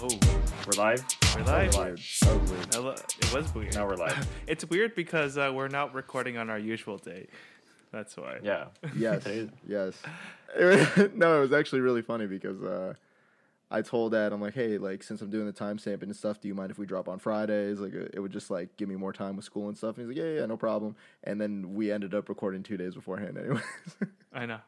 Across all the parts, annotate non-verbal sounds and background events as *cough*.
Oh, We're live. we're live. We're live. So weird. Hello- It was weird. Now we're live. *laughs* It's weird because uh, we're not recording on our usual day. That's why. Yeah. Yes. *laughs* Yes. It was- *laughs* no, it was actually really funny because uh, I told Dad, I'm like, hey, like since I'm doing the timestamp and stuff, do you mind if we drop on Fridays? Like, it it would just like give me more time with school and stuff. And he's like, yeah, yeah, no problem. And then we ended up recording two days beforehand, anyways. I know.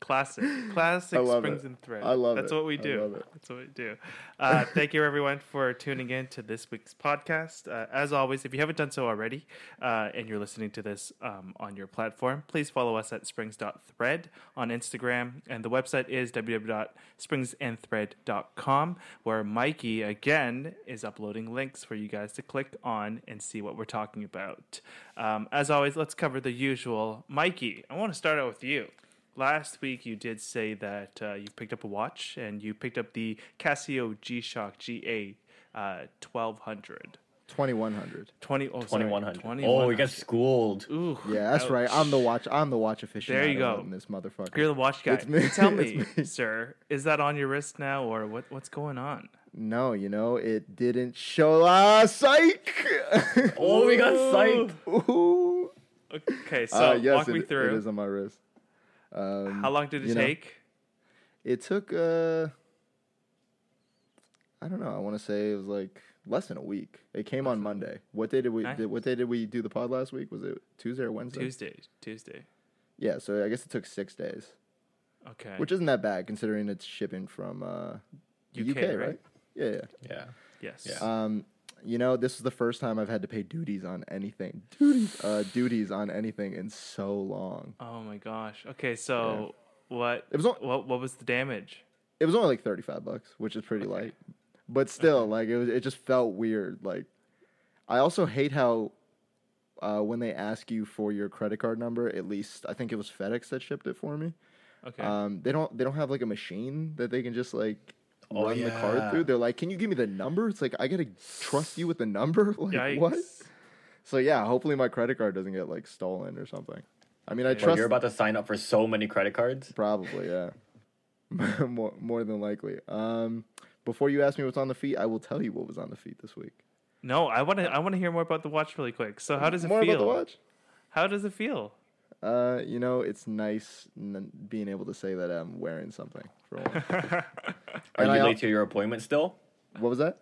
Classic. *laughs* Classic I love Springs it. and Thread. I love it. That's it. what we I do. love it. That's what we do. Uh, thank you, everyone, for tuning in to this week's podcast. Uh, as always, if you haven't done so already uh, and you're listening to this um, on your platform, please follow us at springs.thread on Instagram. And the website is www.springsandthread.com, where Mikey, again, is uploading links for you guys to click on and see what we're talking about. Um, as always, let's cover the usual. Mikey, I want to start out with you. Last week, you did say that uh, you picked up a watch and you picked up the Casio G Shock GA uh, 1200. 2100. 20, oh, sorry, 2100. Oh, we got schooled. Ooh, Yeah, that's right. I'm the watch. I'm the watch aficionado. There you go. This motherfucker. You're the watch guy. It's me. *laughs* Tell *laughs* It's me, me. sir, is that on your wrist now or what? what's going on? no, you know it didn't show. Ah, psych. Oh, we got psyched. *laughs* Ooh. Okay, so Uh, yes, walk me through. It is on my wrist. Um, How long did it you know, take? It took uh I don't know, I want to say it was like less than a week. It came on Monday. What day did we Nice. did, what day did we do the pod last week? Was it Tuesday or Wednesday? Tuesday. Tuesday. Yeah, so I guess it took 6 days, Okay. which isn't that bad considering it's shipping from uh the UK, UK, right? right? Yeah, yeah. Yeah. yes. Yeah. Um you know, this is the first time I've had to pay duties on anything. Duties, uh, duties on anything in so long. Oh my gosh. Okay, so what? It was on- what? What was the damage? It was only like thirty five bucks, which is pretty light. But still, like it was it just felt weird. Like I also hate how uh, when they ask you for your credit card number, at least I think it was FedEx that shipped it for me. Okay. Um, they don't they don't have like a machine that they can just like Oh, run the card through. They're like, Can you give me the number? It's like I gotta trust you with the number? *laughs* like Yikes. what? So yeah, hopefully my credit card doesn't get like stolen or something. I mean I trust you're about to sign up for so many credit cards. Probably, yeah. *laughs* more, more than likely. Um, before you ask me what's on the feet, I will tell you what was on the feet this week. No, I want to. I want to hear more about the watch really quick. So, how does it more feel? about the watch? How does it feel? Uh, you know, it's nice n- being able to say that I'm wearing something for once. *laughs* Are And you I- late to your appointment still? what was that?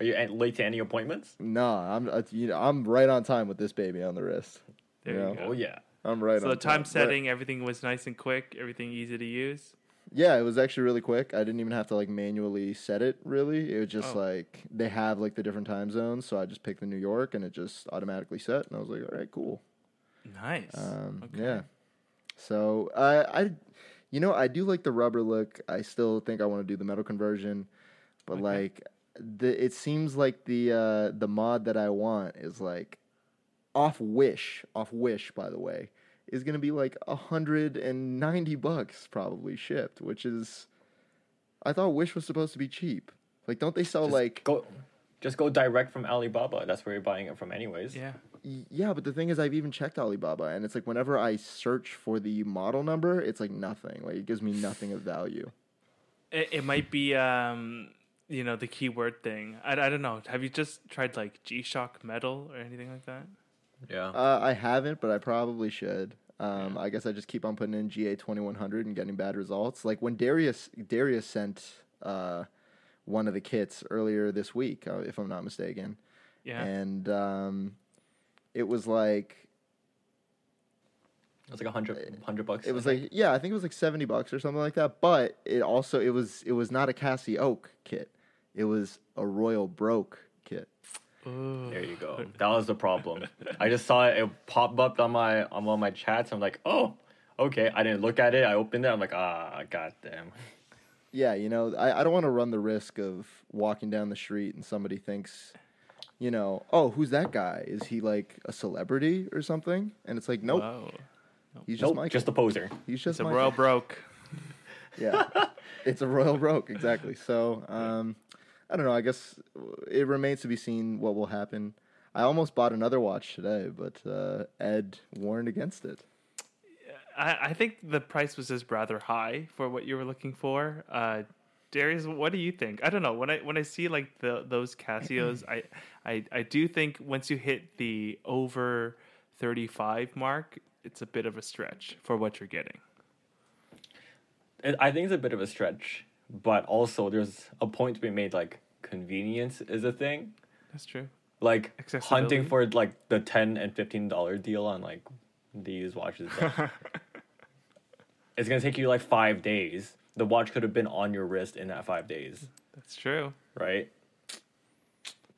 Are you an- late to any appointments? No, I'm uh, you know, I'm right on time with this baby on the wrist. There Yeah. you go. Oh yeah. I'm right So on the time But- setting, everything was nice and quick. Everything easy to use. Yeah, it was actually really quick. I didn't even have to like manually set it really. It was just Oh. like they have like the different time zones, so I just picked the New York and it just automatically set and I was like, "All right, cool." Nice. Um, Okay. Yeah. So I, I, you know, I do like the rubber look. I still think I want to do the metal conversion, but Okay. like, the it seems like the uh, the mod that I want is like off Wish, off Wish, by the way, is gonna be like a hundred and ninety bucks probably shipped, which is, I thought Wish was supposed to be cheap. Like, don't they sell Just like? go, just go direct from Alibaba. That's where you're buying it from, anyways. Yeah. Y- Yeah, but the thing is, I've even checked Alibaba, and it's like whenever I search for the model number, it's like nothing. Like it gives me nothing of value. It, it might be, um, you know, the keyword thing. I, I don't know. Have you just tried like G Shock metal or anything like that? Yeah. Uh, I haven't, but I probably should. Um, I guess I just keep on putting in GA twenty one hundred and getting bad results. Like when Darius Darius sent uh, one of the kits earlier this week, uh, if I'm not mistaken, Yeah. and um, it was like It was like a hundred, hundred bucks. It was I like yeah, I think it was like seventy bucks or something like that. But it also it was it was not a CasiOak kit. It was a Royal Broke kit. Ooh. There you go. *laughs* That was the problem. I just saw it, it pop up on my on one of my chats. I'm like, oh, okay. I didn't look at it. I opened it. I'm like, ah, goddamn. Yeah, you know, I, I don't want to run the risk of walking down the street and somebody thinks, you know, oh, who's that guy? Is he like a celebrity or something? And it's like, nope, Whoa. he's just Nope, Michael. just a poser. he's just It's a Michael. royal broke. *laughs* Yeah, it's a royal broke exactly. So um, I don't know. I guess it remains to be seen what will happen. I almost bought another watch today, but uh, Ed warned against it. I, I think the price was just rather high for what you were looking for. Uh, Darius, what do you think? I don't know. When I when I see like the those Casios, I, I I do think once you hit the over thirty five mark, it's a bit of a stretch for what you're getting. I think it's a bit of a stretch, but also there's a point to be made. Like convenience is a thing. That's true. Like hunting for like the ten and fifteen dollar deal on like these watches. *laughs* it's gonna take you like five days. The watch could have been on your wrist in that five days, That's true. right?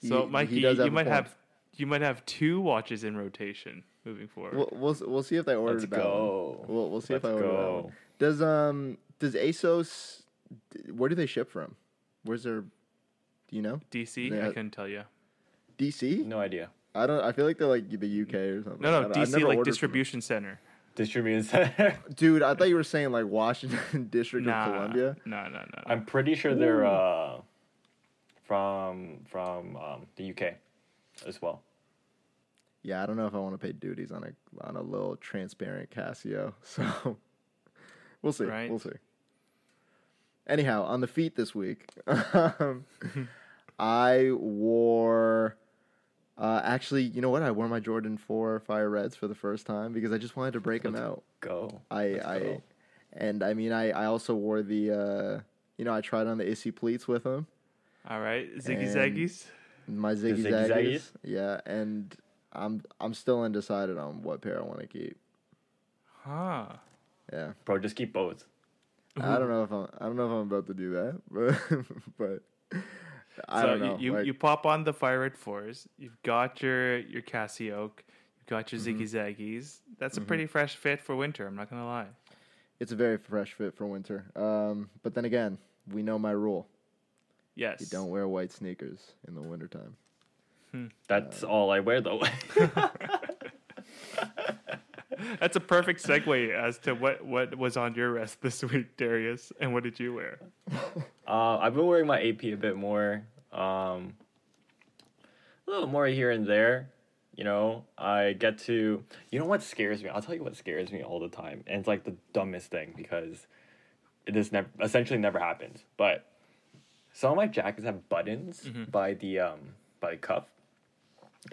So, He- he Mikey, does you, might point. have you might have two watches in rotation moving forward. We'll, we'll we'll see if they ordered Let's that go. one. We'll we'll see if I Let's that one. Does um does ASOS where do they ship from? Where's their do you know? DC, Yeah. I couldn't tell you. DC? No idea. I don't I feel like they're like the UK or something. No, no, DC like ordered from them. distribution center. Distribution center. *laughs* Dude, I thought you were saying like Washington *laughs* District Nah, of Columbia. no, no, no. no. I'm pretty sure they're uh, from from um, the UK as well. Yeah, I don't know if I want to pay duties on a on a little transparent Casio. *laughs* So we'll see. Right. We'll see. Anyhow, on the feet this week, um, I wore. Uh, actually, you know what? I wore my Jordan Four Fire Reds for the first time because I just wanted to break them out. Go. I, Let's I, go. and I mean, I, I also wore the. Uh, you know, I tried on the Issey pleats with them. All right, Ziggy And- Zaggies. My Ziggy Ziggy Zaggies. Zaggies? Yeah, and I'm I'm still undecided on what pair I want to keep. Huh. Yeah, Bro, just keep both. I don't know if I'm I don't know if I'm about to do that, *laughs* but but I so don't know. You, you, like, you pop on the Fire Red fours. You've got your your Casio. You've got your Mm-hmm. Ziggy Zaggies. That's a pretty fresh fit for winter. I'm not gonna lie. it's a very fresh fit for winter. Um, but then again, we know my rule: Yes. you don't wear white sneakers in the wintertime. That's all I wear though. *laughs* *laughs* That's a perfect segue as to what what was on your rest this week, Darius, and what did you wear? uh, I've been wearing my AP a bit more. Um, a little more here and there. You know, I get to. You know what scares me? I'll tell you what scares me all the time, and it's like the dumbest thing because it is never essentially never happens. But some of my jackets have buttons by the um by the cuff,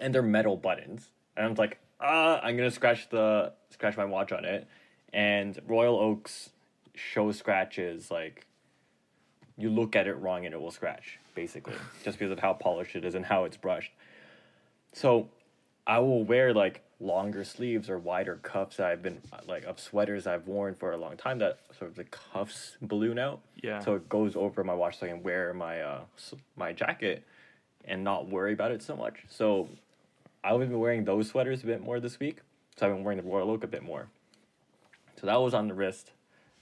and they're metal buttons, and I'm like, ah, I'm gonna scratch the scratch my watch on it, and Royal Oaks show scratches like you look at it wrong and it will scratch basically *laughs* just because of how polished it is and how it's brushed. So i will wear like longer sleeves or wider cuffs that i've been like of sweaters i've worn for a long time that sort of the cuffs balloon out. Yeah. so it goes over my watch so i can wear my uh my jacket and not worry about it so much. So i've been wearing those sweaters a bit more this week so i've been wearing the royal oak a bit more so that was on the wrist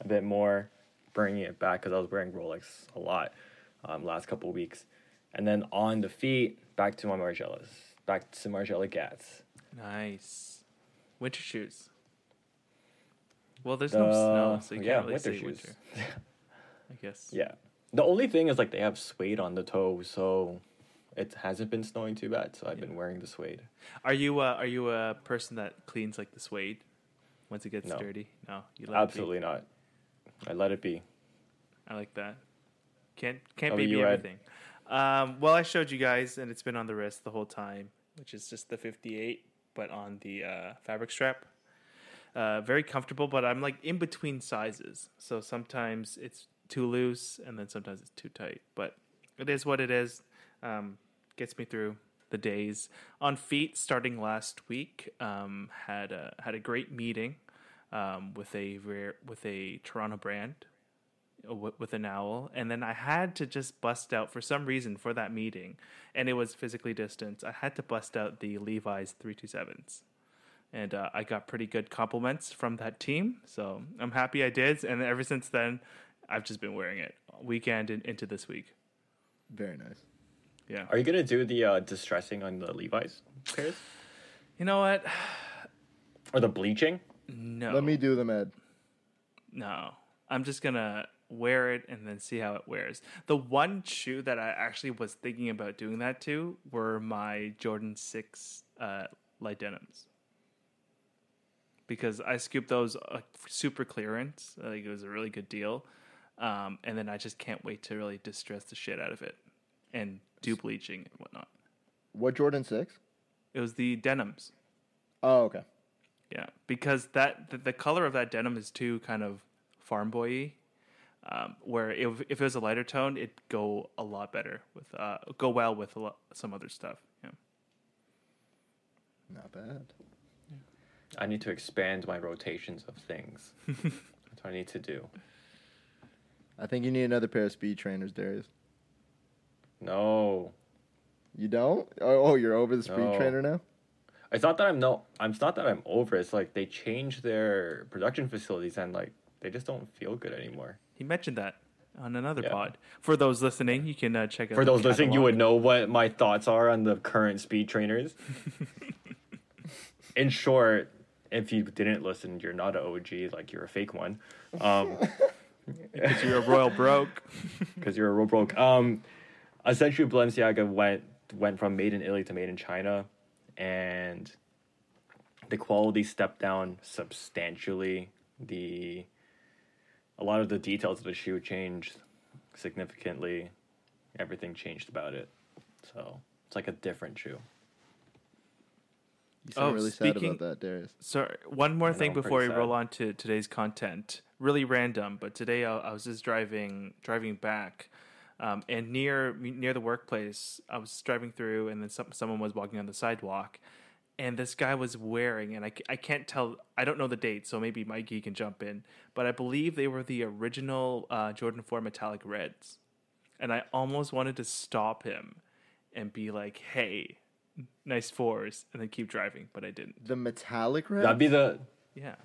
a bit more, bringing it back because I was wearing Rolex a lot um, last couple weeks. And then on the feet, back to my Margielas, back to Margiela Gats. Nice. Winter shoes. Well, there's The- no snow, so you yeah, can't really winter say shoes. winter. *laughs* I guess. Yeah. The only thing is like they have suede on the toe, so it hasn't been snowing too bad. So I've been wearing the suede. Are you uh, are you a person that cleans like the suede once it gets No. dirty? No, you let it be. Absolutely not. I let it be. I like that. Can't can't How be about me you, Ed? everything. Um, well, I showed you guys, and it's been on the wrist the whole time, which is just the 58, but on the uh, fabric strap. Uh, very comfortable, but I'm like in between sizes, so sometimes it's too loose, and then sometimes it's too tight. But it is what it is. Um, gets me through the days. On feet, starting last week, um, had a had a great meeting um, with a rare, with a Toronto brand uh, with an owl. And then i had to just bust out for some reason for that meeting and it was physically distanced. I had to bust out the levi's 327s and uh, i got pretty good compliments from that team so i'm happy i did. And ever since then i've just been wearing it weekend and into this week. Very nice. Yeah Are you gonna do the uh, distressing on the Levi's pairs you know what or the bleaching? no Let me do them, Ed. No, I'm just gonna wear it and then see how it wears. The one shoe that I actually was thinking about doing that to were my Jordan Six uh, light denims because I scooped those uh, super clearance. Like it was a really good deal. Um, and then I just can't wait to really distress the shit out of it and do bleaching and whatnot. What Jordan six? It was the denims. Oh, okay. Yeah, because that the, the color of that denim is too kind of farm boy um, where if, if it was a lighter tone, it'd go a lot better with uh, go well with a lot, some other stuff. Yeah. Not bad. I need to expand my rotations of things. *laughs* That's what I need to do. I think you need another pair of speed trainers, Darius. No, You don't? Oh, oh you're over the speed No. trainer now? it's not that I'm no. I'm it's not that I'm over. It's like they changed their production facilities and like they just don't feel good anymore. He mentioned that on another Yeah. pod. For those listening, you can uh, check it out For the those listening, you would know what my thoughts are on the current speed trainers. *laughs* In short, if you didn't listen, you're not an OG, like you're a fake one. Um, *laughs* because you're a royal broke. *laughs* because you're a royal broke. Um, essentially, Balenciaga went went from made in Italy to made in China, and the quality stepped down substantially. The a lot of the details of the shoe changed significantly. Everything changed about it, so it's like a different shoe. You oh, sound Oh, really speaking- sad about that, Darius. So one more I thing know, I'm before we pretty roll on to today's content. Really random, but today I, I was just driving driving back, um, and near near the workplace, I was driving through, and then some, someone was walking on the sidewalk, and this guy was wearing, and I, I can't tell, I don't know the date, so maybe Mikey can jump in, but I believe they were the original uh, Jordan Four metallic reds, and I almost wanted to stop him, and be like, hey. Nice fours, and then keep driving, but I didn't. The metallic red? That'd be the Yeah.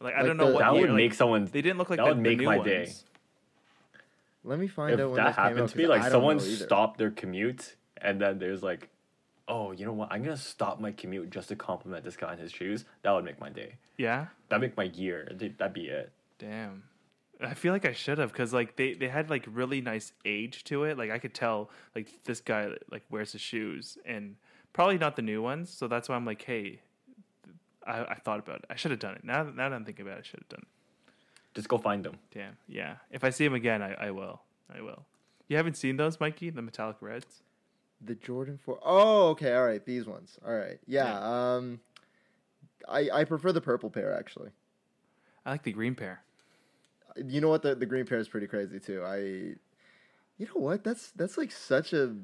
Like I don't know the- what that year, would like, make someone They didn't look like that the, would the make new my ones. day. Let me find if out when that this came happened out, to me, 'cause like someone stopped their commute and then there's like, oh, you know what? I'm gonna stop my commute just to compliment this guy on his shoes. That would make my day. Yeah. That'd make my year. That'd that'd be it. Damn. I feel like I should have because like they, they had like really nice age to it. Like I could tell like this guy like wears his shoes and probably not the new ones. So that's why I'm like, hey, I, I thought about it. I should have done it. Now now that I'm thinking about it, I should have done it. Just go find them. Damn. Yeah. If I see him again, I, I will. I will. You haven't seen those, Mikey? The metallic reds? The Jordan 4. Oh, okay. All right. These ones. All right. Yeah. Um, I, I prefer the purple pair, actually. I like the green pair. You know what? The, the green pair is pretty crazy, too. I. You know what? That's that's like such a.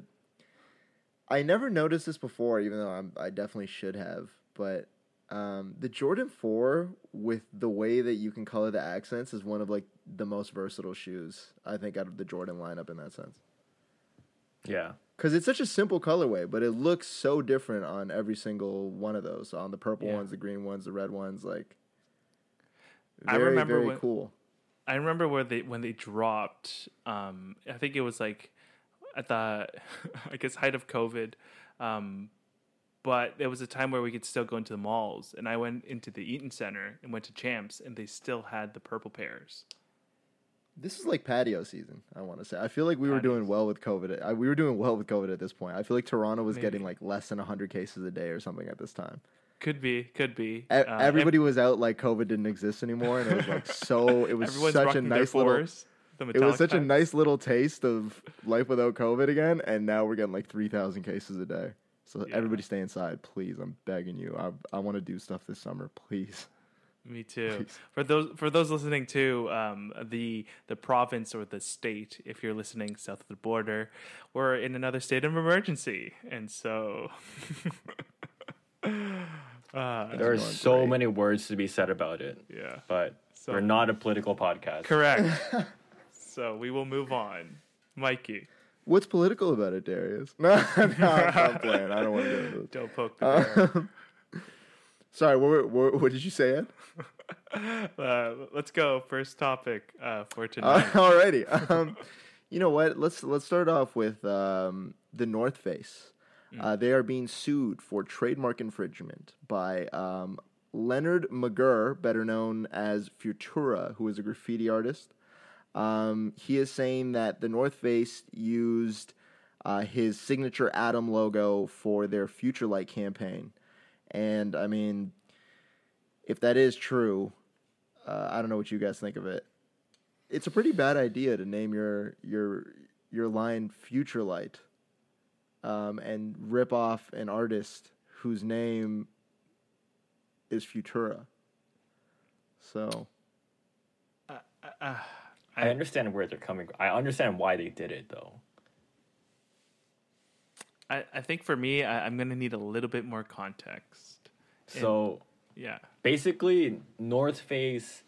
I never noticed this before, even though I'm, I definitely should have. But um, the Jordan 4, with the way that you can color the accents, is one of like the most versatile shoes, I think, out of the Jordan lineup in that sense. Yeah. Because it's such a simple colorway, but it looks so different on every single one of those. On the purple Yeah. ones, the green ones, the red ones, like. I Very, remember very when- cool. I remember where they when they dropped. Um, I think it was like at the *laughs* I guess height of COVID, um, but there was a time where we could still go into the malls, and I went into the Eaton Center and went to Champs, and they still had the purple pairs This is like patio season. I want to say. I feel like we were doing well with COVID. I, we were doing well with COVID at this point. I feel like Toronto was getting like less than hundred cases a day or something at this time. Could be, could be. E- Uh, Everybody was out like COVID didn't exist anymore, and it was like so. It was such a nice little. It was such a nice little taste of life without COVID again, and now we're getting like three thousand cases a day. So Yeah. everybody stay inside, please. I'm begging you. I I want to do stuff this summer, please. Me too. Please. For those for those listening too, um, the the province or the state, if you're listening south of the border, we're in another state of emergency, and so. *laughs* uh, There are so great. many words to be said about it, yeah. but So- we're not a political podcast. Correct. *laughs* so we will move on, Mikey. What's political about it, Darius? No, no, I'm playing. I don't want to do this. Don't poke the bear. Um, sorry, what, what, what did you say, Ed? *laughs* uh, let's go. First topic uh, for *laughs* Uh, tonight. alrighty. *laughs* Um, you know what? Let's let's start off with um, the North Face. Uh, they are being sued for trademark infringement by um, Leonard McGurr, better known as Futura, who is a graffiti artist. Um, he is saying that the North Face used uh, his signature Atom logo for their Future Light campaign, and I mean, if that is true, uh, I don't know what you guys think of it. it's a pretty bad idea to name your your your line Future Light, um, and rip off an artist whose name is Futura. So Uh, uh, I understand where they're coming. I understand why they did it though. I, I think for me, I, I'm gonna need a little bit more context. So Yeah. basically, North Face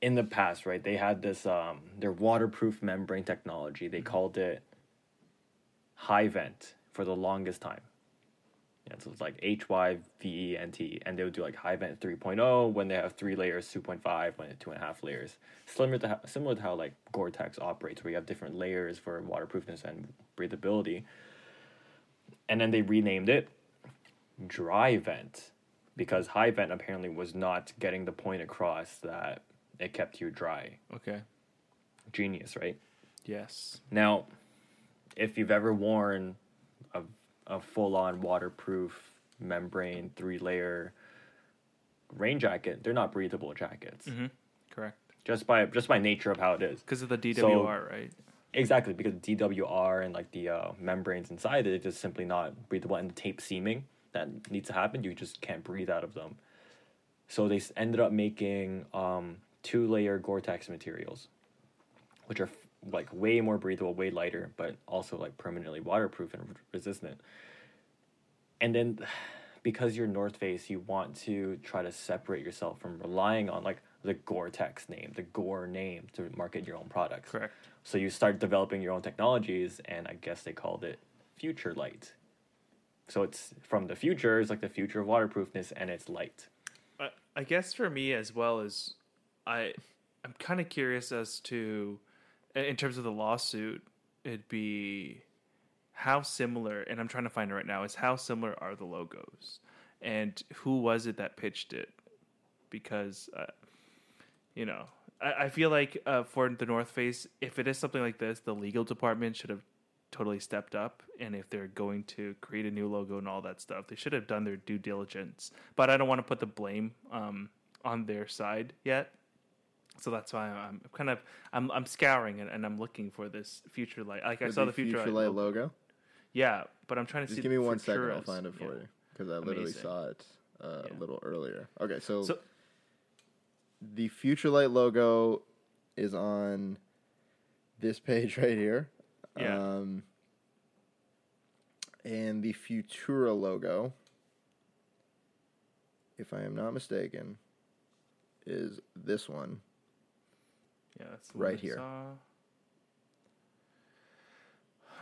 in the past, right? They had this um their waterproof membrane technology. They called it HyVent for the longest time. Yeah, so it's like H Y V E N T, and they would do like HyVent 3.0 when they have three layers, 2.5 when two and a half layers. Similar to how, similar to how like Gore-Tex operates, where you have different layers for waterproofness and breathability. And then they renamed it DryVent because HyVent apparently was not getting the point across that it kept you dry. Okay. Genius, right? Yes. Now, if you've ever worn a, a full on waterproof membrane three layer rain jacket, they're not breathable jackets. Mm-hmm. Correct. Just by just by nature of how it is. Because of the DWR, right? Exactly, because DWR and like the uh, membranes inside it, it's just simply not breathable, and the tape seaming that needs to happen, you just can't breathe out of them. So they ended up making um, two layer Gore-Tex materials, which are like way more breathable, way lighter, but also like permanently waterproof and resistant. And then, *sighs* because you're North Face, you want to try to separate yourself from relying on like the Gore-Tex name, the Gore name to market your own products. Correct. So you start developing your own technologies, and I guess they called it Future Light. So it's from the future, it's like the future of waterproofness, and it's light. I, I guess for me as well as I, I'm kind of curious as to, in terms of the lawsuit, it'd be how similar, and I'm trying to find it right now, is how similar are the logos, and who was it that pitched it? Because, uh, you know, I, I feel like uh, for the North Face, if it is something like this, the legal department should have totally stepped up. And if they're going to create a new logo and all that stuff they should have done their due diligence. But i don't want to put the blame um, on their side yet so that's why i'm kind of i'm, I'm scouring and, and i'm looking for this future light like i saw the future, Future light logo. yeah but i'm trying to Just see give me one second. I'll find it for Yeah. you because I literally Amazing. saw it uh, Yeah. a little earlier. Okay, so, so the Future Light logo is on this *laughs* page right here. Yeah. Um, and the Futura logo, if I am not mistaken, is this one. Yeah that's right here. saw.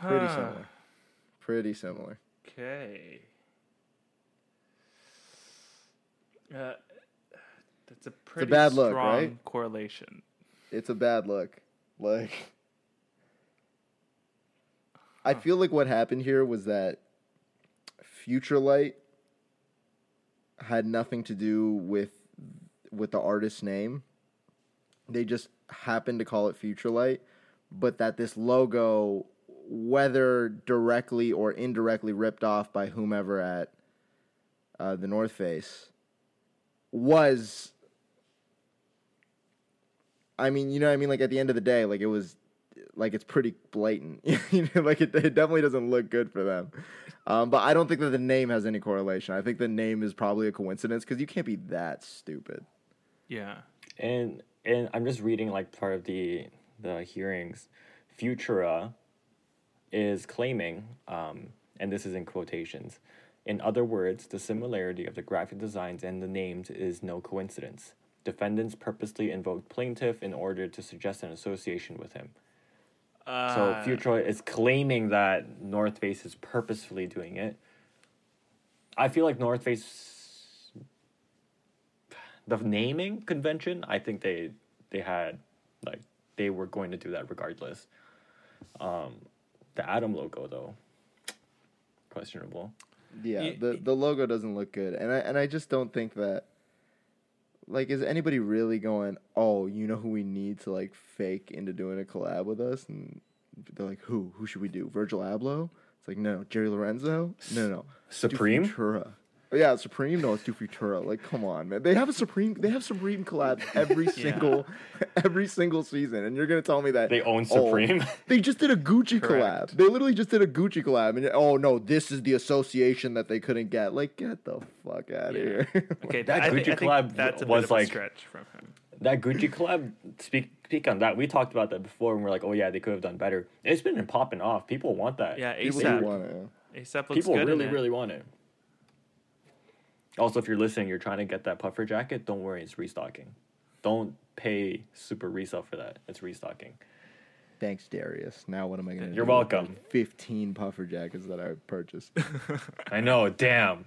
Pretty similar. Pretty similar. Okay. Uh, that's a pretty bad look, strong right? correlation. It's a bad look. Like, I feel like what happened here was that Future Light had nothing to do with with the artist's name. They just happened to call it Future Light, but that this logo, whether directly or indirectly ripped off by whomever at uh, the North Face, was I mean, you know what I mean? Like at the end of the day, like it was like it's pretty blatant. *laughs* you know, like it, it definitely doesn't look good for them. Um, but I don't think that the name has any correlation. I think the name is probably a coincidence because you can't be that stupid. Yeah. And and I'm just reading like part of the the hearings. Futura is claiming, um, and this is in quotations. In other words, the similarity of the graphic designs and the names is no coincidence. Defendants purposely invoked plaintiff in order to suggest an association with him. Uh, So Futura is claiming that North Face is purposefully doing it. I feel like North Face, the naming convention, I think they they had like they were going to do that regardless. Um, the Atom logo though, questionable. Yeah, Ye- the the logo doesn't look good, and I and I just don't think that. Like, is anybody really going? Oh, you know who we need to like fake into doing a collab with us? And they're like, who? Who should we do? Virgil Abloh? It's like, no, Jerry Lorenzo. No, no, no. Let's do Supreme? Futura. Yeah, Supreme. No, it's to Futura. Like, come on, man. They have a Supreme. They have Supreme collabs *laughs* every single, every single season, and you're gonna tell me that They own oh, Supreme. they just did a Gucci Correct. collab. They literally just did a Gucci collab, and oh no, this is the association that they couldn't get. Like, get the fuck out of here. *laughs* Okay, That I, thi- Gucci I think collab that's a was bit of a like- stretch from him. that Gucci collab, speak speak on that. We talked about that before, and we're like, oh yeah, they could have done better. It's been popping off. People want that. Yeah, People do ASAP. want it. yeah. ASAP looks people good. really, in it. really want it. Also, if you're listening, you're trying to get that puffer jacket. Don't worry, it's restocking. Don't pay super resale for that. It's restocking. Thanks, Darius. Now what am I gonna? You're do welcome. Fifteen puffer jackets that I purchased. *laughs* I know. Damn.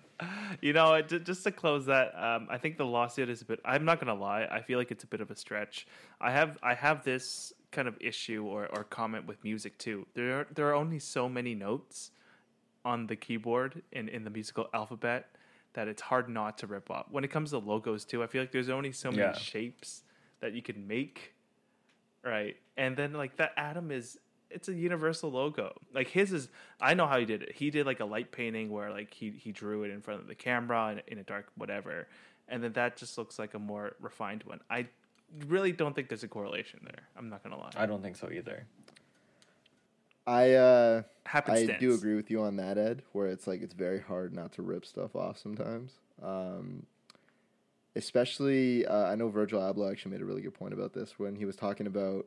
You know, just to close that, um, I think the lawsuit is a bit. I'm not gonna lie. I feel like it's a bit of a stretch. I have I have this kind of issue or, or comment with music too. There are, there are only so many notes on the keyboard in, in the musical alphabet that it's hard not to rip off. When it comes to logos too, I feel like there's only so many Yeah. shapes that you can make, right? And then like that atom is it's a universal logo. Like his is I know how he did it. He did like a light painting where like he he drew it in front of the camera in, in a dark whatever, and then that just looks like a more refined one. I really don't think there's a correlation there. I'm not gonna lie. I don't think so either. I uh, I do agree with you on that, Ed. Where it's like it's very hard not to rip stuff off sometimes. Um, especially, uh, I know Virgil Abloh actually made a really good point about this when he was talking about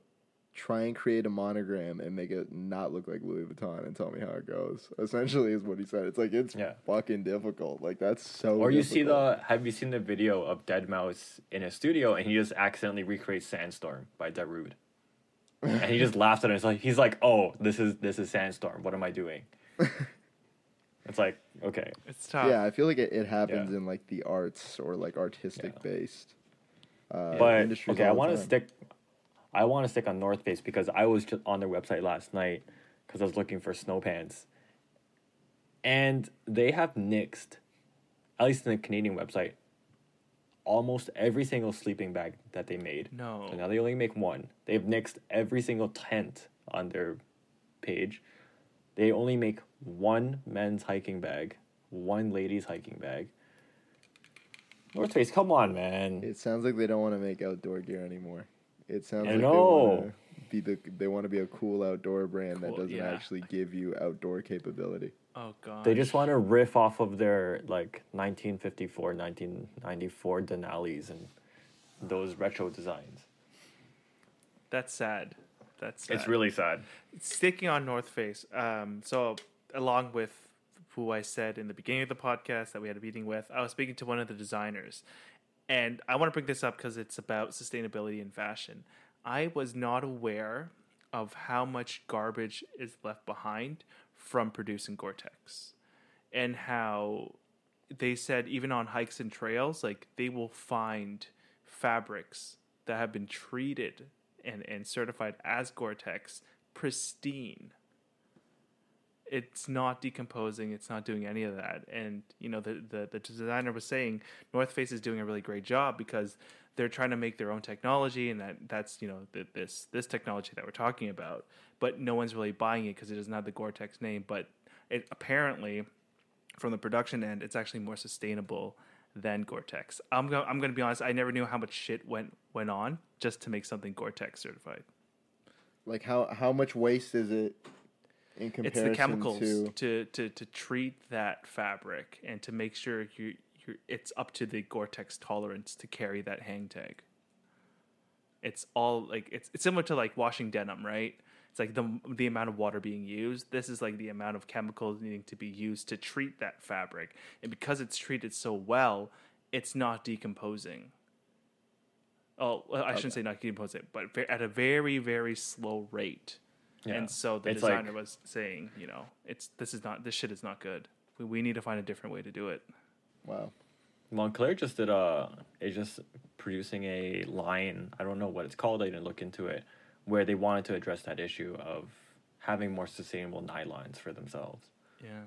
try and create a monogram and make it not look like Louis Vuitton and tell me how it goes. Essentially, is what he said. It's like it's Yeah. fucking difficult. Like that's so. Or you see the have you seen the video of Deadmau5 in a studio and he just accidentally recreates Sandstorm by Darude. And he just laughs at it. It's he's like, "Oh, this is this is Sandstorm. What am I doing?" *laughs* it's like, okay, It's tough. Yeah, I feel like it, it happens Yeah. in like the arts or like artistic Yeah. based. Uh, but okay, I want to stick. I want to stick on North Face because I was just on their website last night because I was looking for snow pants, and they have nixed, at least in the Canadian website, almost every single sleeping bag that they made. No. So now they only make one. They've nixed every single tent on their page. They only make one men's hiking bag, one ladies hiking bag. North Face, come on, man. It sounds like they don't want to make outdoor gear anymore. It sounds I like know. they want to be the they want to be a cool outdoor brand that doesn't yeah. actually give you outdoor capability. Oh god. They just want to riff off of their like 1954, 1994 Denali's and those retro designs. That's sad. That's sad. It's really sad. sticking on North Face. Um, so along with who I said in the beginning of the podcast that we had a meeting with, I was speaking to one of the designers, and I want to bring this up because it's about sustainability in fashion. I was not aware of how much garbage is left behind from producing Gore-Tex, and how they said even on hikes and trails, like they will find fabrics that have been treated and, and certified as Gore-Tex pristine. It's not decomposing. It's not doing any of that. And you know, the, the the designer was saying North Face is doing a really great job because they're trying to make their own technology, and that that's you know the, this this technology that we're talking about. But no one's really buying it because it doesn't have the Gore-Tex name. But it apparently, from the production end, it's actually more sustainable than Gore-Tex. I'm go- I'm going to be honest. I never knew how much shit went went on just to make something Gore-Tex certified. Like how how much waste is it in It's comparison the chemicals to? to, to to treat that fabric and to make sure you it's up to the Gore-Tex tolerance to carry that hang tag. It's all like it's it's similar to like washing denim, right? It's like the the amount of water being used. This is like the amount of chemicals needing to be used to treat that fabric, and because it's treated so well, it's not decomposing. Oh, I shouldn't say not decomposing, but at a very very slow rate. Yeah. And so the It's designer like- was saying, you know, it's this is not this shit is not good. We, we need to find a different way to do it. Wow. Moncler just did a is just producing a line. I don't know what it's called. I didn't look into it. Where they wanted to address that issue of having more sustainable nylons for themselves. Yeah.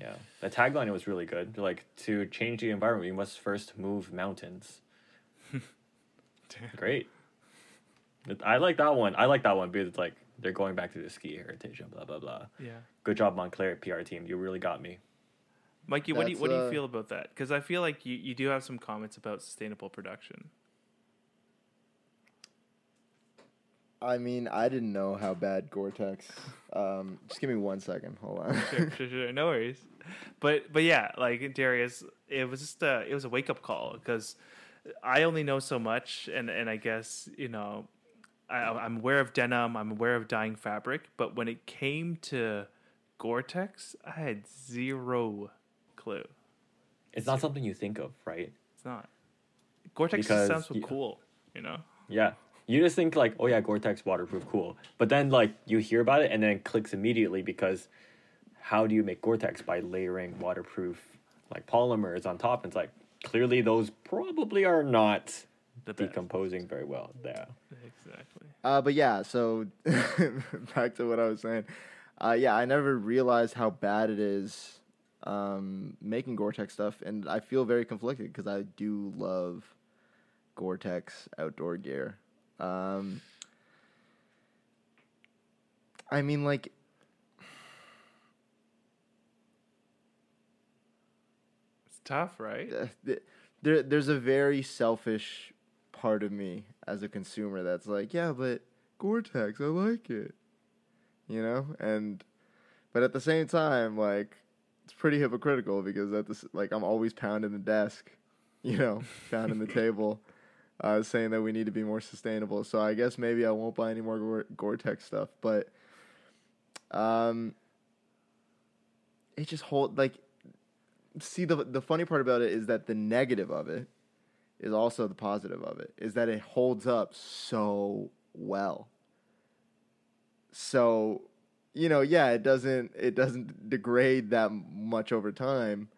Yeah, the tagline it was really good. Like to change the environment, we must first move mountains. *laughs* Great. I like that one. I like that one because it's like they're going back to the ski heritage and blah blah blah. Yeah. Good job, Moncler PR team. You really got me. Mikey, what do you what do you uh, feel about that? Because I feel like you, you do have some comments about sustainable production. I mean, I didn't know how bad Gore-Tex. Um, just give me one second. Hold on. Sure, sure, sure. No worries. But but yeah, like Darius, it was just a it was a wake up call because I only know so much, and and I guess you know I, I'm aware of denim, I'm aware of dyeing fabric, but when it came to Gore-Tex, I had zero clue. It's not something you think of, right? It's not. Gore-Tex Because just sounds so you- cool, you know. Yeah. You just think like, oh yeah, Gore-Tex waterproof, cool. But then like you hear about it and then it clicks immediately because how do you make Gore-Tex by layering waterproof like polymers on top? And it's like clearly those probably are not The best. decomposing very well. Yeah. Exactly. Uh, but yeah, so *laughs* back to what I was saying. Uh, yeah, I never realized how bad it is um, making Gore-Tex stuff, and I feel very conflicted because I do love Gore-Tex outdoor gear. Um, I mean, like, It's tough, right? th- there, there's a very selfish part of me as a consumer that's like, yeah, but Gore-Tex, I like it, you know, and but at the same time, like, it's pretty hypocritical because at this, like, I'm always pounding the desk, *laughs* you know, pounding the table, uh, saying that we need to be more sustainable. So I guess maybe I won't buy any more Gore- Gore-Tex stuff, but um, it just hold like see the the funny part about it is that the negative of it is also the positive of it is that it holds up so well so you know yeah it doesn't it doesn't degrade that much over time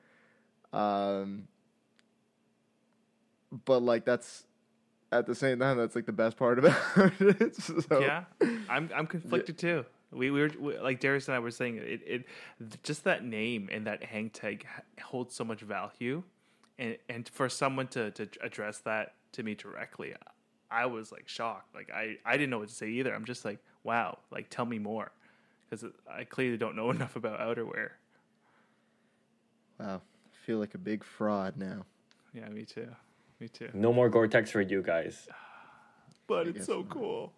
um but like that's at the same time that's like the best part *laughs* about it so yeah, I'm I'm conflicted too. We, we were we, like Darius and I were saying it, it just that name and that hang tag holds so much value, and and for someone to to address that to me directly, I was like shocked. Like I I didn't know what to say either. I'm just like wow, like tell me more, because I clearly don't know *laughs* enough about outerwear. wow I feel like a big fraud now Yeah, me too, me too. No more Gore-Tex for you guys. *sighs* But guess it's so not. cool.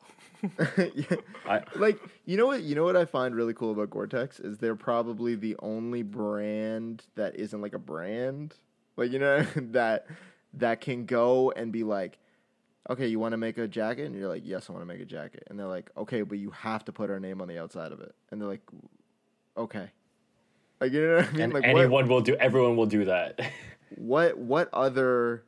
yeah. *laughs* I *laughs* like you know what you know what I find really cool about Gore-Tex is they're probably the only brand that isn't like a brand. Like you know that that can go and be like okay, you want to make a jacket and you're like yes, I want to make a jacket. And they're like okay, but you have to put our name on the outside of it. And they're like okay. Like you know what I mean? and like anyone what, will do everyone will do that. *laughs* what what other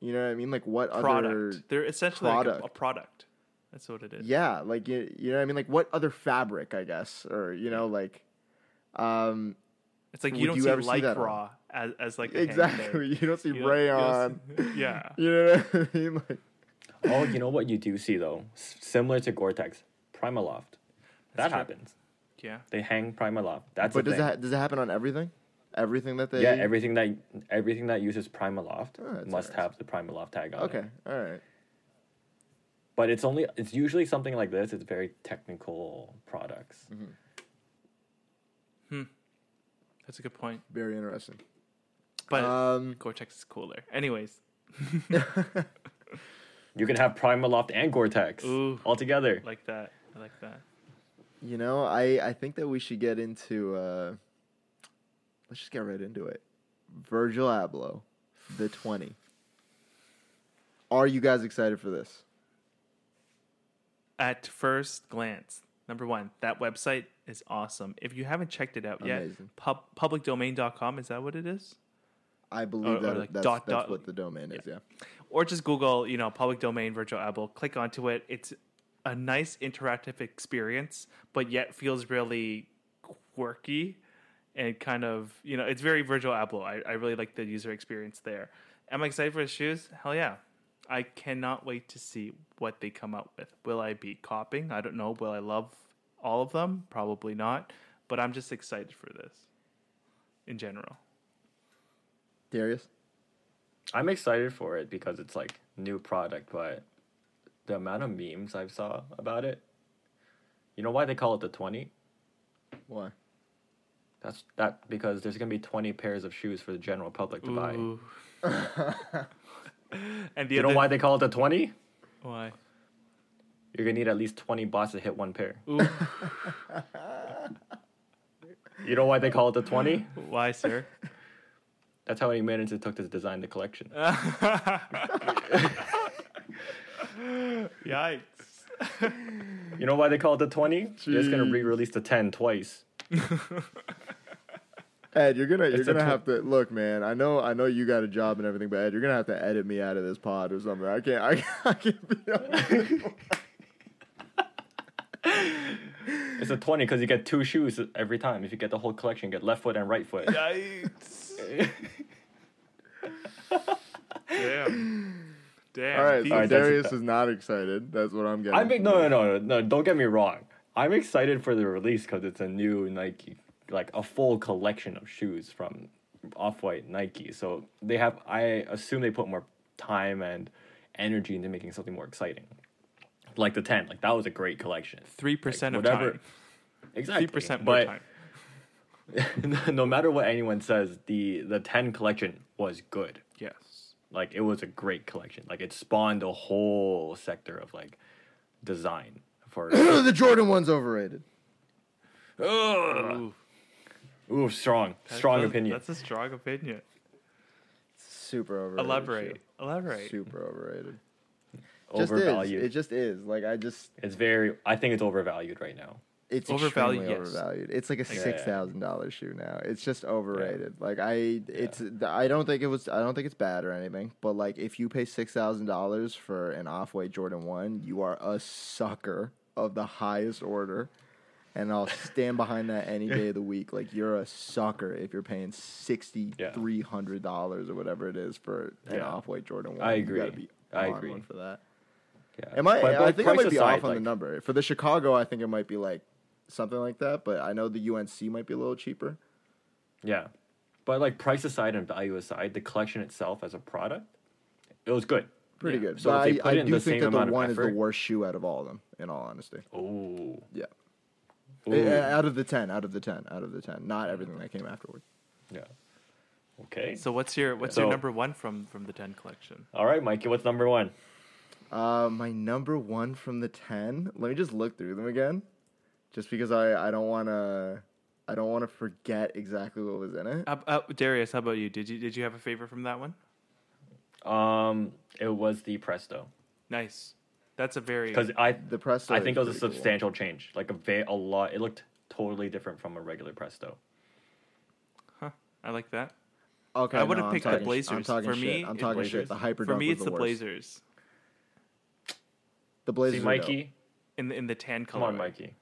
you know what I mean? Like what other Product. They're essentially like a, product. a product. That's what it is. Yeah, like you, you know what I mean? Like what other fabric, I guess, or you know, like um It's like you don't you see ever see that lycra as, as like a hang tag. exactly. *laughs* You don't see You don't- you rayon. don't see- *laughs* yeah. You know what I mean? Like oh, you know what you do see though? S- similar to Gore-Tex, Primaloft. That true. happens. Yeah. They hang Primaloft. That's but the does thing. that does it happen on everything? Everything that they yeah, everything that everything that uses Primaloft Oh, must interesting. have the Primaloft tag on it. Okay, all right. But it's only it's usually something like this. It's very technical products. Hmm. That's a good point. Very interesting. But Um Gore-Tex is cooler. Anyways, *laughs* *laughs* You can have Primaloft and Gore-Tex Ooh. all together. like that. I like that. you know, I I think that we should get into uh let's just get right into it. Virgil Abloh, the 20. Are you guys excited for this? At first glance, number one, that website is awesome. If you haven't checked it out yet, Amazing. pub, publicdomain.com, is that what it is? I believe or that like that's, dot, that's dot- what the domain is, yeah. or just Google, you know, public domain Virgil Abloh. Click onto it. It's a nice interactive experience, but yet feels really quirky and kind of, you know, it's very Virgil Abloh. I, I really like the user experience there. Am I excited for the shoes? Hell yeah. I cannot wait to see what they come out with. Will I be copying? I don't know. Will I love all of them? Probably not. But I'm just excited for this in general. Darius? I'm excited for it because it's like new product, but the amount of memes I've saw about it. You know why they call it the 20? Why? That's that because there's gonna be twenty pairs of shoes for the general public to buy. *laughs* And the You know other why they call it the twenty? why? You're gonna need at least twenty bots to hit one pair. Ooh, *laughs* You know why they call it the twenty? why, sir? That's how many minutes it took to design the collection. *laughs* Yikes. You know why they call it the twenty? They're just gonna re-release the ten twice. *laughs* Ed, you're gonna you're It's a gonna tw- have to look, man. I know I know you got a job and everything, but Ed, you're gonna have to edit me out of this pod or something. I can't I, I can't be on this. *laughs* It's a twenty because you get two shoes every time. If you get the whole collection, you get left foot and right foot. Yikes. *laughs* Damn. Damn. All right, these- so Alright, Darius is not excited. That's what I'm getting. I'm big, no, no, no, no, no. Don't get me wrong. I'm excited for the release because it's a new Nike, like a full collection of shoes from Off White Nike. So they have. I assume they put more time and energy into making something more exciting. Like the ten, like that was a great collection. 3% of whatever- time. Exactly. 3% more but time. *laughs* no matter what anyone says, the the ten collection was good. Yes. Like it was a great collection. Like it spawned a whole sector of like design for. *coughs* the Jordan one's overrated. Ugh. Ooh, Ooh, strong, that's strong a- opinion. That's a strong opinion. Super overrated. Elaborate. shoe. Elaborate. Super overrated. Just Overvalued. is. It just is. Like I just it's very. I think it's overvalued right now. it's Overvalued, extremely yes. overvalued. It's like a Yeah. six thousand dollars shoe now. It's just overrated. Like I, it's I don't think it was. I don't think it's bad or anything. But like if you pay six thousand dollars for an off white Jordan one, you are a sucker of the highest order. And I'll stand behind that any *laughs* day of the week. Like you're a sucker if you're paying sixty three hundred dollars or whatever it is for an Yeah. off white Jordan one. I You gotta agree. be I agree. for that. Yeah. Am I? But, I think I might be aside, off on the number. For the Chicago, I think it might be like something like that. But I know the UNC might be a little cheaper. Yeah, but like price aside and value aside, the collection itself as a product, it was good. Pretty Yeah. good. So but they put I, I in do the think same that the amount of one is the worst shoe out of all of them. In all honesty, Oh. yeah. Ooh. Out of the ten, out of the ten, out of the ten. Not everything that came afterward. Yeah. Okay. So what's your what's So- your number one from from the 10 collection? All right, Mikey. What's number one? Uh, my number one from the ten. Let me just look through them again, just because I I don't want to. I don't want to forget exactly what was in it. Uh, uh, Darius, how about you? Did you did you have a favorite from that one? Um, it was the Presto Nice. That's a very because I The Presto. I think it was a pretty cool. substantial change. Like a va- a lot. It looked totally different from a regular Presto. huh, I like that. Okay, I would no, have I'm picked the talking Blazers. I'm talking For shit. me, I'm it- talking shit. The hyper For me, it's the, the worst. Blazers The Blazers. See. Mikey. in the in the tan color. Come on, Mikey.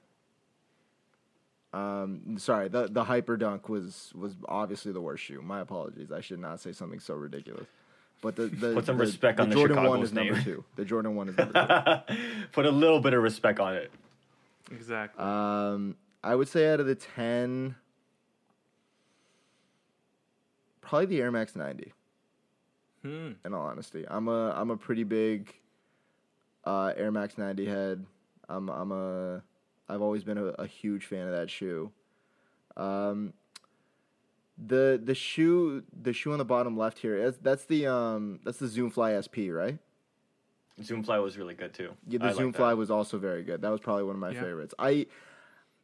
Um, sorry, the the hyper dunk was was obviously the worst shoe. My apologies. I should not say something so ridiculous. But the the, Put some the- respect the on the Jordan one Chicago's is number two. *laughs* The Jordan one is number two. *laughs* Put a little bit of respect on it. Exactly. Um, I would say out of the ten, probably the Air Max ninety. hmm. In all honesty, I'm a I'm a pretty big uh, Air Max ninety head. I'm I'm a I've always been a, a huge fan of that shoe. Um, the the shoe the shoe on the bottom left here that's, that's the um that's the Zoom Fly SP right? Zoomfly was really good too. Yeah, the I like Zoom that. Fly was also very good. That was probably one of my Yeah. favorites. I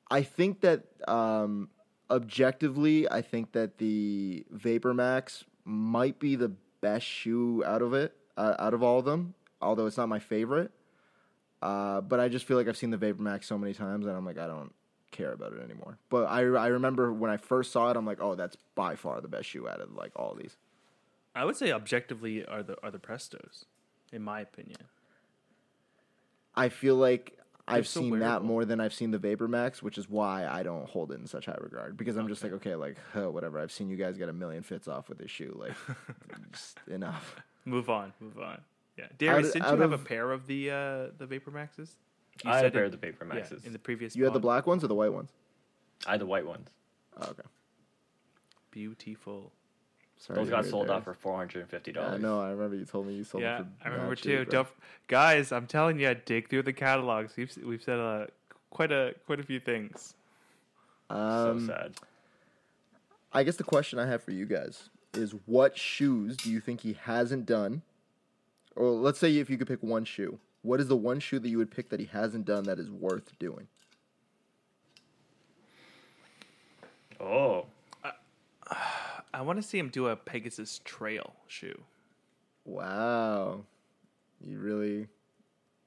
I think that um, objectively, I think that the Vapor Max might be the best shoe out of it, uh, out of all of them. Although it's not my favorite, uh, but I just feel like I've seen the Vapor Max so many times, and I'm like, I don't care about it anymore. But I I remember when I first saw it, I'm like, oh, that's by far the best shoe out of like all these. I would say objectively are the are the Prestos, in my opinion. I feel like I've so seen that more than I've seen the Vapor Max, which is why I don't hold it in such high regard. Because I'm just like, okay, like huh, whatever. I've seen you guys get a million fits off with this shoe. Like, *laughs* just enough. Move on, move on. Yeah, Darius, didn't out you have a pair of the uh, the Vapor Maxes? You I had a said pair it- of the Vapor yeah, Maxes. in the previous. You had the black ones or the white ones? I had the white ones. Oh, okay. Beautiful. Sorry. Those got hear, sold out for four hundred and fifty Yeah, dollars. I know. I remember you told me you sold yeah, them for. I remember too. cheap, bro. Don't, guys, I'm telling you, dig through the catalogs. We've we've said uh, quite a quite a few things. So Um, sad. I guess the question I have for you guys is what shoes do you think he hasn't done? Or let's say if you could pick one shoe, what is the one shoe that you would pick that he hasn't done that is worth doing? Oh, I *sighs* want to see him do a Pegasus Trail shoe. Wow. You really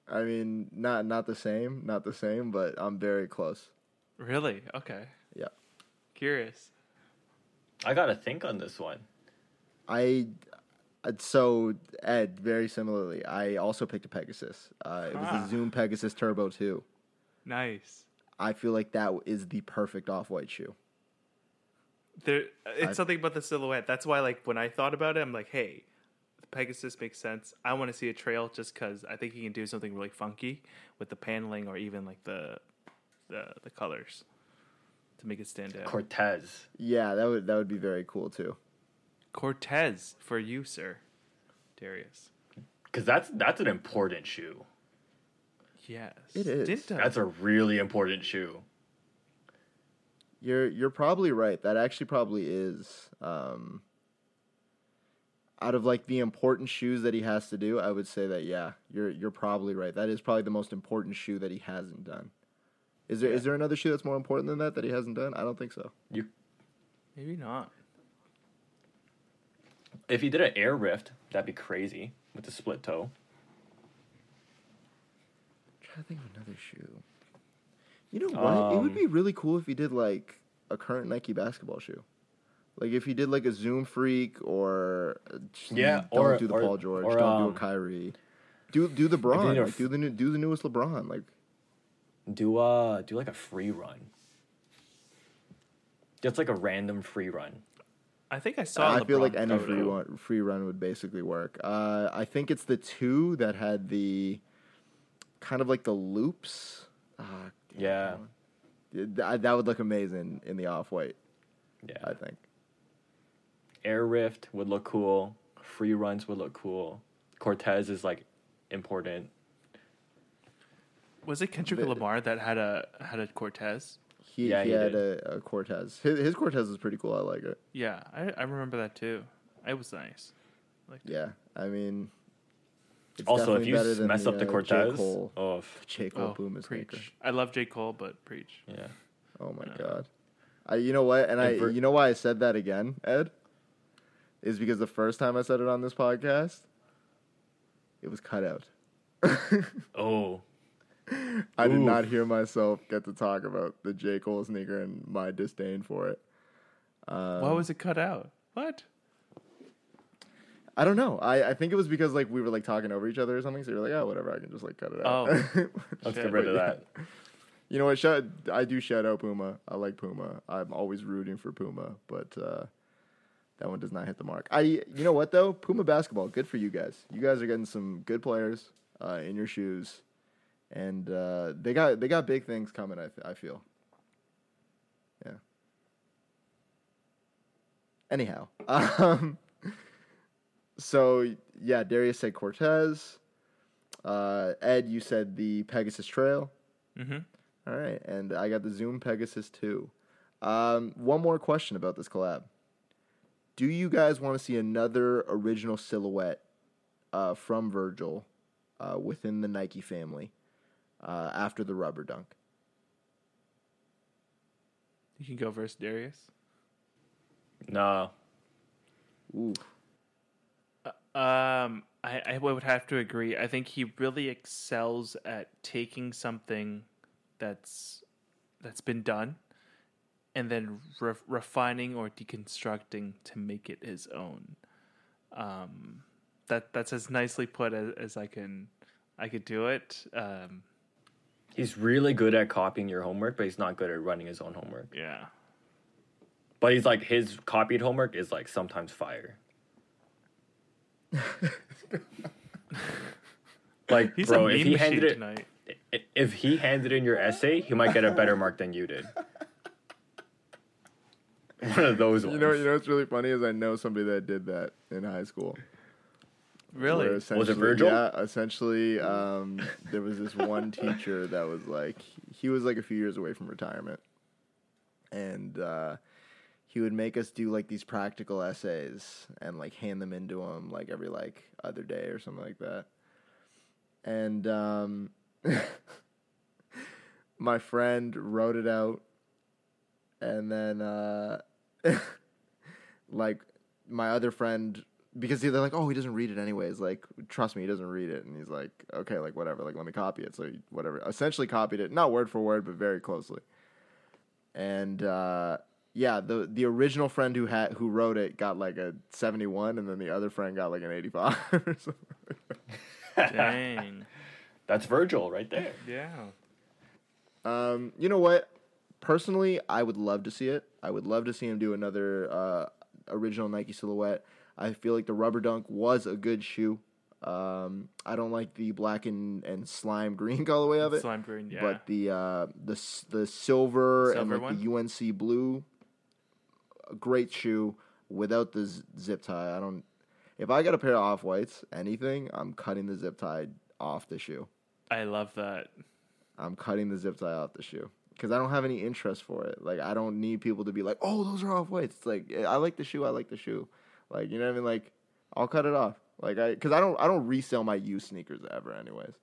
I mean, not not the same, not the same, but I'm very close. Really? Okay. Yeah. Curious. I gotta think on this one. I uh, so Ed, very similarly, I also picked a Pegasus. Uh, it was Ah. the Zoom Pegasus Turbo 2. Nice. I feel like that is the perfect off-white shoe. There, it's I- something about the silhouette. That's why, like, when I thought about it, I'm like, hey, the Pegasus makes sense. I want to see a trail just because I think he can do something really funky with the paneling or even like the the the colors to make it stand out. Cortez. Yeah, that would that would be very cool too. Cortez for you, sir, Darius. Because that's that's an important shoe. Yes, It is. Dinta. That's a really important shoe. You're you're probably right. That actually probably is um out of like the important shoes that he has to do, I would say that yeah, you're you're probably right. That is probably the most important shoe that he hasn't done. Is there is Yeah. there another shoe that's more important than that that he hasn't done? I don't think so. You maybe not. If you did an air rift, that'd be crazy with the split toe. trying to think of another shoe. You know what? it would Um, be really cool if he did like a current Nike basketball shoe. Like if he did like a Zoom Freak or uh, Yeah, don't or- do the or- Paul George, or, don't do um, a Kyrie. Do do the Braun, like, f- do the new, do the newest LeBron, like Do uh do like a free run. Just like a random free run. I think I saw. I feel like any photo. free run, free run would basically work. Uh, I think it's the two that had the kind of like the loops. Ah, damn, Yeah. that, that would look amazing in the off white. Yeah. I think. Air rift would look cool. Free runs would look cool. Cortez is like important. Was it Kendrick The- Lamar that had a had a Cortez? He, Yeah, he, he had a, a Cortez. His, his Cortez is pretty cool. I like it. Yeah, I, I remember that too. It was nice. Yeah, I mean, it's also, if you better s- than mess the, up the uh, Cortez, J. Cole, oh f- J. Cole Oh, Puma preach! sneaker. I love J Cole, but preach. yeah. Oh my Yeah. god. I, you know what? And I, for- you know why I said that again, Ed? Is because the first time I said it on this podcast, it was cut out. *laughs* Oh, I did Oof. not hear myself get to talk about the J. Cole sneaker and my disdain for it. Um, Why was it cut out? What? I don't know. I, I think it was because like we were like talking over each other or something. So you're like, oh, whatever. I can just like cut it out. Oh. *laughs* let's get rid of that. You know what? Shout, I do shout out Puma. I like Puma. I'm always rooting for Puma, but uh, that one does not hit the mark. I, you know what though? Puma basketball, good for you guys. You guys are getting some good players uh, in your shoes, and uh, they got they got big things coming. I, I feel. Yeah. Anyhow, *laughs* um, so yeah, Darius said Cortez. Uh, Ed, you said the Pegasus Trail. Mm-hmm. All right, and I got the Zoom Pegasus too. Um, one more question about this collab. Do you guys want to see another original silhouette uh, from Virgil uh, within the Nike family uh, after the rubber dunk? You can go versus Darius. No, Ooh, Um, I, I would have to agree. I think he really excels at taking something that's that's been done and then re- refining or deconstructing to make it his own. Um, that that's as nicely put as, as I can I could do it. Um, he's really good at copying your homework, but he's not good at running his own homework. yeah. But he's like his copied homework is like sometimes fire. *laughs* like He's bro, a if he handed it tonight. if he handed in your essay, he might get a better mark than you did. *laughs* One of those ones. you know, you know what's really funny is I know somebody that did that in high school. Really? Was it Virgil? Yeah, essentially, um, there was this one teacher that was like, he was like a few years away from retirement, and uh, he would make us do like these practical essays and like hand them into him like every like other day or something like that. And um, *laughs* my friend wrote it out, and then uh, *laughs* like my other friend because they're like, oh, he doesn't read it anyways. Like, trust me, he doesn't read it. And he's like, okay, like whatever, like let me copy it. So he, whatever, essentially copied it, not word for word, but very closely. And uh, yeah, the the original friend who had who wrote it got like a seventy one, and then the other friend got like an eighty five. *laughs* Dang. *laughs* That's Virgil right there. yeah. Um, you know what? Personally, I would love to see it. I would love to see him do another uh, original Nike silhouette. I feel like the rubber dunk was a good shoe. Um, I don't like the black and, and slime green *laughs* colorway of it, Slime green, yeah. but the uh, the the silver, and Silver like the UNC blue, a great shoe without the z- zip tie. I don't. If I got a pair of off whites, anything, I'm cutting the zip tie off the shoe. I love that. I'm cutting the zip tie off the shoe because I don't have any interest for it. Like I don't need people to be like, "Oh, those are off whites." It's like I like the shoe. I like the shoe. Like you know what I mean? Like I'll cut it off. Like I because I don't I don't resell my used sneakers ever. Anyways,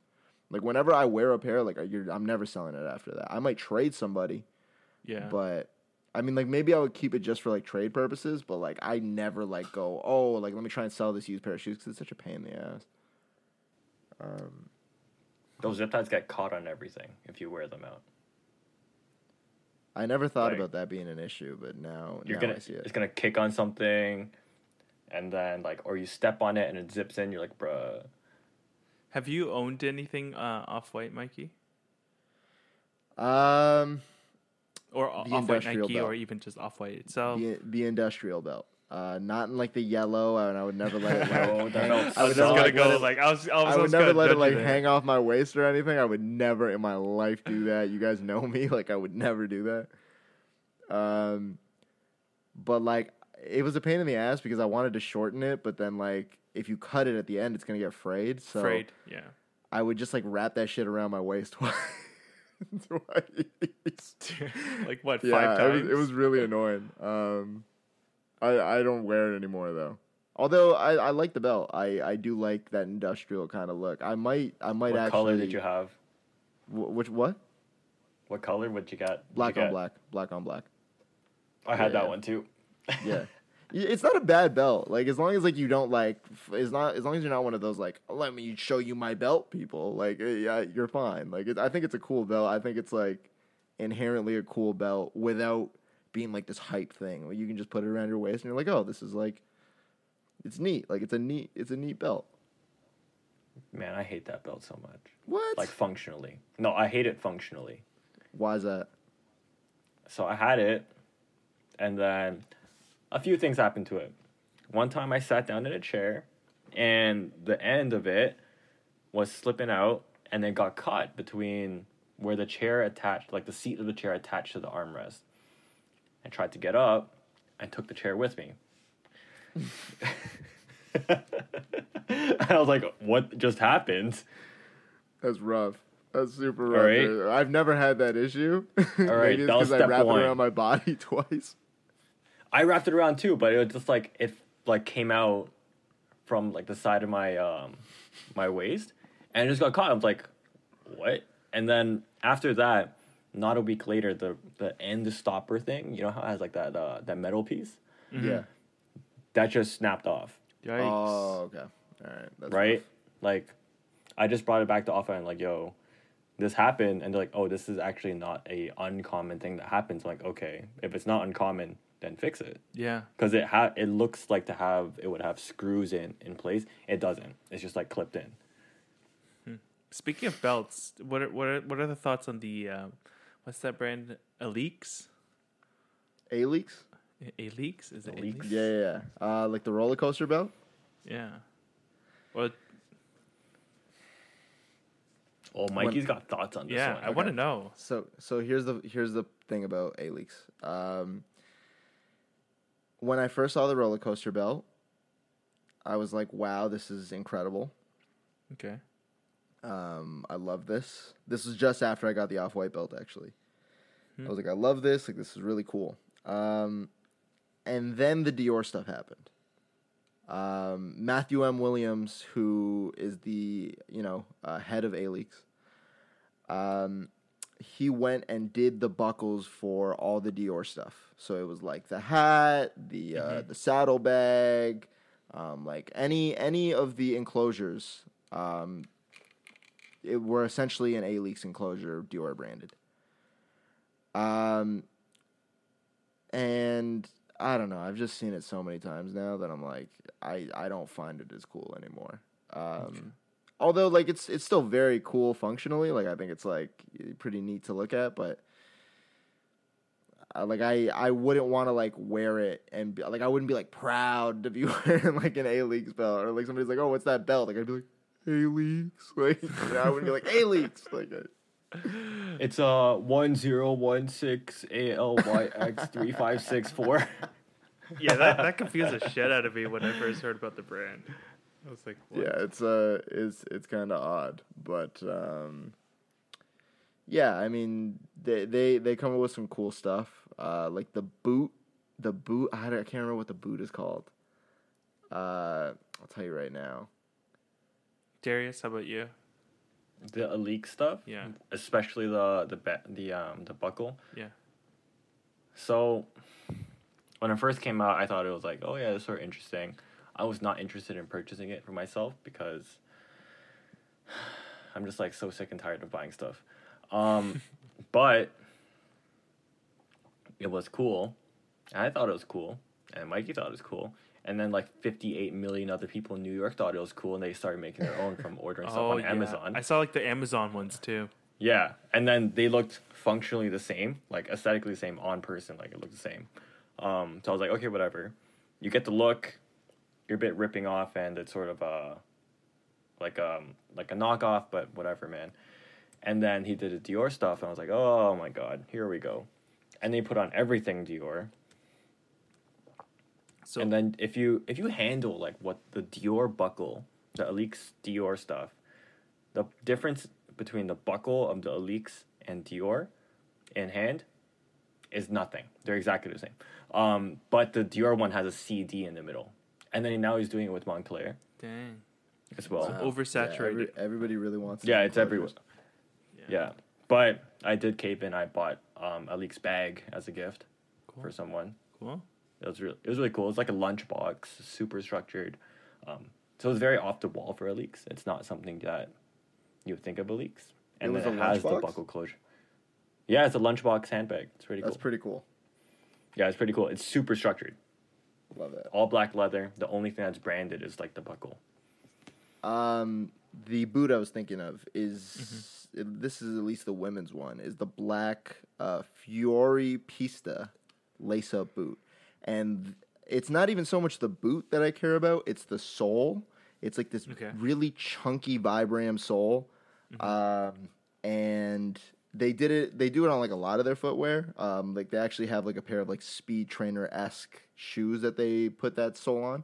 like whenever I wear a pair, like you're, I'm never selling it after that. I might trade somebody, Yeah. but. I mean, like maybe I would keep it just for like trade purposes, but like I never like go, oh, like let me try and sell this used pair of shoes because it's such a pain in the ass. Um, Those zip ties get caught on everything if you wear them out. I never thought Like- about that being an issue, but now, You're now gonna I see it. it's gonna kick on something, and then like or you step on it and it zips in. You're like, bruh. Have you owned anything uh, off white, Mikey? Um, Or off white Nike, belt. or even just off white itself? the the industrial belt. Uh, not in like the yellow, and I would never let it. Like, *laughs* No, hang- I I was never just gonna go it- like I was. I was I would almost never let it like hang off my waist or anything. I would never in my life do that. You guys know me. *laughs* Like I would never do that. Um, but like it was a pain in the ass because I wanted to shorten it, but then like if you cut it at the end, it's gonna get frayed. So Afraid, yeah. I would just like wrap that shit around my waist *laughs* twice. twice. *laughs* like what? yeah, five it times. was, it was really annoying. Um, I I don't wear it anymore though. Although I, I like the belt, I, I do like that industrial kind of look. I might I might What actually. color did you have? Wh- which what? What color would you got? Black you on black, black on black. I had Yeah, that yeah. one too. Yeah, *laughs* it's not a bad belt. Like as long as like you don't like, it's not as long as you're not one of those like let me show you my belt people. Like eh, yeah, you're fine. Like it, I think it's a cool belt. I think it's like inherently a cool belt without being like this hype thing. Like you can just put it around your waist and you're like, oh, this is like, it's neat. Like it's a neat, it's a neat belt. Man, I hate that belt so much. What? Like functionally. No, I hate it functionally. Why is that? So I had it, and then a few things happened to it. One time I sat down in a chair, and the end of it was slipping out, and then got caught between where the chair attached, like the seat of the chair attached to the armrest. I tried to get up, and took the chair with me. and *laughs* I was like, "What just happened?" That's rough. That's super rough. right. I've never had that issue. *laughs* All right, Maybe it's because I step wrap one. it around my body *laughs* twice. I wrapped it around too, but it was just like it like came out from like the side of my um my waist and it just got caught. I was like, what? And then after that, not a week later, the the end stopper thing, you know how it has like that uh, that metal piece Yeah. that just snapped off, Yikes. Oh, okay. All right. That's right? rough. Like, I just brought it back to offer and like, yo, this happened, and they're like, oh, this is actually not a uncommon thing that happens. like, okay, if it's not uncommon, then fix it. yeah. because it ha- it looks like to have it would have screws in in place. It doesn't. It's just like clipped in. Speaking of belts, what are, what are, what are the thoughts on the um, what's that brand? Aleeks? A leaks? Aleeks? Is it Aleeks? Aleeks? Yeah, yeah, yeah. Uh, like the roller coaster belt. Yeah. Well, Oh, Mikey's got thoughts on this yeah. one. I want to know. So, so here's the here's the thing about A leaks. Um, when I first saw the roller coaster belt, I was like, "Wow, this is incredible." Okay. Um, I love this. This was just after I got the off white belt. Actually, Hmm. I was like, "I love this. Like, this is really cool." Um, and then the Dior stuff happened. Um, Matthew M. Williams, who is the you know uh, head of Alyx, um, he went and did the buckles for all the Dior stuff. So it was like the hat, the uh, the saddlebag, um, like any any of the enclosures. Um, it were essentially an Alyx enclosure, Dior branded. Um, and I don't know. I've just seen it so many times now that I'm like, I I don't find it as cool anymore. Um, although like it's it's still very cool functionally. Like I think it's like pretty neat to look at, but. Uh, like I, I wouldn't want to like wear it and be, like I wouldn't be like proud to be *laughs* wearing like an Alyx belt or like somebody's like oh what's that belt like I'd be like Alyx *laughs* like you know, I wouldn't be like Alyx *laughs* like I, It's uh one zero one six A L Y X three five six four. Yeah, that, that confused the shit out of me when I first heard about the brand. I was like, what? yeah it's uh it's it's kind of odd but um yeah I mean they they they come up with some cool stuff uh like the boot the boot I, don't- I can't remember what the boot is called uh I'll tell you right now Darius, how about you? The Elite stuff. Yeah. Especially the the ba- the um the buckle. Yeah. So when it first came out, I thought it was like, oh yeah, it's sort of interesting. I was not interested in purchasing it for myself because *sighs* I'm just like so sick and tired of buying stuff. Um, *laughs* but it was cool. I thought it was cool, and Mikey thought it was cool. And then like 58 million other people in New York thought it was cool, and they started making their own from ordering stuff on Oh, yeah. Amazon. I saw like the Amazon ones too. Yeah, and then they looked functionally the same, like aesthetically the same on person, like it looked the same. Um, so I was like, okay, whatever. You get the look, you're a bit ripping off, and it's sort of a like um like a knockoff, but whatever, man. And then he did the Dior stuff, and I was like, oh my god, here we go. And they put on everything Dior. So And then if you if you handle like what the Dior buckle, the Alyx Dior stuff, the difference between the buckle of the Alyx and Dior in hand is nothing. They're exactly the same. Um, but the Dior one has a CD in the middle, and then now he's doing it with Moncler dang. as well. So Wow. oversaturated. Yeah, every- everybody really wants. It. Yeah, it's everywhere. closures. Yeah, but I did cape and I bought um, Alyx bag as a gift Cool. for someone. Cool. It was really, it was really cool. It's like a lunchbox, super structured. Um, so it's very off the wall for a leaks. It's not something that you would think of a leaks. And It then was it a has the buckle closure. Yeah, it's a lunchbox handbag. It's pretty That's cool. pretty cool. yeah, it's pretty cool. It's super structured. Love that. All black leather. The only thing that's branded is like the buckle. Um, the boot I was thinking of is this is at least the women's one is the black uh, Fiori Pista lace up boot, and it's not even so much the boot that I care about; it's the sole. It's like this Okay. really chunky Vibram sole, um, and they did it. They do it on like a lot of their footwear. Um, like they actually have like a pair of like speed trainer esque shoes that they put that sole on.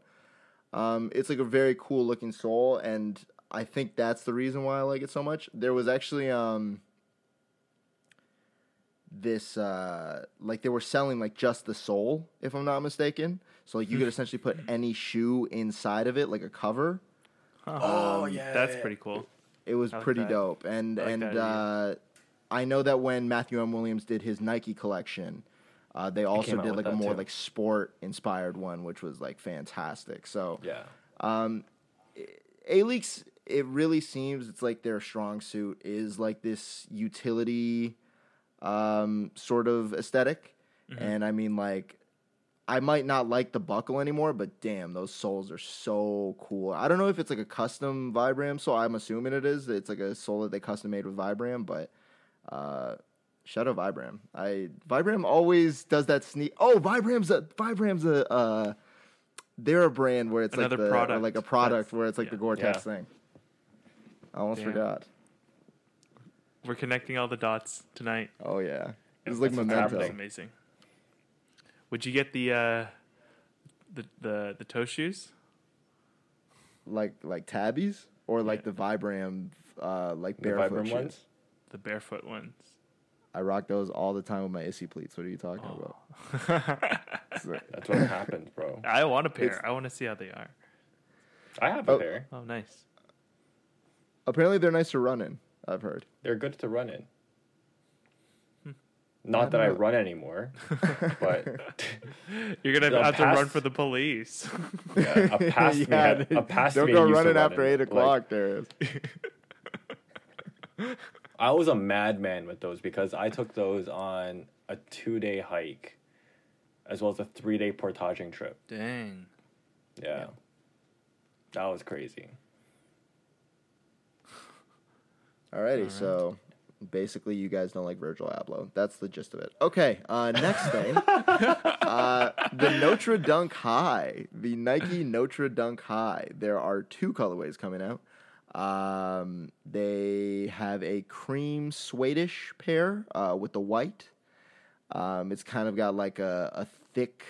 Um, it's like a very cool looking sole, and I think that's the reason why I like it so much. There was actually um, this uh, like they were selling like just the sole, if I'm not mistaken. So like you could essentially put any shoe inside of it, like a cover. Oh, yeah, That's yeah, pretty cool. It was like pretty that. dope, and like and that idea. uh, I know that when Matthew M. Williams did his Nike collection, uh, they also did like a more too. like sport inspired one, which was like fantastic. So Yeah. um, Alyx, it really seems it's like their strong suit is like this utility um, sort of esthetic And I mean, like, I might not like the buckle anymore, but damn, those soles are so cool. I don't know if it's like a custom Vibram sole. I'm assuming it is. It's like a sole that they custom made with Vibram, but uh, shout out Vibram. I Vibram always does that sneak. Oh, Vibram's a Vibram's a. Uh, they're a brand where it's Another like the, product like a product that's- where it's like the yeah. Gore-Tex Yeah. thing. I almost Damn. forgot. We're connecting all the dots tonight. Oh yeah, it's like That's what's memento. That's amazing. Would you get the uh, the the the toe shoes? Like like tabis or like Yeah. the Vibram, uh, like The barefoot Vibram shoes. ones. The barefoot ones. I rock those all the time with my Issey pleats. What are you talking Oh. about? *laughs* It's That's what *laughs* happens, bro. I want a pair. It's- I want to see how they are. I have a Oh. pair. Oh, nice. Apparently, they're nice to run in. I've heard. They're good to run in. Hmm. I Not that I don't know. run anymore, *laughs* but You're gonna The have to run for the police. yeah, a past me, had- a past don't me go running run after in. eight Like, o'clock. there is. I was a madman with those because I took those on a two day hike, as well as a three day portaging trip. Dang. Yeah, that was crazy. Alrighty, Alright. so basically, you guys don't like Virgil Abloh. That's the gist of it. Okay, uh, next thing, *laughs* uh, the Notre Dunk High, the Nike Notre Dunk High. There are two colorways coming out. Um, they have a cream suede-ish pair uh, with the white. Um, it's kind of got like a, a thick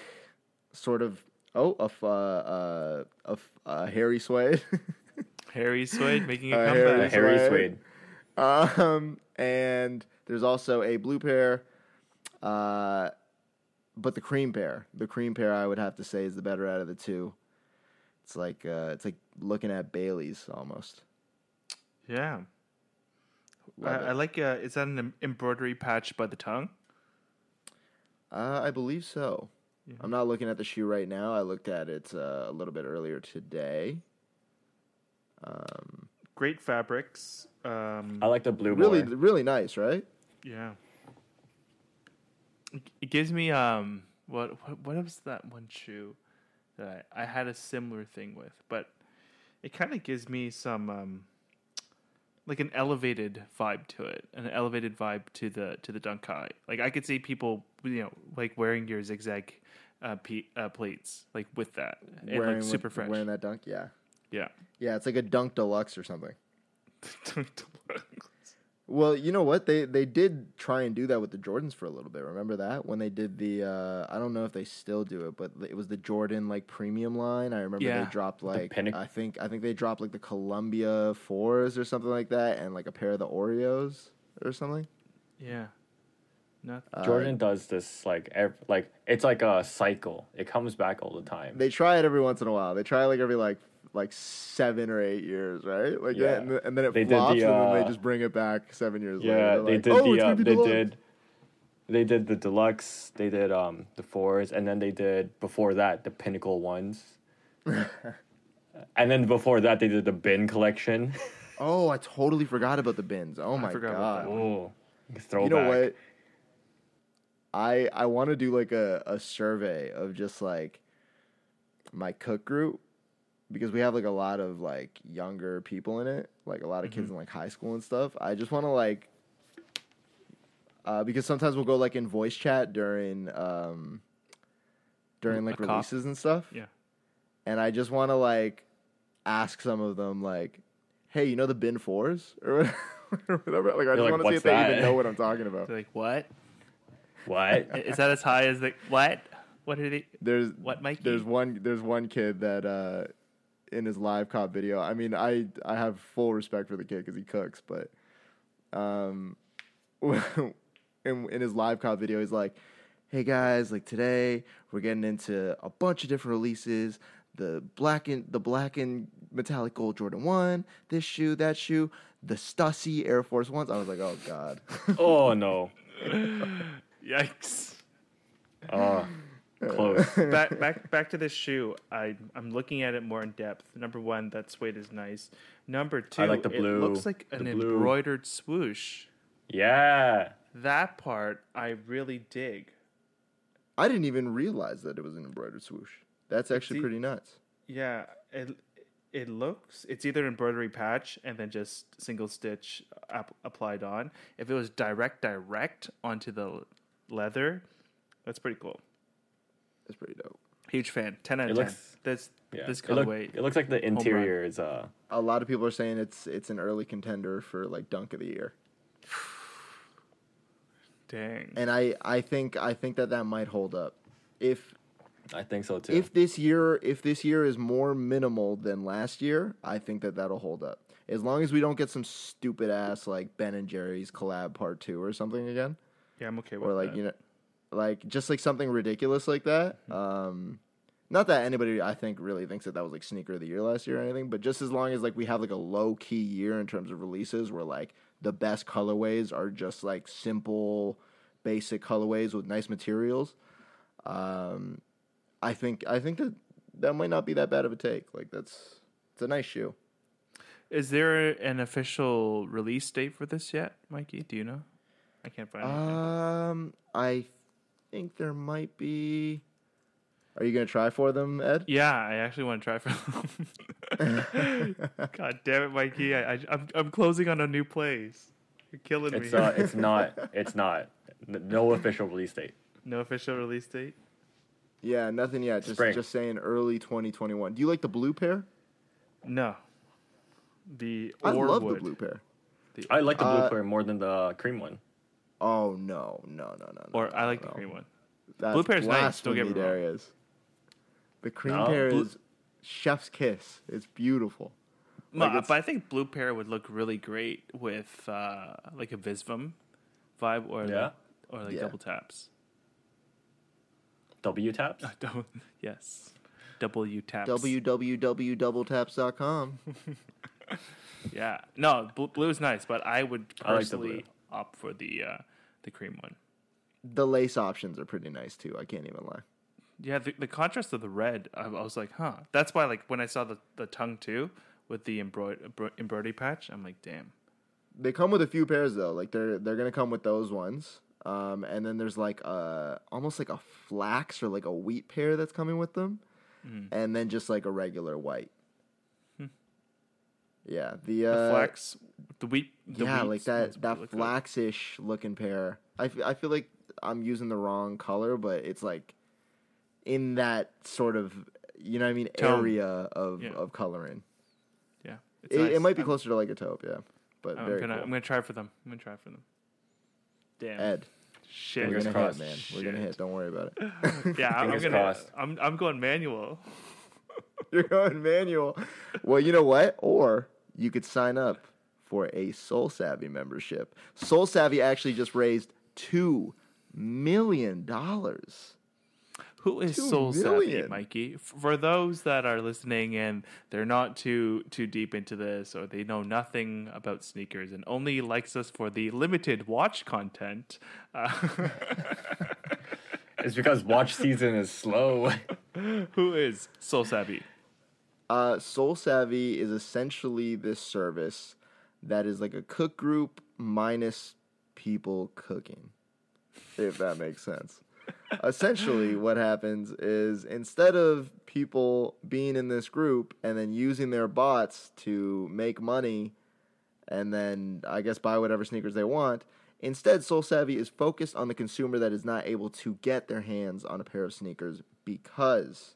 sort of oh a f- uh, uh, a f- uh, hairy suede. *laughs* Harry Suede making a Uh, comeback. Harry The Harry Suede. Suede. Um, and there's also a blue pair. Uh, but the cream pair, the cream pair, I would have to say is the better out of the two. It's like uh, it's like looking at Bailey's almost. Yeah. I, I like. Uh, is that an embroidery patch by the tongue? Uh, I believe so. Yeah. I'm not looking at the shoe right now. I looked at it uh, a little bit earlier today. Um, Great fabrics. Um, I like the blue really, more. really nice, right? yeah. It- It gives me um what what what was that one shoe that I, I had a similar thing with, but it kind of gives me some um like an elevated vibe to it, an elevated vibe to the to the dunk high. Like I could see people you know like wearing your zigzag uh, pe- uh plates like with that, and wearing like with- super fresh. Wearing that dunk, yeah, Yeah. yeah. It's like a dunk deluxe or something. *laughs* Well, you know what? They they did try and do that with the Jordans for a little bit. Remember that when they did the uh, I don't know if they still do it, but it was the Jordan like premium line. I remember Yeah. they dropped like Pinnac- I think I think they dropped like the Columbia fours or something like that, and like a pair of the Oreos or something. yeah. Not Uh, Jordan does this like ev- like it's like a cycle. It comes back all the time. They try it every once in a while. They try like every like like seven or eight years, right? Like Yeah. and, and then it They did the, flops, and then uh, they just bring it back seven years later. yeah, They're like, did "Oh, the uh, they deluxe." did they did the deluxe. They did um the fours, and then they did before that the pinnacle ones. *laughs* and then before that they did the bin collection. Oh, I totally forgot about the bins. Oh my god. oh, throwback. You know what? I I want to do like a, a survey of just like my cook group because we have like a lot of like younger people in it, like a lot of Mm-hmm. kids in like high school and stuff. I just want to like uh, because sometimes we'll go like in voice chat during um during like A cop? releases and stuff. Yeah. And I just want to like ask some of them like, "Hey, you know the bin fours *laughs* or whatever?" Like I just like, want to see "What's if they even know what I'm talking about. *laughs* They're like what? What? Is that as high as the what? What are they? There's What, Mikey? There's one. There's one kid that uh, in his live cop video. I mean, I I have full respect for the kid because he cooks, but um, *laughs* in in his live cop video, he's like, "Hey guys, like today we're getting into a bunch of different releases. The black and the black and metallic gold Jordan One, this shoe, that shoe, the Stussy Air Force Ones." I was like, "Oh God." oh *laughs* no. *laughs* Yikes! Oh, close. *laughs* back back back to this shoe. I I'm looking at it more in depth. Number one, that suede is nice. Number two, I like the blue. It looks like an blue. embroidered swoosh. Yeah. That part I really dig. I didn't even realize that it was an embroidered swoosh. That's actually See- pretty nuts. Yeah, it it looks. It's either embroidery patch and then just single stitch ap- applied on. If it was direct direct onto the leather, that's pretty cool. That's pretty dope. Huge fan. Ten out It of ten. looks- This Yeah. this it, look- colorway. it looks like the interior is uh a lot of people are saying it's it's an early contender for like dunk of the year *sighs* Dang. and i i think i think that that might hold up if I think so too. if this year if this year is more minimal than last year i think that that'll hold up as long as we don't get some stupid ass like ben and jerry's collab part two or something again Yeah, I'm okay with it. or like that. you know, like just like something ridiculous like that. Mm-hmm. Um, not that anybody I think really thinks that that was like sneaker of the year last year or anything, but just as long as like we have like a low key year in terms of releases, where like the best colorways are just like simple, basic colorways with nice materials. Um, I think I think that that might not be that bad of a take. Like that's it's a nice shoe. Is there an official release date for this yet, Mikey? Do you know? I can't find it. Um, I think there might be. Are you gonna try for them, Ed? Yeah, I actually want to try for *laughs* them. *laughs* God damn it, Mikey! I, I, I'm I'm closing on a new place. You're killing It's me. uh, it's *laughs* not. It's not. No official release date. no official release date. Yeah, nothing yet. Just Spring. just saying early 2021. Do you like the blue pair? No. The I love the blue pair. The- I like the blue Uh, pair more than the cream one. Oh no, no, no, no. no or no, I like no. the green one. That's Blue is nice, don't get me wrong. Darius. The cream No, pair blue- is chef's kiss. It's beautiful. No, it's- but I think blue pair would look really great with uh, like a Visvim vibe or Yeah. like, or like Yeah. double taps. WTAPS. *laughs* Double, yes, WTAPS. www.doubletaps.com. *laughs* Yeah, no, blue, blue is nice, but I would I like the blue. personally opt for the uh, the cream one. The lace options are pretty nice too. I can't even lie. Yeah, the, the contrast of the red, I, I was like, huh. That's why, like, when I saw the, the tongue too with the embroid- embroidery patch, I'm like, damn. They come with a few pairs though. Like they're they're gonna come with those ones. Um, and then there's like a almost like a flax or like a wheat pair that's coming with them, Mm. and then just like a regular white. Yeah, the. The uh, flax, the wheat, the yeah, wheat like that that look good. flaxish looking pair. I, f- I feel like I'm using the wrong color, but it's like in that sort of you know what I mean Tone. area of Yeah. of coloring. Yeah, It, nice. it might be I'm- closer to like a taupe, yeah. But I'm very gonna, cool. I'm gonna try for them. I'm gonna try for them. Damn. Ed, Shit. we're gonna crossed. hit, man. We're gonna hit. Don't worry about it. *laughs* Yeah, I'm gonna. crossed. I'm I'm going manual. *laughs* You're going manual. Well, you know what? Or you could sign up for a SoleSavy membership. SoleSavy actually just raised two million dollars. Who is Two SoleSavy. Mikey? For those that are listening and they're not too too deep into this, or they know nothing about sneakers and only likes us for the limited watch content, uh, *laughs* It's because watch season is slow. *laughs* who is SoleSavy? Uh, SoleSavy is essentially this service that is like a cook group minus people cooking, if that makes sense. *laughs* essentially, what happens is instead of people being in this group and then using their bots to make money and then I guess buy whatever sneakers they want, instead, SoleSavy is focused on the consumer that is not able to get their hands on a pair of sneakers because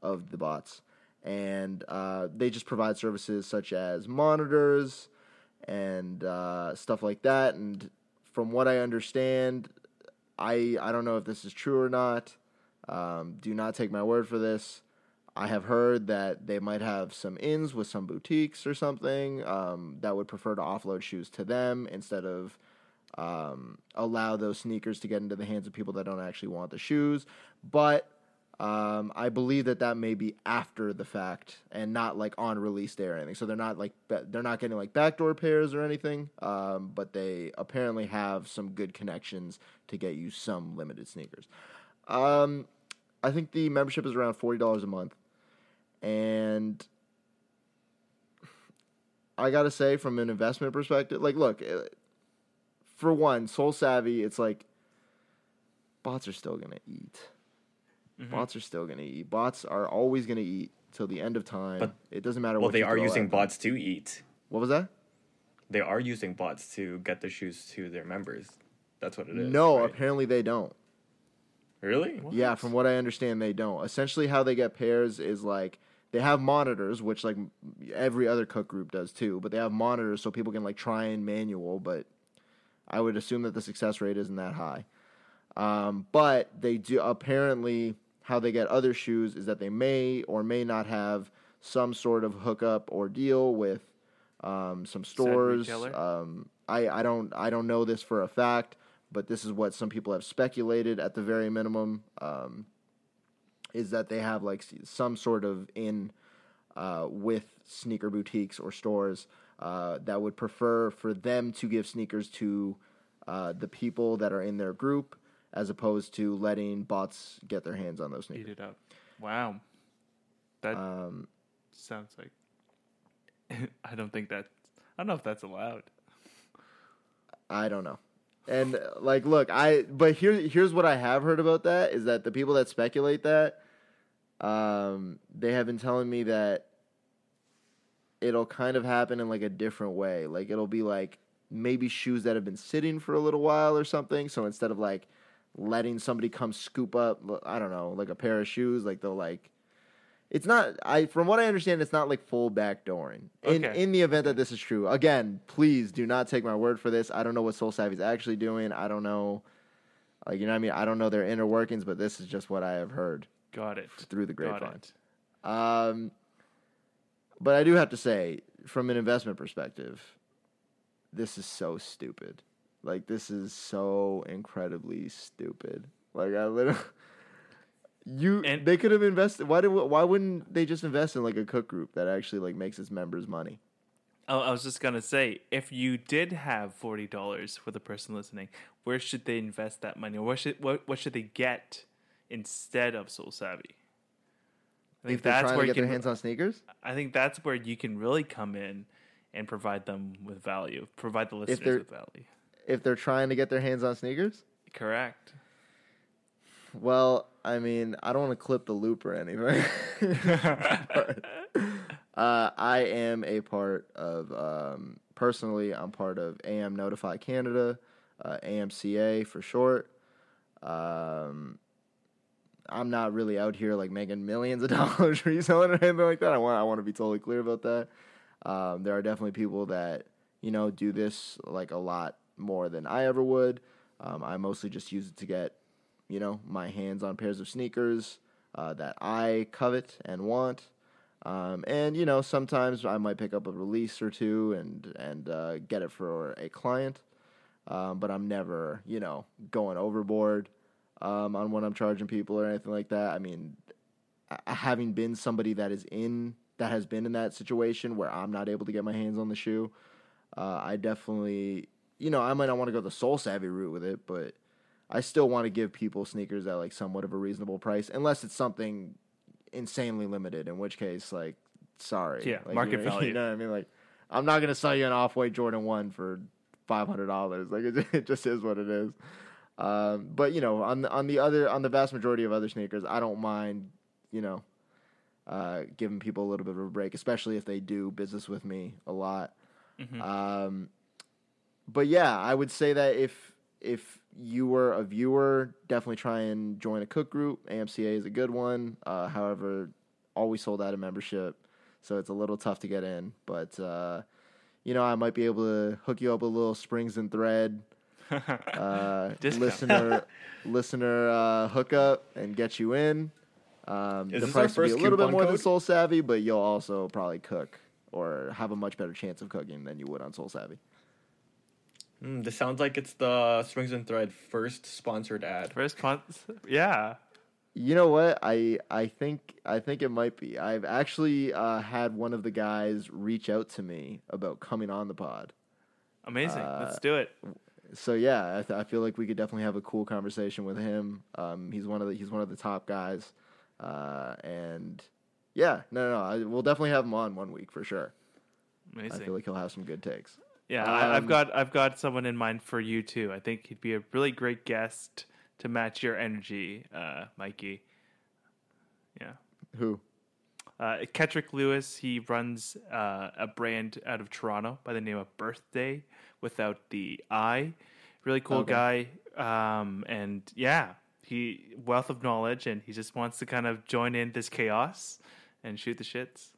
of the bots. And uh, they just provide services such as monitors and uh, stuff like that. And from what I understand, I I don't know if this is true or not. Um, do not take my word for this. I have heard that they might have some ins with some boutiques or something um, that would prefer to offload shoes to them instead of um, allow those sneakers to get into the hands of people that don't actually want the shoes. But um, I believe that that may be after the fact and not like on release day or anything. So they're not like ba- they're not getting like backdoor pairs or anything. Um, but they apparently have some good connections to get you some limited sneakers. Um, I think the membership is around forty dollars a month, and I gotta say, from an investment perspective, like, look, uh, for one, SoleSavy, it's like bots are still gonna eat. Mm-hmm. Bots are still gonna eat. Bots are always gonna eat till the end of time. But- it doesn't matter well, what they you are using at them. bots to eat. What was that? They are using bots to get the shoes to their members. That's what it is. no, right? apparently they don't. Really? Yeah, from what I understand, they don't. Essentially, how they get pairs is like they have monitors, which like every other cook group does too. But they have monitors so people can like try and manual. But I would assume that the success rate isn't that high. Um, but they do apparently how they get other shoes is that they may or may not have some sort of hookup or deal with um, some stores. Um, I, I don't I don't know this for a fact. but this is what some people have speculated at the very minimum. Um, is that they have like some sort of in uh, with sneaker boutiques or stores uh, that would prefer for them to give sneakers to uh, the people that are in their group as opposed to letting bots get their hands on those Eat it up. Wow. That Um, sounds like. *laughs* I don't think that. I don't know if that's allowed. I don't know. And like, look, I but here here's what I have heard about that is that the people that speculate that, um, they have been telling me that it'll kind of happen in like a different way. Like it'll be like maybe shoes that have been sitting for a little while or something. So instead of like letting somebody come scoop up, I don't know, like a pair of shoes, like they'll like. It's not. I from what I understand, it's not like full backdooring. In Okay. in the event that this is true, again, please do not take my word for this. I don't know what SoleSavy's actually doing. I don't know, like you know, what I mean, I don't know their inner workings, but this is just what I have heard Got it. through the grapevine. Um, but I do have to say, from an investment perspective, this is so stupid. Like this is so incredibly stupid. Like I literally, *laughs* you And- they could have invested. Why did why wouldn't they just invest in like a cook group that actually like makes its members money? Oh, I was just gonna say, if you did have forty dollars for the person listening, where should they invest that money, or what should what what should they get instead of SoleSavy? I think that's where you can. hands on sneakers, I think that's where you can really come in and provide them with value, provide the listeners with value. If they're trying to get their hands on sneakers, Correct. well, I mean, I don't want to clip the loop or anything. But, *laughs* uh, I am a part of, um, personally, I'm part of AMNotify Canada, uh, AMCA for short. Um, I'm not really out here like making millions of *laughs* dollars reselling or anything like that. I want I want to be totally clear about that. Um, there are definitely people that you know do this like a lot more than I ever would. Um, I mostly just use it to get you know my hands on pairs of sneakers uh, that I covet and want. Um, and you know sometimes I might pick up a release or two and and uh, get it for a client. Um, but I'm never you know going overboard um, on when I'm charging people or anything like that. I mean, having been somebody that is in that has been in that situation where I'm not able to get my hands on the shoe, uh, I definitely, you know, I might not want to go the SoleSavy route with it, but I still want to give people sneakers at like somewhat of a reasonable price, unless it's something insanely limited. In which case, like, sorry, Yeah, Like, market you know, *laughs* value. You know what I mean? Like, I'm not gonna sell you an off white Jordan one for five hundred dollars. Like, it, *laughs* it just is what it is. Um, but you know, on the, on the other on the vast majority of other sneakers, I don't mind, you know, uh, giving people a little bit of a break, especially if they do business with me a lot. Mhm. Um, but yeah, I would say that if if you were a viewer, definitely try and join a cook group. AMCA is a good one. Uh, however, always sold out of membership, so it's a little tough to get in. But uh, you know, I might be able to hook you up with a little springs and thread *laughs* uh, listener *laughs* listener uh, hookup and get you in. Um, the price will be a little bit more than? SoleSavy, but you'll also probably cook or have a much better chance of cooking than you would on SoleSavy. Mm, this sounds like it's the Springs and Thread first sponsored ad. First con- yeah. You know what? I I think I think it might be. I've actually uh, had one of the guys reach out to me about coming on the pod. Amazing. Uh, Let's do it. So yeah, I, th- I feel like we could definitely have a cool conversation with him. Um, he's one of the he's one of the top guys, uh, and yeah, no, no, no, I, we'll definitely have him on one week for sure. I feel like he'll have some good takes. Yeah, I, I've Um, got I've got someone in mind for you too. I think he'd be a really great guest to match your energy, uh, Mikey. Yeah. Who? Uh, Kettrick Lewis, he runs uh, a brand out of Toronto by the name of Birthday without the I. Really cool Okay. guy. Um, and yeah, he wealth of knowledge and he just wants to kind of join in this chaos and shoot the shits.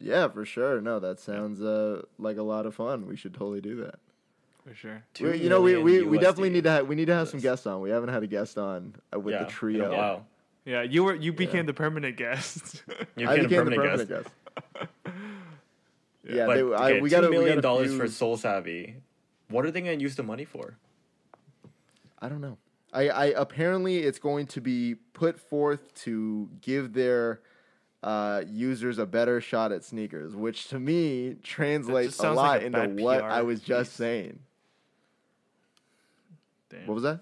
Yeah, for sure. No, that sounds uh, like a lot of fun. We should totally do that. For sure. We, you know, we, we, we definitely need to have, we need to have some guests on. We haven't had a guest on uh, with yeah, the trio. while. Yeah, you were you became the permanent guest. *laughs* You I became a became the permanent permanent guest. guest. Yeah, But, they, I, okay, we two got million we got a dollars few, for SoleSavy. What are they going to use the money for? I don't know. I, I apparently it's going to be put forth to give their uh, users a better shot at sneakers, which to me translates a lot like a into what PR I was just saying. Damn. What was that?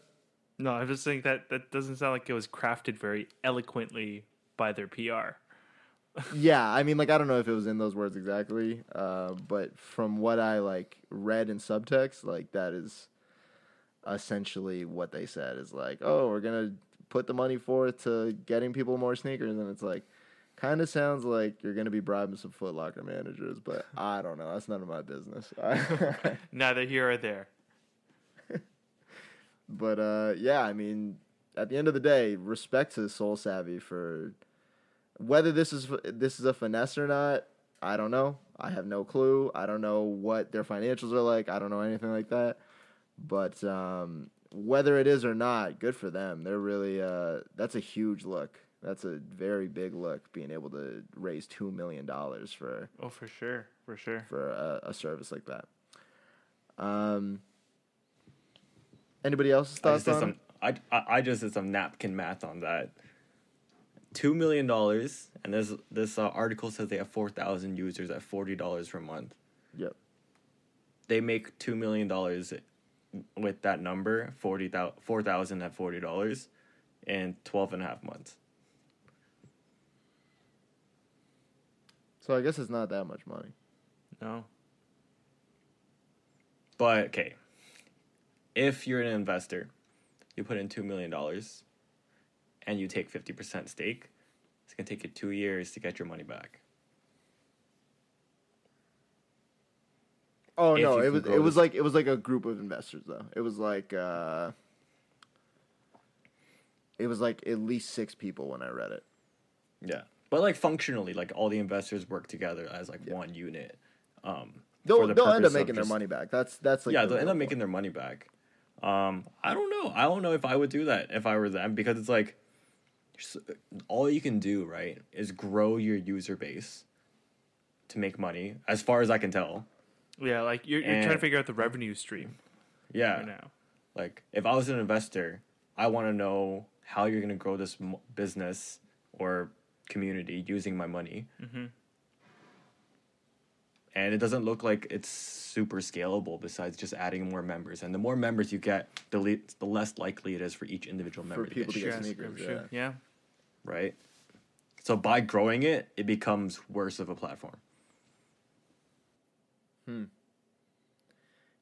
No, I'm just saying that that doesn't sound like it was crafted very eloquently by their PR. *laughs* yeah, I mean, like I don't know if it was in those words exactly, uh, but from what I like read in subtext, like that is essentially what they said is like, oh, we're gonna put the money forth to getting people more sneakers, and it's like, kind of sounds like you're gonna be bribing some Foot Locker managers, but *laughs* I don't know. That's none of my business. *laughs* Neither here or there. *laughs* but uh, yeah, I mean, at the end of the day, respect to SoleSavy for whether this is this is a finesse or not. I don't know. I have no clue. I don't know what their financials are like. I don't know anything like that. But um, whether it is or not, good for them. They're really uh, that's a huge look. That's a very big look. Being able to raise two million dollars for Oh, for sure, for sure. for a, a service like that. Um, anybody else's I thoughts just did on some. I, I I just did some napkin math on that. Two million dollars, and this this uh, article says they have four thousand users at forty dollars per month. Yep. They make two million dollars with that number, forty thousand four thousand at forty dollars, in 12 and a half months. So I guess it's not that much money. No. But okay, if you're an investor, you put in two million dollars, and you take fifty percent stake, it's gonna take you two years to get your money back. Oh If no, it was it was like it was like a group of investors though. It was like uh it was like at least six people when I read it. Yeah, but like functionally, like all the investors work together as like Yeah. one unit. Um, They'll the they'll end up purpose of making their money back. That's that's like yeah, the they'll end real up making their money back. Um, I don't know. I don't know if I would do that if I were them because it's like all you can do right is grow your user base to make money. As far as I can tell, Yeah, like you're, you're trying to figure out the revenue stream yeah. right now. Like if I was an investor, I want to know how you're gonna grow this business or community using my money. Mhm. And it doesn't look like it's super scalable. Besides just adding more members, and the more members you get, the le- the less likely it is for each individual member to people get to get shares, sneakers, Sure, yeah. yeah. right? So by growing it, it becomes worse of a platform. Hmm.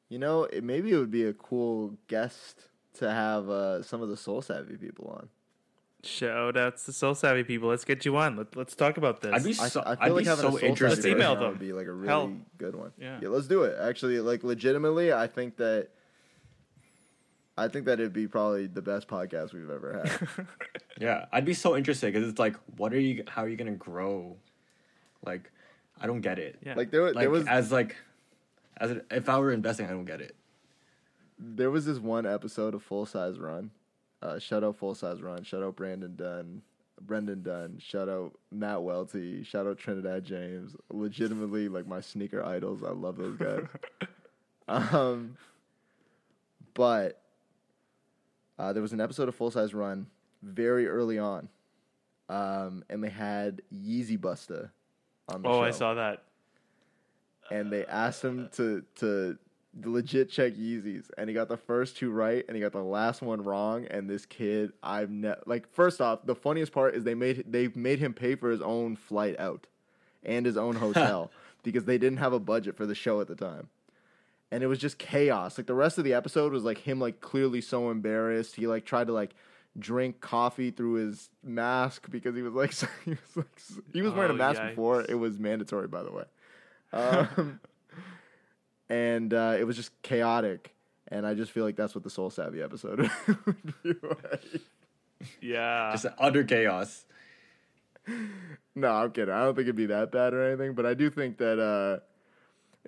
You know, it, maybe it would be a cool guest to have uh, some of the SoleSavy people on. Shout outs to SoleSavy people. Let's get you on. Let, let's talk about this. I'd be I, so, I I'd like be having so a soul interested. Let's savvy email right them. would be like a really Hell. good one. Yeah. yeah, let's do it. Actually, like legitimately, I think that I think that it'd be probably the best podcast we've ever had. *laughs* Yeah, I'd be so interested because it's like, what are you? How are you gonna grow? Like, I don't get it. Yeah. like there, Like there was as like, as if I were investing, I don't get it. there was this one episode of Full Size Run. Uh, shout out Full Size Run. Shout out Brandon Dunne. Brendan Dunne. Shout out Matt Welty. Shout out Trinidad James. Legitimately, like my sneaker idols. I love those guys. *laughs* um, but uh, there was an episode of Full Size Run very early on, um, and they had Yeezy Busta on the oh, show Oh, I saw that. and they asked him to to legit check Yeezys, and he got the first two right, and he got the last one wrong. And this kid, I've ne- like first off, the funniest part is they made they made him pay for his own flight out and his own *laughs* hotel because they didn't have a budget for the show at the time. And it was just chaos. Like the rest of the episode was like him like clearly so embarrassed. He like tried to like drink coffee through his mask because he was like *laughs* he was like he was wearing a Oh, mask yikes. before. It was mandatory by the way. Um, *laughs* and uh, it was just chaotic. And I just feel like that's what the SoleSavy episode *laughs* would be like. Yeah. Just utter chaos. No, I'm kidding. I don't think it'd be that bad or anything, but I do think that uh,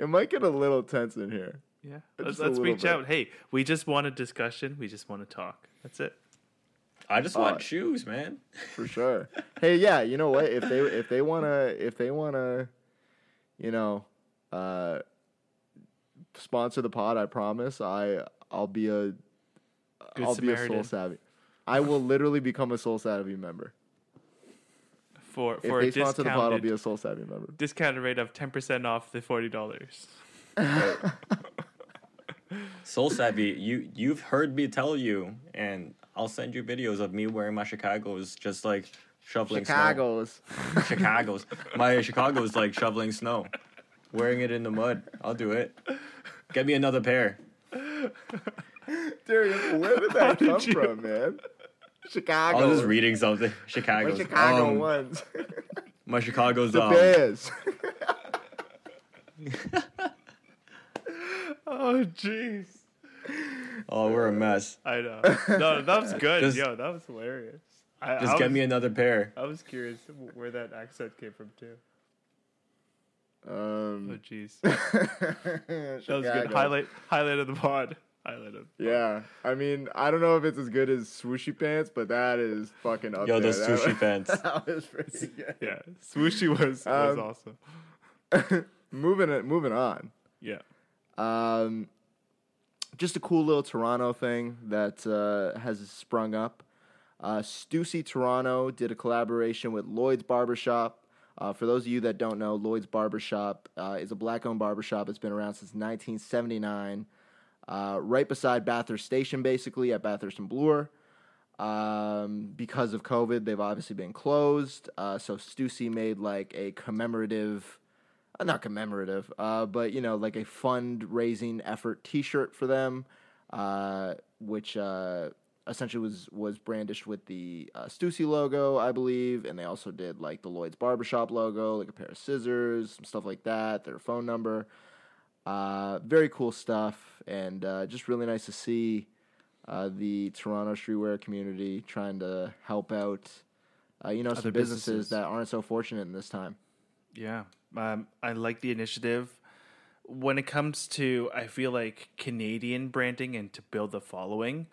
it might get a little tense in here. yeah. just Let's, let's reach bit. out. Hey, we just want a discussion. We just want to talk. That's it. I just Uh, want shoes, man. for sure. hey, yeah, you know what? If they if they wanna if they wanna, you know, uh, sponsor the pod, I promise I I'll be a Good I'll be a SoleSavy. I will literally become a SoleSavy member. for If for they a sponsor the pod, I'll be a SoleSavy member. discounted rate of ten percent off the forty dollars. *laughs* SoleSavy, you you've heard me tell you, and I'll send you videos of me wearing my Chicago's, just like shoveling Chicago's. snow. *laughs* Chicago's. My Chicago's like shoveling snow, wearing it in the mud. I'll do it. Get me another pair. Dude, where did that come from, man? Chicago. I was just reading something. My Chicago Um, ones. My Chicago's. the um, Bears. *laughs* Oh jeez. Oh, we're a mess. I know. No, that was good. Just- Yo, that was hilarious. I, Just I get me another pair. I was curious where that accent came from too. Oh um, jeez. *laughs* That was good. Highlight highlight of the pod. Highlight of Yeah, I mean, I don't know if it's as good as swooshy pants, but that is fucking up Yo, there. those That sushi was- pants. *laughs* That was pretty *laughs* good. Yeah. Swooshy was was Um, awesome. moving it, moving on. Yeah. Um, just a cool little Toronto thing that uh, has sprung up. Uh, Stussy Toronto did a collaboration with Lloyd's Barbershop. Uh, for those of you that don't know, Lloyd's Barbershop uh, is a black-owned barbershop It's been around since 1979, uh, right beside Bathurst Station, basically at Bathurst and Bloor. Um, because of COVID, they've obviously been closed. Uh, so Stussy made like a commemorative uh, not commemorative, uh, but you know, like a fundraising effort T-shirt for them, uh, which uh, essentially was was brandished with the uh, Stussy logo, I believe, and they also did like the Lloyd's Barbershop logo, like a pair of scissors, some stuff like that, their phone number. Uh, very cool stuff, and uh, just really nice to see uh, the Toronto streetwear community trying to help out, uh, you know, Other some businesses, businesses. that aren't so fortunate in this time. Yeah, um, I like the initiative. When it comes to, I feel like Canadian branding and to build the following,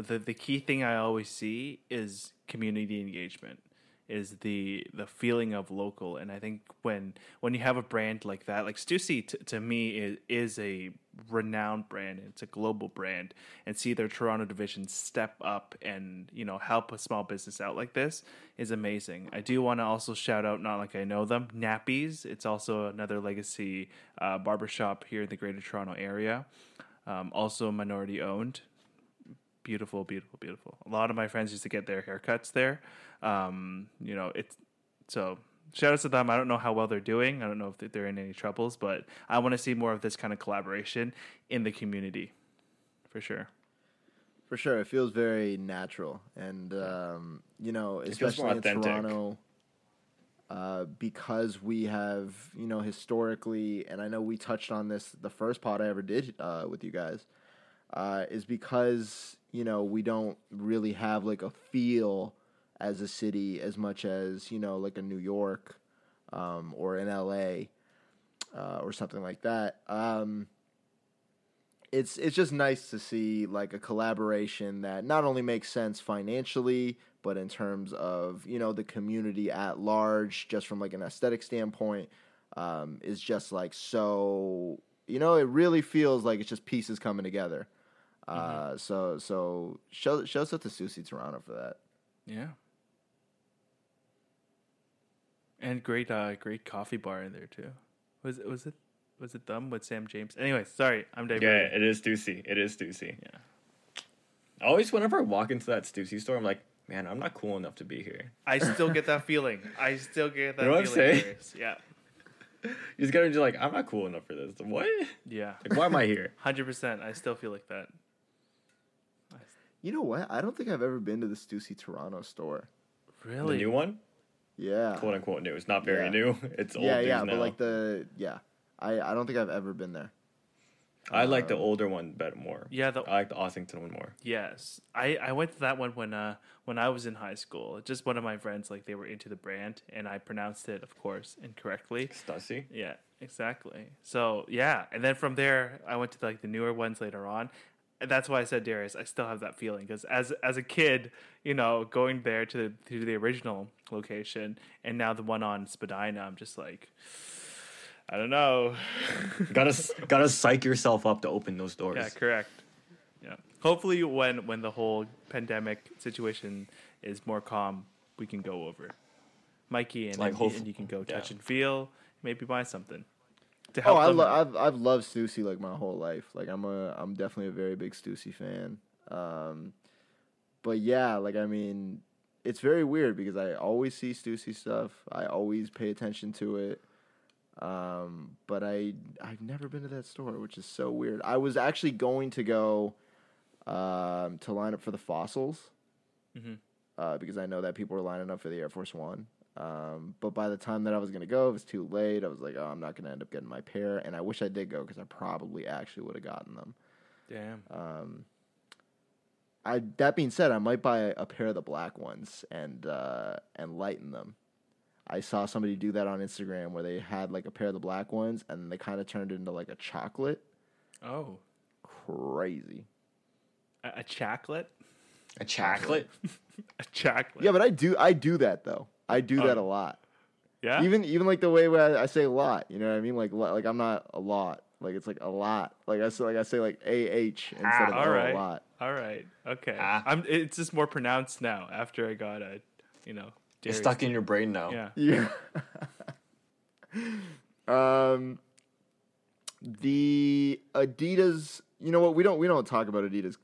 the the key thing I always see is community engagement, is the the feeling of local. And I think when when you have a brand like that, like Stussy, t- to me is is a renowned brand. It's a global brand, and see their Toronto division step up and you know help a small business out like this is amazing. I do want to also shout out, not like I know them, Nappies. It's also another legacy uh, barbershop here in the Greater Toronto area. Um, also minority owned. Beautiful, beautiful, beautiful. A lot of my friends used to get their haircuts there. Um, you know, it's so shout outs to them. I don't know how well they're doing. I don't know if they're in any troubles, but I want to see more of this kind of collaboration in the community for sure. For sure, it feels very natural, and um, you know, especially in. Toronto, uh, because we have you know historically, and I know we touched on this the first pod I ever did uh, with you guys, uh, is because you know we don't really have like a feel as a city as much as you know like a New York um, or an LA uh, or something like that. Um, it's it's just nice to see like a collaboration that not only makes sense financially but in terms of you know the community at large just from like an aesthetic standpoint um, is just like so you know it really feels like it's just pieces coming together uh, so so show show us up to Stussy Toronto for that Yeah. And great, uh, great coffee bar in there too. Was it? Was it? Was it them with Sam James? Anyway, sorry, I'm Dave. Yeah, it is Stussy. It is Stussy. Yeah. Always, whenever I walk into that Stussy store, I'm like, man, I'm not cool enough to be here. I still get that feeling. I still get *laughs* that You know what I'm feeling. saying? Darius. Yeah, You just gotta be like, I'm not cool enough for this. What? yeah, Like, why am I here? *laughs* hundred percent. I still feel like that. You know what I don't think I've ever been to the Stussy Toronto store Really? The new one, yeah quote unquote new. It's not very Yeah. new. *laughs* It's old yeah yeah now. but like the yeah I I don't think I've ever been there I like the um, older one better more. Yeah, the I like the Ossington one more. Yes, I, I went to that one when uh when I was in high school. Just one of my friends like they were into the brand, and I pronounced it, of course, incorrectly. Stussy. Yeah, exactly. So yeah, and then from there I went to like the newer ones later on. And that's why I said Darius. I still have that feeling because as as a kid, you know, going there to the to the original location, and now the one on Spadina, I'm just like, I don't know. *laughs* gotta gotta psych yourself up to open those doors. yeah, correct. Yeah. Hopefully, when when the whole pandemic situation is more calm, we can go over, Mikey, and, Like, and, and you can go touch yeah. and feel, maybe buy something. To Oh, I them. Lo- I've I've loved Stussy like my whole life. Like I'm a I'm definitely a very big Stussy fan. Um, but yeah, like I mean, it's very weird because I always see Stussy stuff. I always pay attention to it. Um, but I I've never been to that store, which is so weird. I was actually going to go um, to line up for the fossils Mhm. uh, because I know that people were lining up for the Air Force One. Um, but by the time that I was gonna go, it was too late. I was like, oh, I'm not gonna end up getting my pair, and I wish I did go because I probably actually would have gotten them. Damn. Um, I that being said, I might buy a pair of the black ones and uh, and lighten them. I saw somebody do that on Instagram where they had like a pair of the black ones and they kind of turned it into like a chocolate. Oh, Crazy. a, a chocolate. A chocolate? *laughs* A chocolate. Yeah, but I do I do that though. I do that Oh. a lot. yeah. Even even like the way where I, I say a lot. You know what I mean? Like like I'm not a lot. Like it's like a lot. Like I say like I say like a h instead of all O right. a lot. All right. Okay. Ah. I'm. It's just more pronounced now after I got a, you know, It's dairy stuck in your brain now. Yeah. Yeah. *laughs* um, the Adidas. You know what? We don't we don't talk about Adidas.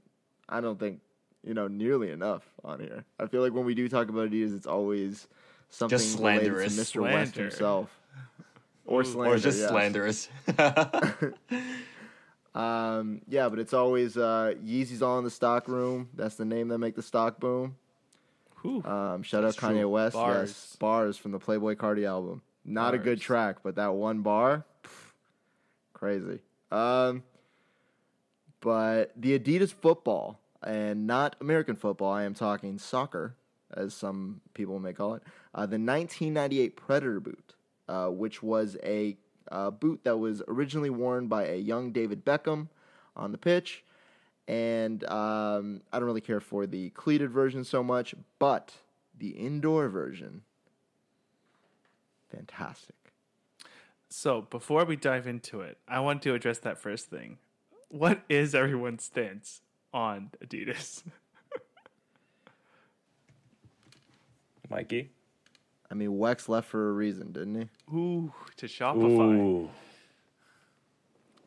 I don't think you know nearly enough on here. I feel like when we do talk about Adidas, it's always something Just slanderous. to Mr. West Slander. himself, or slander, Or just yes. slanderous. *laughs* *laughs* Um, yeah, but it's always uh, Yeezy's all in the stock room. That's the name that make the stock boom. Whew. Um, shout out Kanye true. West. Bars. Yes, bars from the Playboi Carti album. Not a good track, but that one bar, pff, crazy. Um, but the Adidas football and not American football. I am talking soccer, as some people may call it. Uh, the 1998 Predator boot, uh, which was a uh, boot that was originally worn by a young David Beckham on the pitch. And um, I don't really care for the cleated version so much, but the indoor version, fantastic. So before we dive into it, I want to address that first thing. What is everyone's stance on Adidas? *laughs* Mikey? I mean, Wex left for a reason, didn't he? Ooh, to Shopify. Ooh.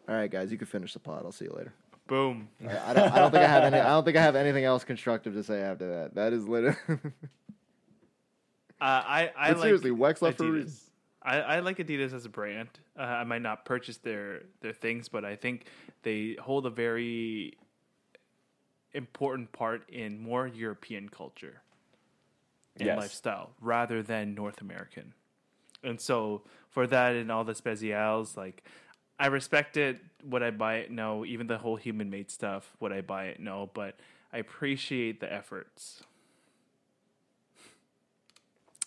All right, guys, you can finish the pod. I'll see you later. Boom. I, I don't, I don't think I have any. I don't think I have anything else constructive to say after that. That is literally. *laughs* Uh, I I But like seriously, Wex left for a Adidas. reason. I, I like Adidas as a brand. Uh, I might not purchase their their things, but I think they hold a very important part in more European culture and Yes. lifestyle rather than North American. And so for that and all the specials, like I respect it. Would I buy it? No. Even the whole human made stuff, would I buy it? No. But I appreciate the efforts.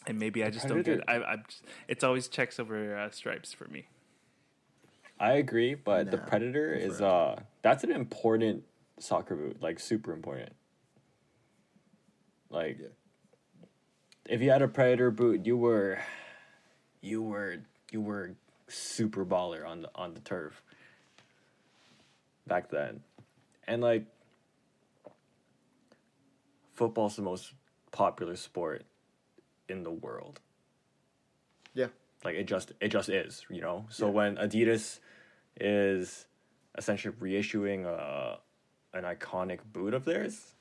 And maybe I just don't get it. I, I just, it's always checks over uh, stripes for me. I agree, but the Predator is uh that's an important soccer boot, like super important. Like Yeah. If you had a Predator boot, you were you were you were super baller on the on the turf back then. And like football's the most popular sport in the world yeah. like it just it just is you know so Yeah. when adidas is essentially reissuing a an iconic boot of theirs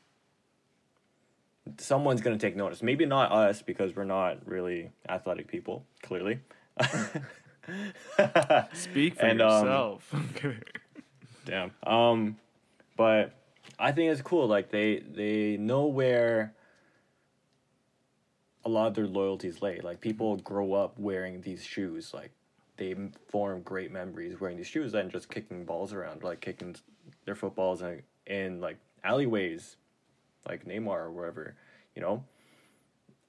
someone's going to take notice maybe not us because we're not really athletic people clearly *laughs* Speak for And, um, yourself. *laughs* Damn. Um, but I think it's cool. Like they they know where a lot of their loyalties lay. Like people grow up wearing these shoes. Like they form great memories wearing these shoes and just kicking balls around, like kicking their footballs in, in like alleyways, like Neymar or wherever. You know.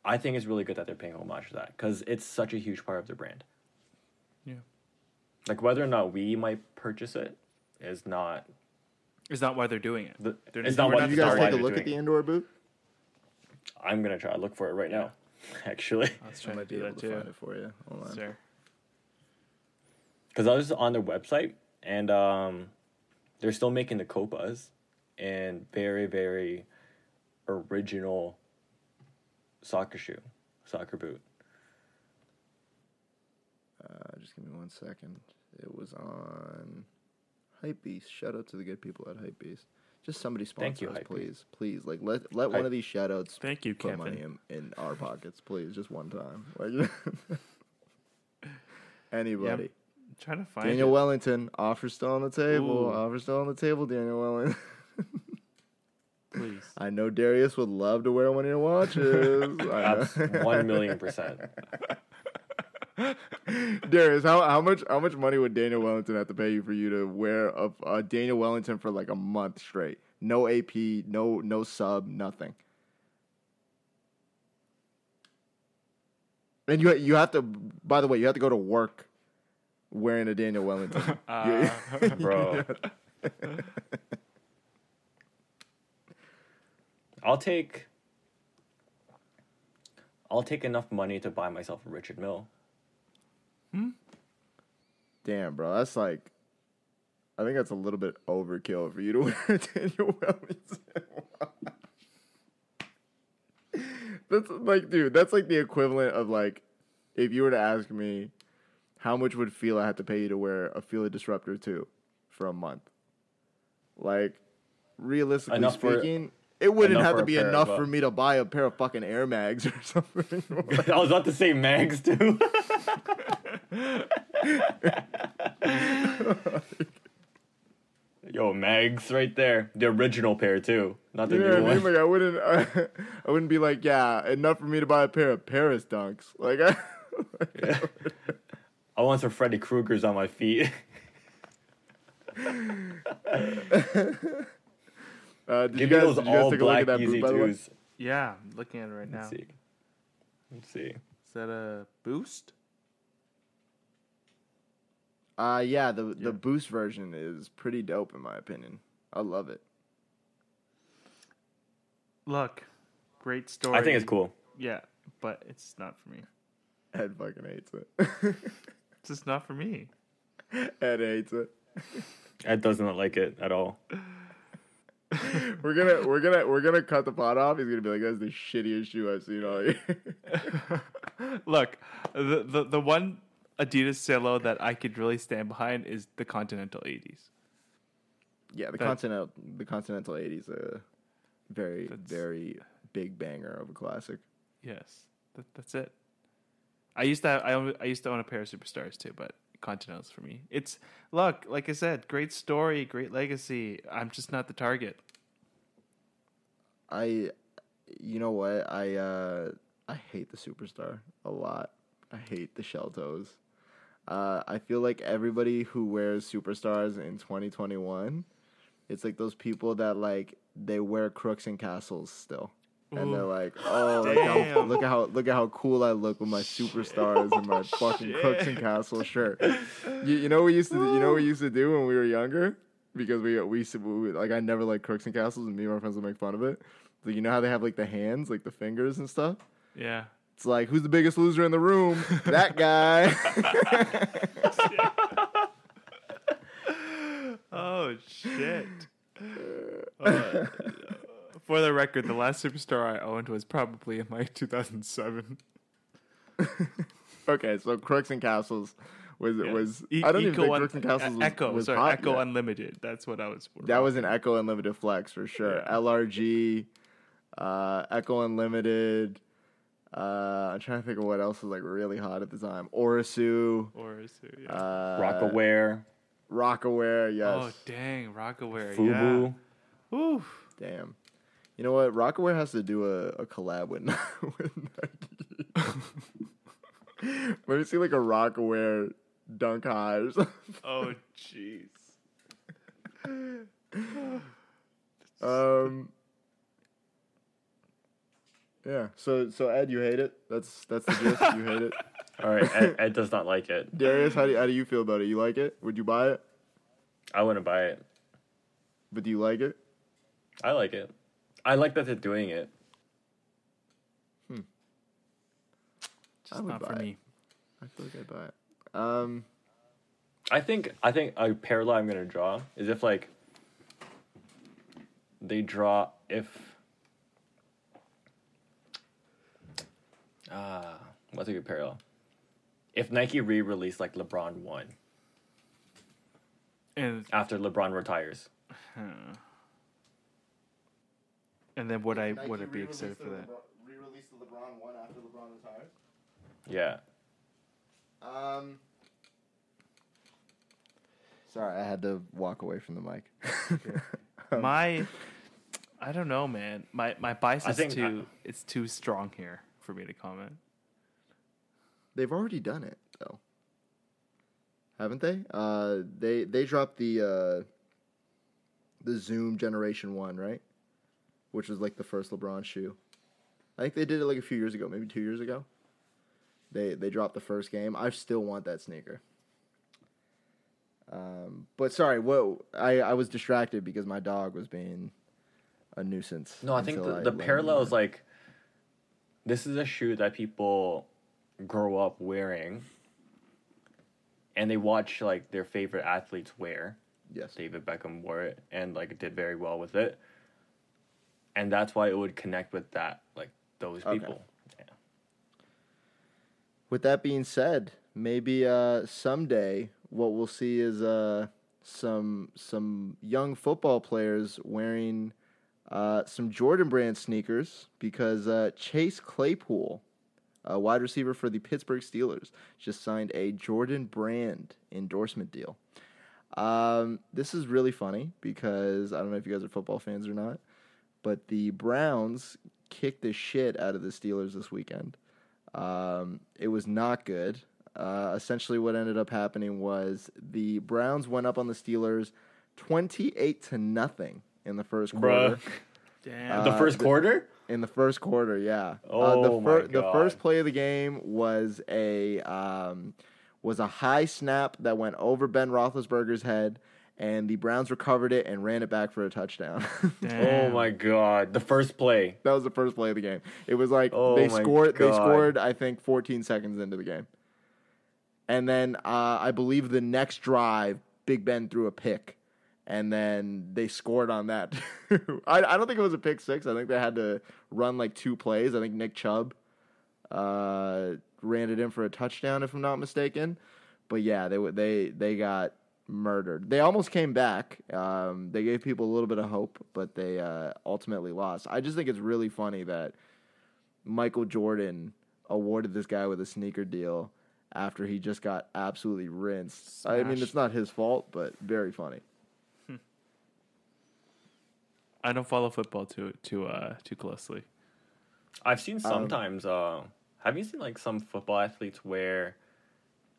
I think it's really good that they're paying homage to that because it's such a huge part of their brand. yeah. Like whether or not we might purchase it is not Is not why they're doing it. the, They're it's not- not we're what not Did you guys take a look at the doing indoor boot? I'm gonna try to look for it right now. *laughs* Actually, I was I trying to be do able that to find too. it for you. Hold on. Sir. because I was on their website and um, they're still making the copas. and very very original soccer shoe, soccer boot. Uh, just give me one second. It was on Hypebeast. Shout out to the good people at Hypebeast. Just somebody Thank sponsor you, us, Hypebeast. please. Please, like let let one of these shout outs Thank you, put Kevin. money in, in our pockets, please, just one time. Like *laughs* anybody. trying to find Daniel it. Wellington, offer still on the table. Ooh. Offer still on the table, Daniel Wellington. *laughs* please. I know Darius would love to wear one of your watches. *laughs* That's one million percent. *laughs* Darius, how how much how much money would Daniel Wellington have to pay you for you to wear a, a Daniel Wellington for like a month straight? No AP, no no sub, nothing. And you you have to. By the way, you have to go to work wearing a Daniel Wellington. *laughs* Uh, Bro. I'll take I'll take enough money to buy myself a Richard Mille. Hmm? Damn, bro, that's like. I think that's a little bit overkill for you to *laughs* wear Daniel Wellington. *laughs* that's like, dude, that's like the equivalent of like, if you were to ask me, how much would Fila have to pay you to wear a Fila Disruptor two for a month? Like, realistically Enough for- speaking, it wouldn't have to be enough for me to buy a pair of fucking Air Mags or *laughs* something. *laughs* I was about to say mags too. *laughs* Yo, mags right there. The original pair too, not the You new what I mean? one. Like I wouldn't, I, I wouldn't be like, yeah, enough for me to buy a pair of Paris dunks. Like, I, I want some Freddy Krueger's on my feet. Uh, did Give you me guys, those did you guys all take a look black at that Easy boot, by the way? Twos. yeah, I'm looking at it right now. Let's see. Let's see. Is that a boost? Uh, yeah, the Yeah. the boost version is pretty dope in my opinion. I love it. Look, great story. I think it's cool. Yeah, but it's not for me. Ed fucking hates it. *laughs* It's just not for me. Ed hates it. Ed doesn't like it at all. *laughs* *laughs* We're gonna we're gonna we're gonna cut the pot off. He's gonna be like, "That's the shittiest shoe I've seen all year." *laughs* Look, the, the the one Adidas Silo that I could really stand behind is the Continental 80s. yeah, the continental the Continental '80s a very very big banger of a classic. Yes, that, that's it. I used to have, I, own, I used to own a pair of superstars too, but Continentals for me. It's look, like I said, great story, great legacy. I'm just not the target. I, you know what? I uh, I hate the superstar a lot. I hate the shell toes. Uh, I feel like everybody who wears superstars in 2021, it's like those people that like they wear crooks and castles still, and they're like, oh, look, how, look at how look at how cool I look with my superstars and my *laughs* fucking crooks and castle shirt. You, you know what we used to you know what we used to do when we were younger because we we we, like I never like crooks and castles and me and my friends would make fun of it. So you know how they have like the hands, like the fingers and stuff. Yeah. It's like who's the biggest loser in the room? that guy. *laughs* Oh shit. Uh, for the record, the last superstar I owned was probably in like 2007. *laughs* okay, so crooks and castles was Yeah. was E- I don't even think Un- crooks castles was, Ecko, was sorry, hot Ecko yet. Unlimited. That's what I was. For. That was an Ecko Unlimited flex for sure. Yeah. LRG, uh, Ecko Unlimited. Uh, I'm trying to think of what else was like really hot at the time. Orisu, Or is it, yeah. uh, Rocawear, Rocawear, yes. Oh dang, Rocawear. Fubu. Yeah. Ooh. Damn. You know what? Rocawear has to do a, a collab with, *laughs* with Nike. *laughs* Let me see like a Rocawear dunk high or something. Oh jeez. *sighs* Um. Yeah. So so Ed, you hate it? That's that's the gist. You hate it. *laughs* All right, Ed, Ed does not like it. Darius, how do you, how do you feel about it? You like it? Would you buy it? I wouldn't buy it. But do you like it? I like it. I like that they're doing it. Hmm. Just would not for buy it. me. I feel like I'd buy it. Um. I think I think a parallel I'm gonna draw is if like they draw if uh what's a good parallel? If Nike re-released like LeBron one And after LeBron retires. and then would I would I be excited for that? Re-release the LeBron one after LeBron retires. Yeah. Um. Sorry, I had to walk away from the mic. *laughs* Um, My, I don't know, man. My my bias I is think too it's too strong here for me to comment. They've already done it though, haven't they? Uh, they they dropped the uh, the Zoom Generation One, right? Which was like the first LeBron shoe. I think they did it like a few years ago, maybe two years ago. They they dropped the first game. I still want that sneaker. Um, but sorry, what I I was distracted because my dog was being a nuisance. No, I think the, the let parallel is like this is a shoe that people grow up wearing and they watch like their favorite athletes wear. yes. David Beckham wore it and like did very well with it. And that's why it would connect with that, like those Okay. people. Yeah. With that being said, maybe uh, someday what we'll see is uh, some some young football players wearing uh, some Jordan brand sneakers because uh, Chase Claypool, a wide receiver for the Pittsburgh Steelers, just signed a Jordan brand endorsement deal. Um, this is really funny because I don't know if you guys are football fans or not, but the Browns kicked the shit out of the Steelers this weekend. Um, it was not good. Uh, essentially, what ended up happening was the Browns went up on the Steelers, twenty-eight to nothing in the first quarter. Bruh. *laughs* Damn. the Uh, first the- quarter? In the first quarter, yeah. uh, Oh the, my the first play of the game was a um, was a high snap that went over Ben Roethlisberger's head, and the Browns recovered it and ran it back for a touchdown. *laughs* Oh my god. The first play. That was the first play of the game. It was like Oh they my scored. They scored. I think 14 seconds into the game, and then uh, I believe the next drive, Big Ben threw a pick, and then they scored on that. *laughs* I, I don't think it was a pick six. I think they had to run like two plays. I think Nick Chubb uh, ran it in for a touchdown, if I'm not mistaken. But yeah, they they they got murdered. They almost came back. Um, they gave people a little bit of hope, but they uh, ultimately lost. I just think it's really funny that Michael Jordan awarded this guy with a sneaker deal after he just got absolutely rinsed. I mean, it's not his fault, but very funny. *laughs* I don't follow football too too uh too closely. I've seen sometimes uh have you seen like some football athletes wear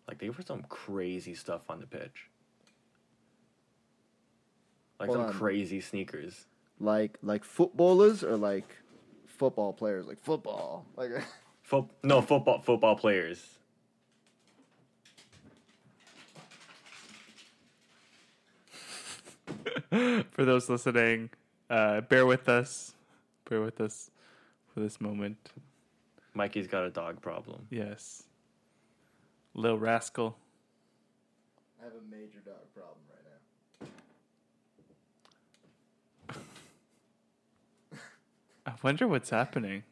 like they wear some crazy stuff on the pitch? Like some on. crazy sneakers. Like like footballers or like football players, like football, like. *laughs* Fo- no, football football players. *laughs* for those listening, uh, bear with us. Bear with us for this moment. Mikey's got a dog problem. Yes. Little rascal. I have a major dog problem right now. *laughs* I wonder what's happening.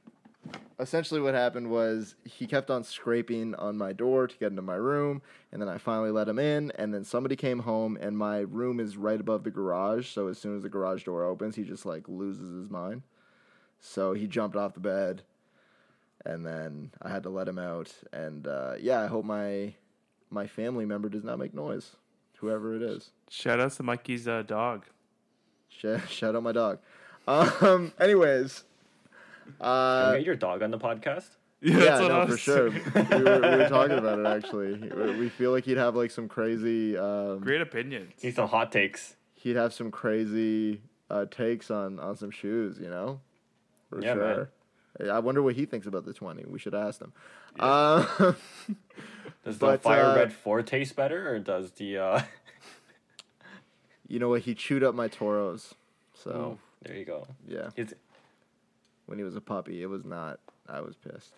Essentially what happened was he kept on scraping on my door to get into my room and then i finally let him in and then somebody came home and my room is right above the garage so as soon as the garage door opens he just like loses his mind. So he jumped off the bed and then i had to let him out and uh, yeah i hope my my family member does not make noise whoever it is. Shout out to Mikey's uh, dog. Sh- shout out my dog. Um *laughs* anyways Can uh, we get your dog on the podcast? Yeah, yeah, no, for sure. we, were, we were *laughs* talking about it actually. We- We feel like he'd have like some crazy. Um, Great opinions. He's some hot takes. he'd have some crazy uh, takes on on some shoes. You know, for Yeah, man. sure. I wonder what he thinks about the twenty. We should ask him. Uh, *laughs* Does But, the Fire uh, Red 4 taste better or does the uh *laughs* you know what? He chewed up my toros. So there you go. yeah, It's when he was a puppy, it was not. I was pissed.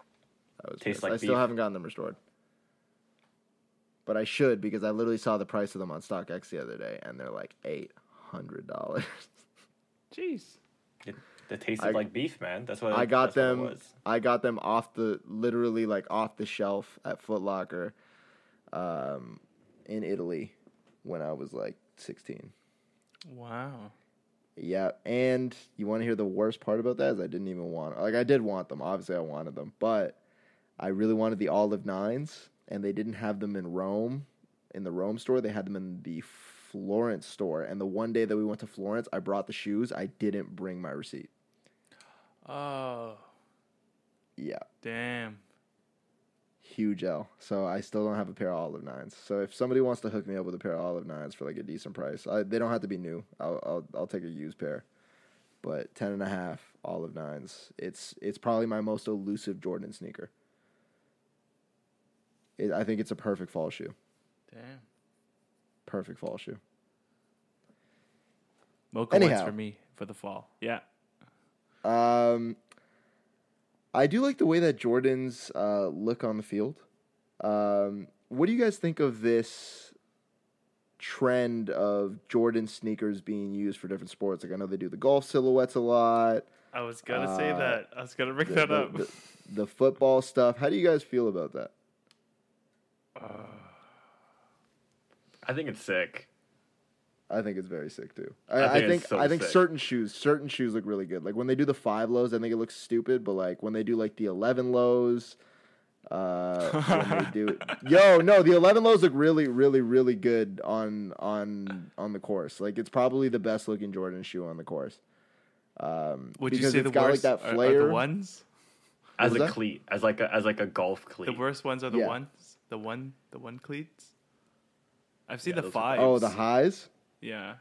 I was Tastes pissed. like I still beef. haven't gotten them restored. But I should because I literally saw the price of them on StockX the other day, and they're like eight hundred dollars. *laughs* Jeez. It, they tasted I- like beef, man. That's what I got that's what it them. was. I got them off the literally like off the shelf at Foot Locker, um, in Italy, when I was like sixteen. Wow. Yeah, and you want to hear the worst part about that is I didn't even want like I did want them. Obviously, I wanted them, but I really wanted the olive nines, and they didn't have them in Rome, in the Rome store. They had them in the Florence store. And the one day that we went to Florence, I brought the shoes. I didn't bring my receipt. Oh, Yeah, damn. Huge L. So I still don't have a pair of olive nines. So if somebody wants to hook me up with a pair of olive nines for like a decent price, I, they don't have to be new. I'll, I'll I'll take a used pair. But ten and a half olive nines. It's it's probably my most elusive Jordan sneaker. It, I think it's a perfect fall shoe. Damn. Perfect fall shoe. Mocha ones Anyhow. for me for the fall. Yeah. Um, I do like the way that Jordans uh, look on the field. Um, what do you guys think of this trend of Jordan sneakers being used for different sports? Like I know they do the golf silhouettes a lot. I was gonna say Uh, that. I was gonna bring The, that up. the- the football stuff. How do you guys feel about that? I think it's sick. I think it's very sick too. I I, I think think so I think certain shoes, certain shoes look really good. Like when they do the five lows, I think it looks stupid. But like when they do like the eleven lows, uh, when they do, *laughs* yo, no, the eleven lows look really, really, really good on on on the course. Like it's probably the best looking Jordan shoe on the course. Um, Would you because say it's the got worst like that are- are, the ones? As was a that? cleat, as like a as like a golf cleat. The worst ones are the Yeah. ones. The one. The one cleats. I've seen Yeah, the those are- oh, the highs. Yeah,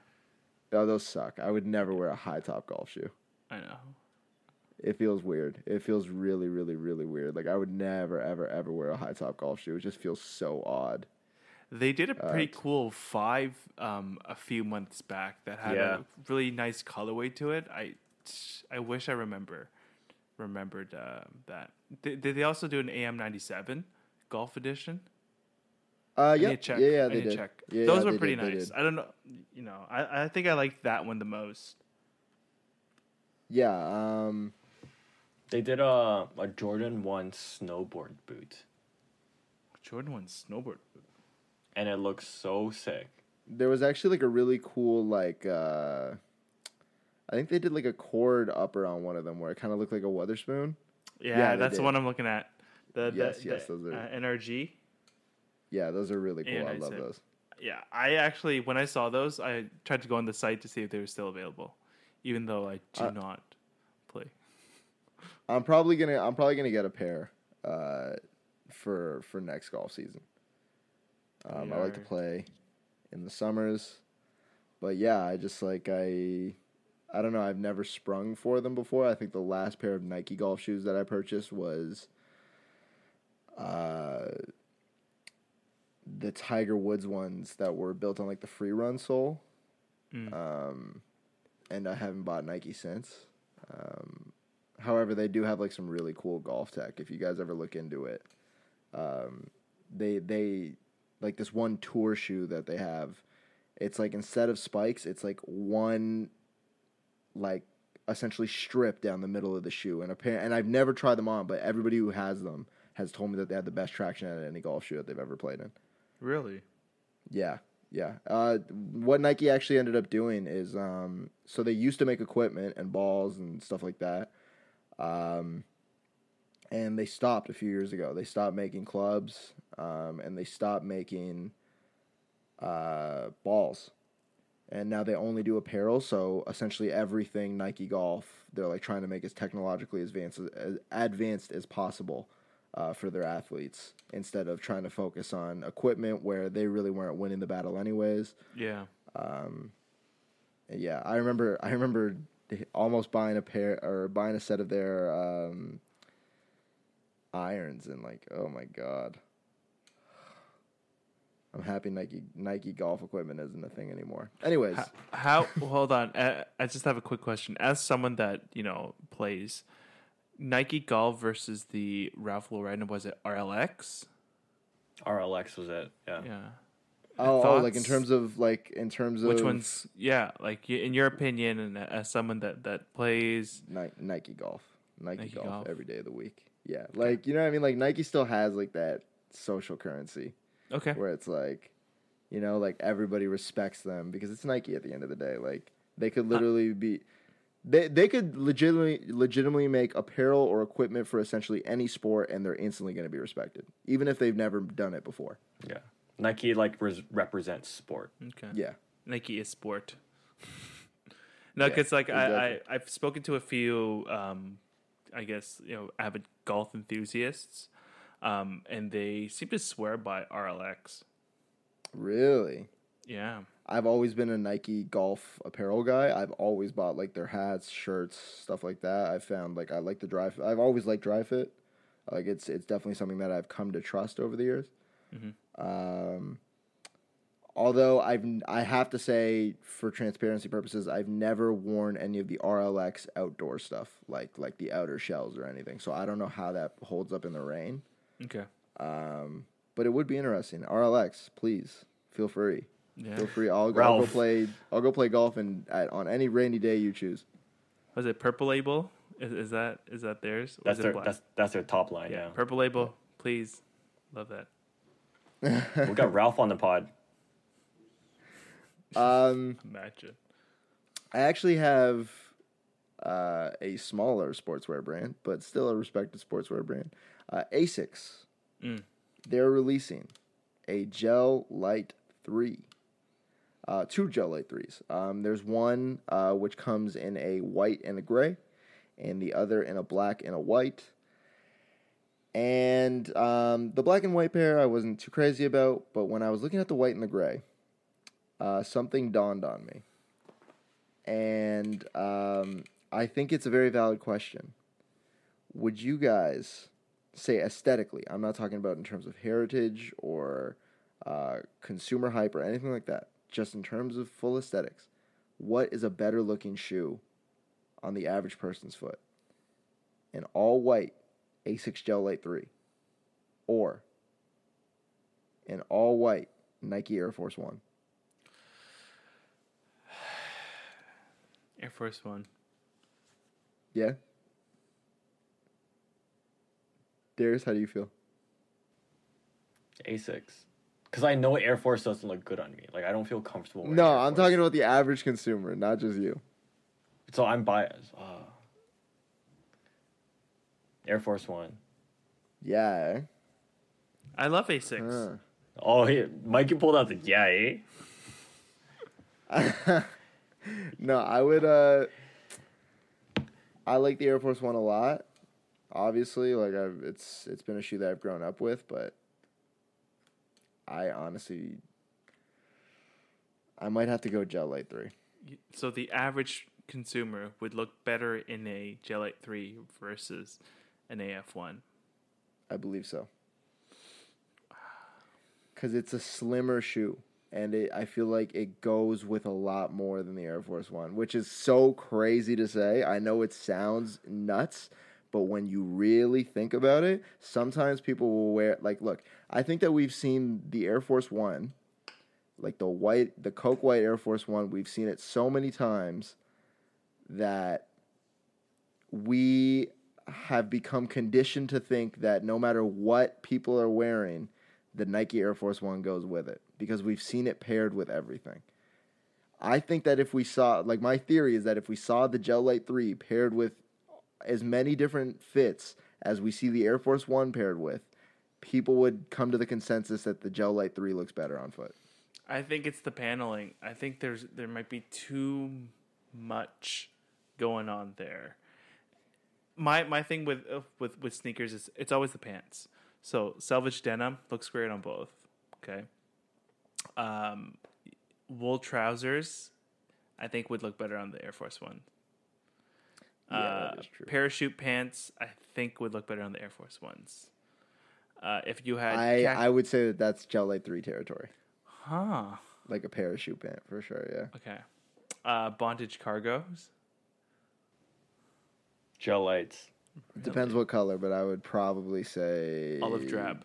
Oh, those suck. I would never wear a high top golf shoe. I know. It feels weird. It feels really, really, really weird. Like I would never, ever, ever wear a high top golf shoe. It just feels so odd. They did a pretty Alright. cool five um, a few months back that had Yeah. a really nice colorway to it. I I wish I remember remembered um, that. Did, did they also do an AM ninety seven golf edition? Uh, I yeah, need to check. yeah, yeah, I they need to did. check. Yeah, Those yeah, were pretty did, nice. I don't know. You know, I, I think I liked that one the most. Yeah, um, They did a a Jordan One snowboard boot, Jordan one snowboard. Boot. And it looks so sick. there was actually like a really cool like uh, I think they did like a cord upper on one of them where it kind of looked like a Wotherspoon. Yeah, Yeah, they that's the one I'm looking at. The, the Yes, yes, the, those are- uh, NRG. Yeah, those are really cool. Yeah, I nice, love those. Yeah, I actually when I saw those, I tried to go on the site to see if they were still available, even though I do Uh, not play. I'm probably gonna I'm probably gonna get a pair uh, for for next golf season. Um, I like to play in the summers, but yeah, I just like I I don't know. I've never sprung for them before. I think the last pair of Nike golf shoes that I purchased was uh, the Tiger Woods ones that were built on like the free run sole. Mm. Um, and I haven't bought Nike since. Um, however, they do have like some really cool golf tech. If you guys ever look into it, um, they they like this one tour shoe that they have. It's like instead of spikes, it's like one like essentially strip down the middle of the shoe. And apparent, and I've never tried them on, but everybody who has them has told me that they had the best traction at any golf shoe that they've ever played in. Really? Yeah, yeah. Uh, what Nike actually ended up doing is, um, so they used to make equipment and balls and stuff like that, um, and they stopped a few years ago. They stopped making clubs, um, and they stopped making uh, balls, and now they only do apparel. So essentially, everything Nike Golf, they're like trying to make as technologically advanced as advanced as possible uh, for their athletes instead of trying to focus on equipment where they really weren't winning the battle anyways. Yeah. Um, yeah, I remember. I remember almost buying a pair or buying a set of their um, irons and like, oh my god. I'm happy Nike Nike golf equipment isn't a thing anymore. Anyways, How? how hold on. Uh, I just have a quick question. As someone that you know plays Nike Golf versus the Ralph Lauren, was it RLX? RLX was it? Yeah. Yeah. Oh, oh, like in terms of like in terms of which ones? Yeah, like in your opinion, and uh, as someone that that plays, Ni- Nike golf, Nike, Nike golf, golf. every day of the week. Yeah, like you know what I mean. Like Nike still has like that social currency okay, where it's like, you know, like everybody respects them because it's Nike at the end of the day. Like they could uh, literally be. They, they could legitimately legitimately make apparel or equipment for essentially any sport and they're instantly going to be respected even if they've never done it before. Yeah. Nike like res- represents sport. okay. Yeah. Nike is sport. no, *laughs* Yeah, because like I, exactly. I I've spoken to a few, um, I guess you know, avid golf enthusiasts, um, and they seem to swear by RLX. Really? Yeah, I've always been a Nike golf apparel guy. I've always bought like their hats, shirts, stuff like that. I found like I like the dry. I've always liked Dri-FIT. Like it's it's definitely something that I've come to trust over the years. Um, although I've I have to say for transparency purposes, I've never worn any of the RLX outdoor stuff like like the outer shells or anything. So I don't know how that holds up in the rain. okay, Um, but it would be interesting. RLX, please feel free. Yeah. Feel free. I'll, I'll go play. I'll go play golf and at, on any rainy day you choose. Was it Purple Label? Is, is that is that theirs? That's their that's that's their top line. yeah. Yeah. Purple Label, please, love that. *laughs* we got Ralph on the pod. *laughs* Um, Imagine. I actually have uh, a smaller sportswear brand, but still a respected sportswear brand. Uh, Asics. Mm. They're releasing a Gel Lyte Three. Uh, two Gel Lyte Threes. Um, there's one uh, which comes in a white and a gray, and the other in a black and a white. And um, the black and white pair I wasn't too crazy about, but when I was looking at the white and the gray, uh, something dawned on me. And um, I think it's a very valid question. Would you guys say aesthetically? I'm not talking about in terms of heritage or uh, consumer hype or anything like that. Just in terms of full aesthetics, what is a better looking shoe on the average person's foot? An all white Asics Gel Lyte 3 or an all white Nike Air Force 1? Air Force One. Yeah? Darius, how do you feel? Asics. Because I know Air Force doesn't look good on me. Like I don't feel comfortable. wearing No, Air I'm Force. talking about the average consumer, not just you. So I'm biased. Uh, Air Force One. Yeah. I love Asics. eh? Oh, he, Mikey pulled out the yeah, eh? *laughs* No, I would. uh I like the Air Force One a lot. Obviously, like I've, it's it's been a shoe that I've grown up with, but I honestly, I might have to go Gel Lyte Three. So the average consumer would look better in a Gel Lyte 3 versus an AF1. I believe so. Because it's a slimmer shoe, and it, I feel like it goes with a lot more than the Air Force One, which is so crazy to say. I know it sounds nuts, but when you really think about it, sometimes people will wear like, look, I think that we've seen the Air Force One, like the white, the Coke White Air Force One. We've seen it so many times that we have become conditioned to think that no matter what people are wearing, the Nike Air Force One goes with it because we've seen it paired with everything. I think that if we saw, like, my theory is that if we saw the Gel Lyte 3 paired with as many different fits as we see the Air Force One paired with, people would come to the consensus that the Gel Lyte 3 looks better on foot. I think it's the paneling. I think there's there might be too much going on there. My my thing with uh, with with sneakers is it's always the pants. So selvage denim looks great on both. Okay. Um, wool trousers, I think would look better on the Air Force One. Yeah, uh, that is true. Parachute pants, I think would look better on the Air Force Ones. Uh, if you had, I, khaki- I would say that that's Gel Lyte 3 territory. huh? Like a parachute pant, for sure, yeah. Okay. Uh, bondage cargos. Gel Lytes. It depends what color, but I would probably say Olive drab.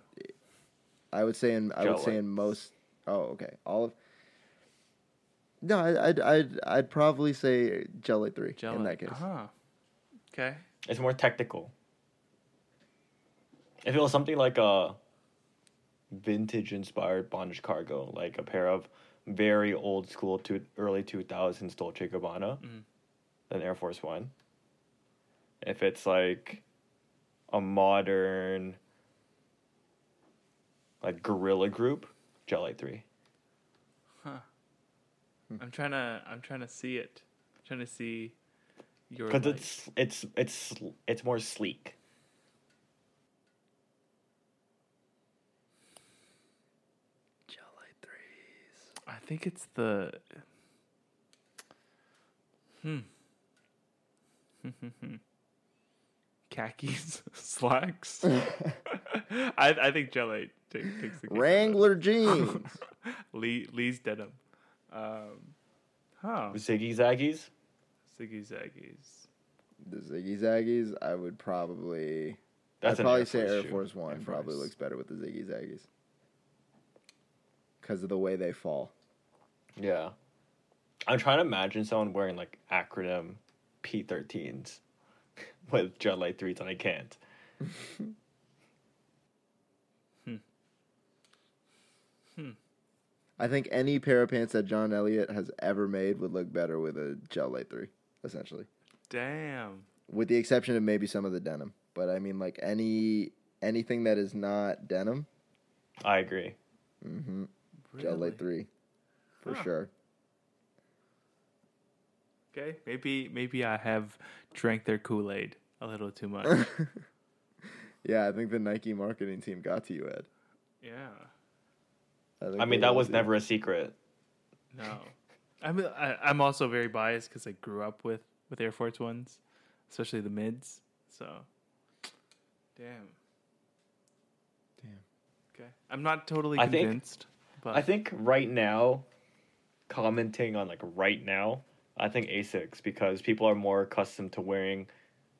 I would say in I would Gel say in most Oh, okay. All of. No, I- I'd I'd I'd probably say Jelly Three Jelly. in that case. Huh. Okay. It's more technical. If it was something like a vintage inspired bondage cargo, like a pair of very old school to early two thousands Dolce Gabbana, Mhm. then Air Force One. If it's like a modern like gorilla group, Jelly Three. Huh. I'm trying to. I'm trying to see it. I'm trying to see your. Because it's it's it's it's more sleek. Jelly Threes. I think it's the. Hmm. *laughs* Khakis, *laughs* slacks. *laughs* I I think Jelly take, takes the cake on that. Wrangler jeans. Lee Lee's denim. Um, huh. Ziggy Zaggies. Ziggy Zaggies. the Ziggy Zaggies. I would probably. That's I'd probably Air say Force Air shoe. Force One Air probably Force. looks better with the Ziggy Zaggies. Because of the way they fall. Yeah. I'm trying to imagine someone wearing like acronym P13s *laughs* with Gel Lyte 3s, and I can't. *laughs* I think any pair of pants that John Elliott has ever made would look better with a Gel Lyte 3, essentially. Damn. With the exception of maybe some of the denim. But I mean, like any anything that is not denim, I agree. mm-hmm, Gel Lyte 3. For Huh. sure. Okay, maybe maybe I have drank their Kool Aid a little too much. *laughs* yeah, I think the Nike marketing team got to you, Ed. yeah. think I mean, that was you. never a secret. No, I'm I, I'm also very biased because I grew up with with Air Force Ones, especially the mids. So, damn. Damn. Okay, I'm not totally I think- convinced, but I think right now, commenting on like right now, I think Asics because people are more accustomed to wearing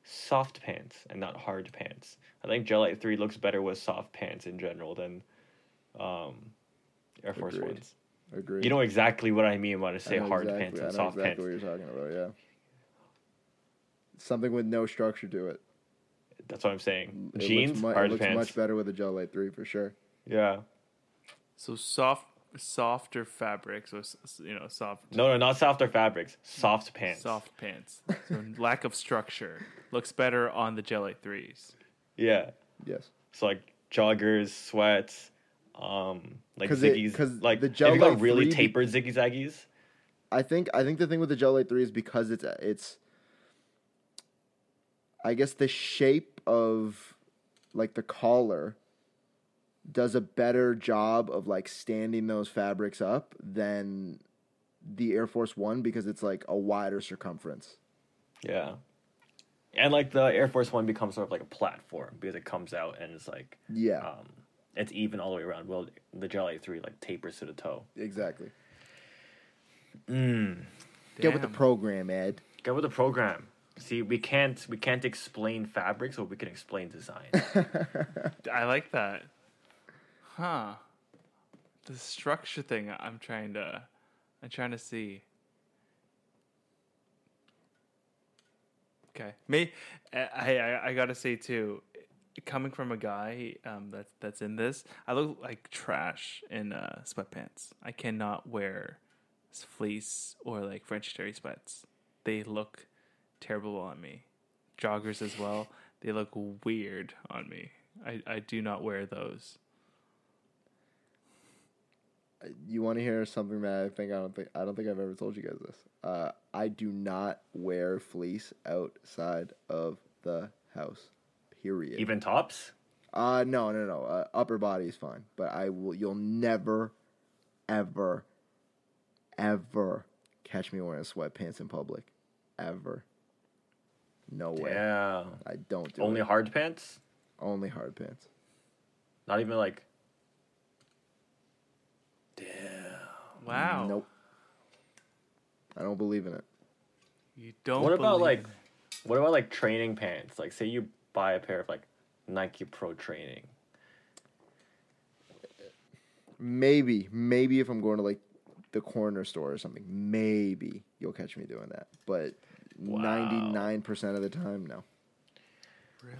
soft pants and not hard pants. I think Gel Lyte 3 looks better with soft pants in general than um, Air Force Agreed. Ones. Agreed. You know exactly what I mean when I say know hard exactly- pants I and know soft exactly pants. what you're talking about, yeah. Something with no structure to it. That's what I'm saying. It Jeans, looks, mu- it looks pants. much better with a Gel Lyte 3 for sure. Yeah. so soft, softer fabrics, or s- s- you know, soft, No, no, not softer fabrics. Soft pants. soft pants. So lack of structure looks better on the Jelly threes. Yeah. Yes. So like joggers, sweats, um, like it- ziggies, 'cause like the if Gel got really 3 tapered ziggy zaggies. I think I think the thing with the Gel Lyte 3 is because it's it's I guess the shape of like the collar does a better job of like standing those fabrics up than the Air Force 1 because it's like a wider circumference. Yeah. And like the Air Force One becomes sort of like a platform because it comes out and it's like Yeah, um, it's even all the way around. Well, the Jelly Three like tapers to the toe. exactly. Mm. Get with the program, Ed. Get with the program. See, we can't we can't explain fabrics, but we can explain design. *laughs* I like that. Huh. The structure thing I'm trying to I'm trying to see. Okay. Me I I, I got to say too coming from a guy um that's that's in this, I look like trash in uh sweatpants. I cannot wear fleece or like French terry sweats. They look terrible on me. Joggers as well. They look weird on me. I, I do not wear those. You want to hear something that I think I don't think I don't think I've ever told you guys this. Uh, I do not wear fleece outside of the house. Period. even tops. Uh no no no. Uh, upper body is fine, but I will. You'll never, ever, ever catch me wearing sweatpants in public, ever. No way. Yeah. I don't do Only it. hard pants. Only hard pants. Not even like. Wow. Nope. I don't believe in it. You don't what about like it. what about like training pants like say you buy a pair of like nike pro training maybe, maybe if I'm going to like the corner store or something, maybe you'll catch me doing that. But ninety nine percent of the time, no. Really?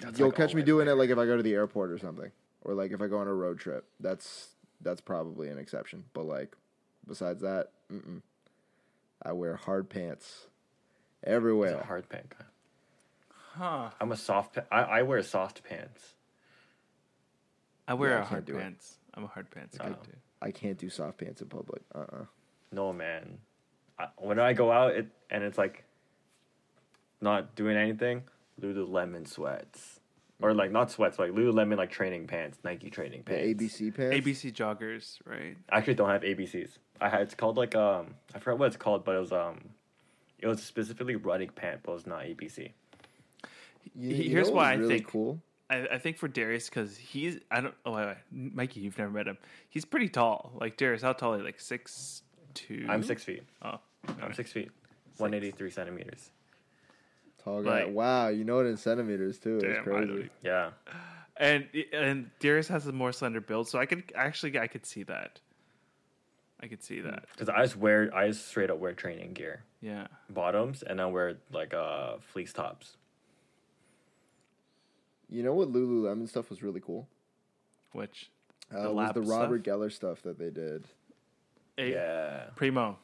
That's you'll like catch me doing there. it like if I go to the airport or something, or like if I go on a road trip. That's that's probably an exception. But like besides that, mm-mm. I wear hard pants He's everywhere. a hard pant guy. Huh. I'm a soft. Pa- I I wear soft pants. I wear Yeah, I a hard do it. pants. I'm a hard pants guy too. I can't do soft pants in public. Uh uh No man. I, when I go out it, and it's like not doing anything, Lululemon sweats. Or like not sweats, like Lululemon like training pants, Nike training The pants. ABC pants. ABC joggers, right? I actually don't have ABCs. I had it's called like um I forgot what it's called, but it was um it was specifically running pant, but it was not ABC. You, you here's know why what's I think- cool. I, I think for Darius because he's I don't oh wait, wait Mikey you've never met him he's pretty tall like Darius how tall are you like six two I'm six feet. oh I'm six feet. One eighty three centimeters. Tall guy. Like- wow, you know it in centimeters too. Damn, I crazy. even- Yeah. and and Darius has a more slender build so I could actually I could see that I could see that Because I just wear I just straight up wear training gear. yeah Bottoms and I wear like uh fleece tops. You know what Lululemon stuff was really cool? which Uh, The was the Robert stuff? Geller stuff that they did a, Yeah. primo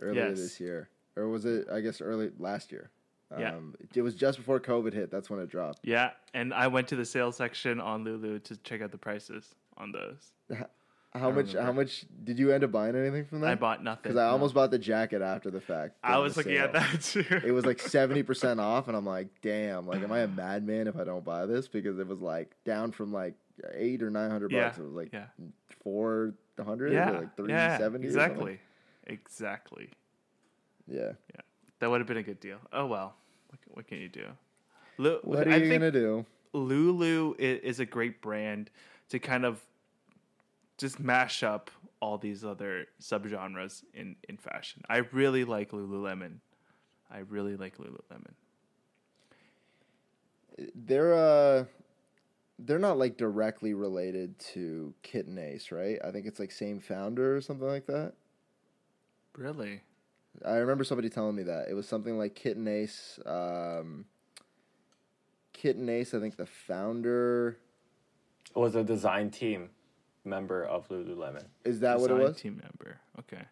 earlier Yes. this year, or was it? I guess early last year. Yeah. Um, it was just before COVID hit. That's when it dropped. yeah and I went to the sales section on Lulu to check out the prices on those How much? remember. How much did you end up buying anything from that? I bought nothing because I no. almost bought the jacket after the fact. I was looking at sale. that too It was like *laughs* seventy percent off, and I'm like, damn! Like, am I a madman if I don't buy this? Because it was like down from like eight or nine hundred Yeah, bucks. It was like yeah four hundred, yeah like three yeah seventy. exactly exactly Yeah. That would have been a good deal. Oh well, what, can- what can you do? Lu- What are I you gonna do? Lulu is, is a great brand to kind of just mash up all these other subgenres in in fashion. I really like Lululemon. I really like Lululemon. They're uh, they're not like directly related to Kit and Ace, right? I think it's like same founder or something like that. Really? I remember somebody telling me that it was something like Kit and Ace. Um, Kit and Ace, I think the founder was a design team member of Lululemon. is that what it Design was? Team member. Okay.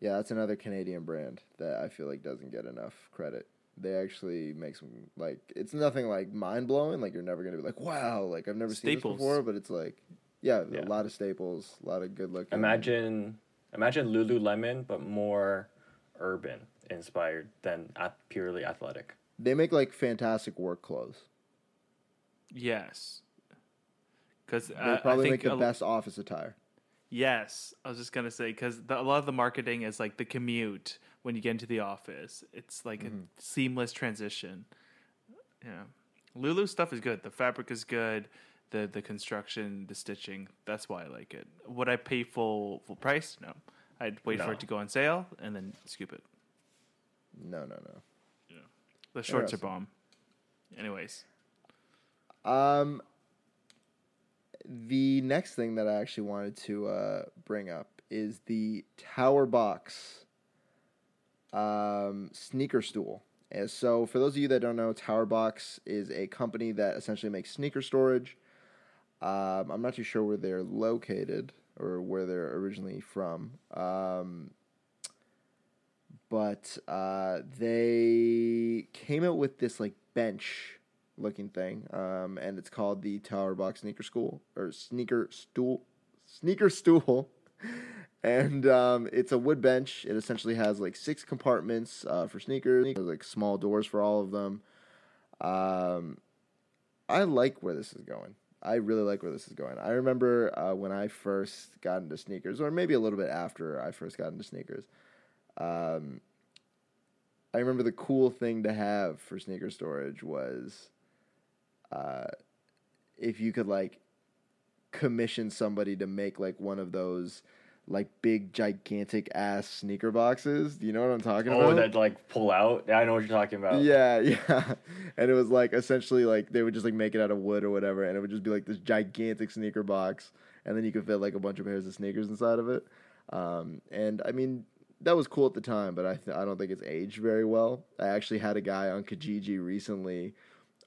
Yeah, that's another Canadian brand that I feel like doesn't get enough credit. They actually make some like it's nothing like mind blowing. Like you're never gonna be like, wow, like I've never seen this before. But it's like, yeah, Yeah. a lot of staples, a lot of good looking. Imagine imagine Lululemon but more urban inspired than ath- purely athletic. they make like fantastic work clothes. Yes. Because They I probably think make the a- best office attire. Yes, I was just gonna say because a lot of the marketing is like the commute when you get into the office. It's like Mm-hmm. a seamless transition. Yeah, Lulu stuff is good. The fabric is good. The the construction, the stitching. That's why I like it. Would I pay full full price? No, I'd wait for it to go on sale and then scoop it. No, no, no. The shorts are bomb. Anyways, Um, the next thing that I actually wanted to uh, bring up is the Tower Box um, sneaker stool. And so, for those of you that don't know, Tower Box is a company that essentially makes sneaker storage. Um, I'm not too sure where they're located or where they're originally from. Um, but uh, they came out with this like bench looking thing, um, and it's called the Tower Box Sneaker School or Sneaker Stool, Sneaker Stool, *laughs* and um, it's a wood bench. It essentially has like six compartments uh, for sneakers, like small doors for all of them. Um, I like where this is going. I really like where this is going. I remember uh, when I first got into sneakers, or maybe a little bit after I first got into sneakers. Um, I remember the cool thing to have for sneaker storage was uh, if you could like commission somebody to make like one of those like big gigantic ass sneaker boxes. Do you know what I'm talking Oh, about? Oh, that like pull out. Yeah, I know what you're talking about. Yeah, *laughs* yeah. And it was like essentially like they would just like make it out of wood or whatever, and it would just be like this gigantic sneaker box, and then you could fit like a bunch of pairs of sneakers inside of it. Um, and I mean that was cool at the time, but I th- I don't think it's aged very well. I actually had a guy on Kijiji recently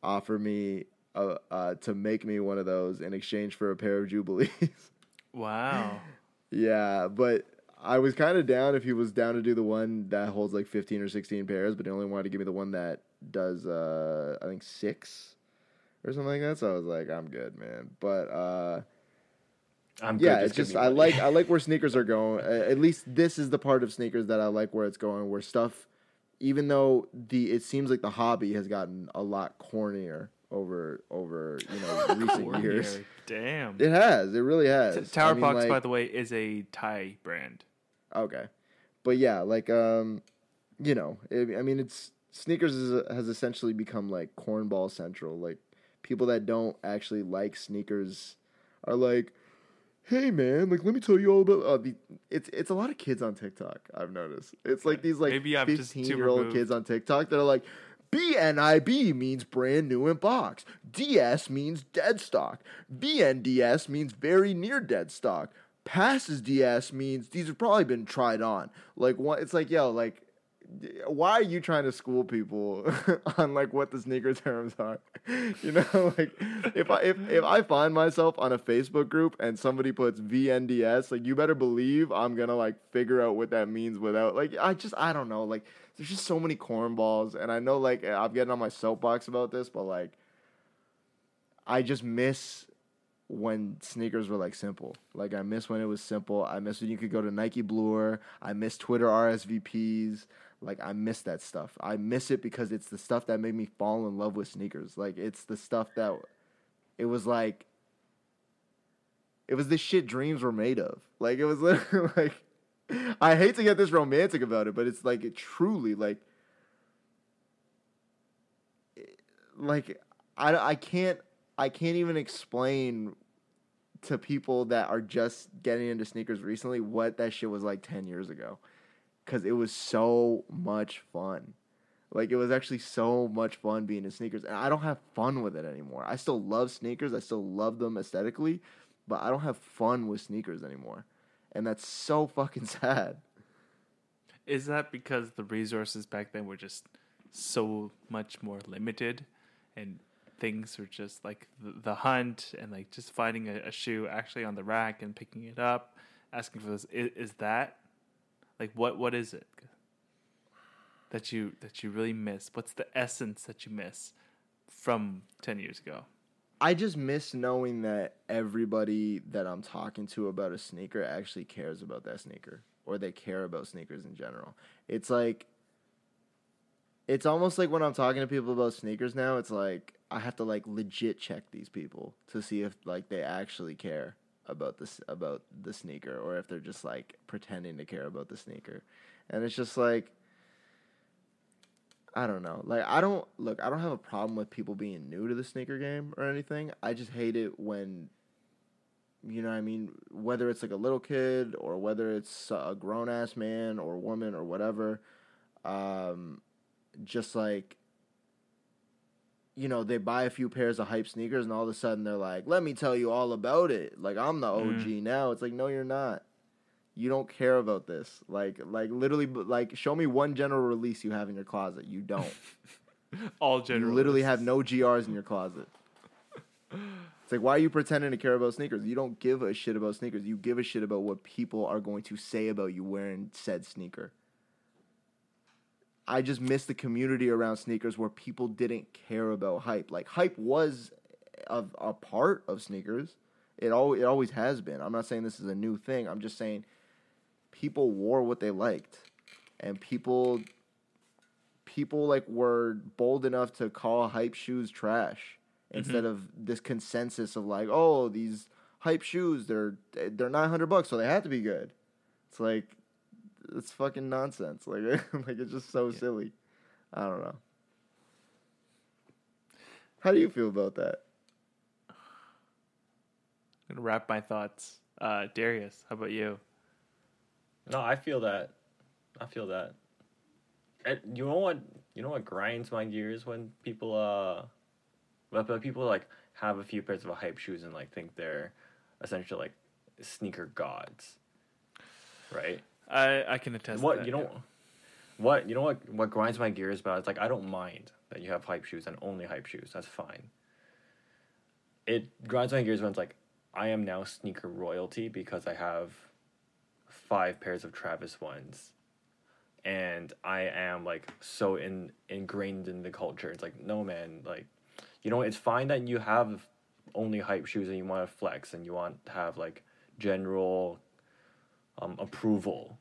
offer me uh, uh, to make me one of those in exchange for a pair of Jubilees. *laughs* Wow. Yeah, but I was kind of down if he was down to do the one that holds like 15 or 16 pairs, but he only wanted to give me the one that does, uh, I think, six or something like that. So I was like, I'm good, man. But uh, I'm yeah, just it's give just I like I *laughs* like where sneakers are going. At least this is the part of sneakers that I like where it's going. Where stuff, even though the it seems like the hobby has gotten a lot cornier over over you know *laughs* recent years. Damn. It has. It really has. T- Tower I mean, Box, like- by the way, is a Thai brand. Okay, but yeah, like um, you know, I I mean, it's sneakers is, has essentially become like cornball central. Like people that don't actually like sneakers are like, "Hey man, like let me tell you all about." Uh, the, it's it's a lot of kids on TikTok. I've noticed. It's like these like Maybe I'm just too fifteen year old kids on TikTok that are like. BNIB means brand new in box. DS means dead stock. VNDS means very near dead stock. Passes DS means these have probably been tried on. Like what? It's like yo, like why are you trying to school people *laughs* on like what the sneaker terms are? *laughs* You know, *laughs* like if I if, if I find myself on a Facebook group and somebody puts VNDS, like you better believe I'm gonna like figure out what that means without like I just I don't know like there's just so many cornballs and I know like I'm getting on my soapbox about this, but like I just miss when sneakers were like simple. Like I miss when it was simple. I miss when you could go to Nike Bluer. I miss Twitter RSVPs. Like I miss that stuff. I miss it because it's the stuff that made me fall in love with sneakers. Like it's the stuff that it was like it was the shit dreams were made of. Like it was *laughs* literally like *laughs* I hate to get this romantic about it, but it's like it truly like like I, I can't I can't even explain to people that are just getting into sneakers recently what that shit was like 10 years ago cuz it was so much fun. Like it was actually so much fun being in sneakers and I don't have fun with it anymore. I still love sneakers. I still love them aesthetically, but I don't have fun with sneakers anymore. And that's so fucking *laughs* sad. Is that because the resources back then were just so much more limited and things were just like the, the hunt and like just finding a, a shoe actually on the rack and picking it up, asking for this? Is, is that like what what is it that you that you really miss? What's the essence that you miss from 10 years ago? I just miss knowing that everybody that I'm talking to about a sneaker actually cares about that sneaker or they care about sneakers in general. It's like it's almost like when I'm talking to people about sneakers now, it's like I have to like legit check these people to see if like they actually care about this about the sneaker or if they're just like pretending to care about the sneaker. And it's just like I don't know. Like I don't look, I don't have a problem with people being new to the sneaker game or anything. I just hate it when you know what I mean, whether it's like a little kid or whether it's a grown ass man or woman or whatever, um just like you know, they buy a few pairs of hype sneakers and all of a sudden they're like, "Let me tell you all about it." Like I'm the OG now. It's like, "No, you're not." You don't care about this. Like like literally like show me one general release you have in your closet. You don't. *laughs* All general. You literally have no GRs in your closet. *laughs* It's like why are you pretending to care about sneakers? You don't give a shit about sneakers. You give a shit about what people are going to say about you wearing said sneaker. I just miss the community around sneakers where people didn't care about hype. Like hype was a, a part of sneakers. It al- it always has been. I'm not saying this is a new thing. I'm just saying people wore what they liked, and people people like were bold enough to call hype shoes trash instead of this consensus of like, oh, these hype shoes they're they're nine hundred bucks, so they have to be good. It's like it's fucking nonsense. *laughs* Like like it's just so silly. I don't know. How do you feel about that? I'm gonna wrap my thoughts. Uh, Darius, how about you? No, I feel that. I feel that. And you know what? You know what grinds my gears when people uh, but, but people like have a few pairs of hype shoes and like think they're essentially like sneaker gods, right? I I can attest. what to that, you know? yeah. What you know? What what grinds my gears about? It's like I don't mind that you have hype shoes and only hype shoes. That's fine. It grinds my gears when it's like I am now sneaker royalty because I have five pairs of Travis ones, and I am like so in ingrained in the culture. It's like no man, like you know, it's fine that you have only hype shoes and you want to flex and you want to have like general um, approval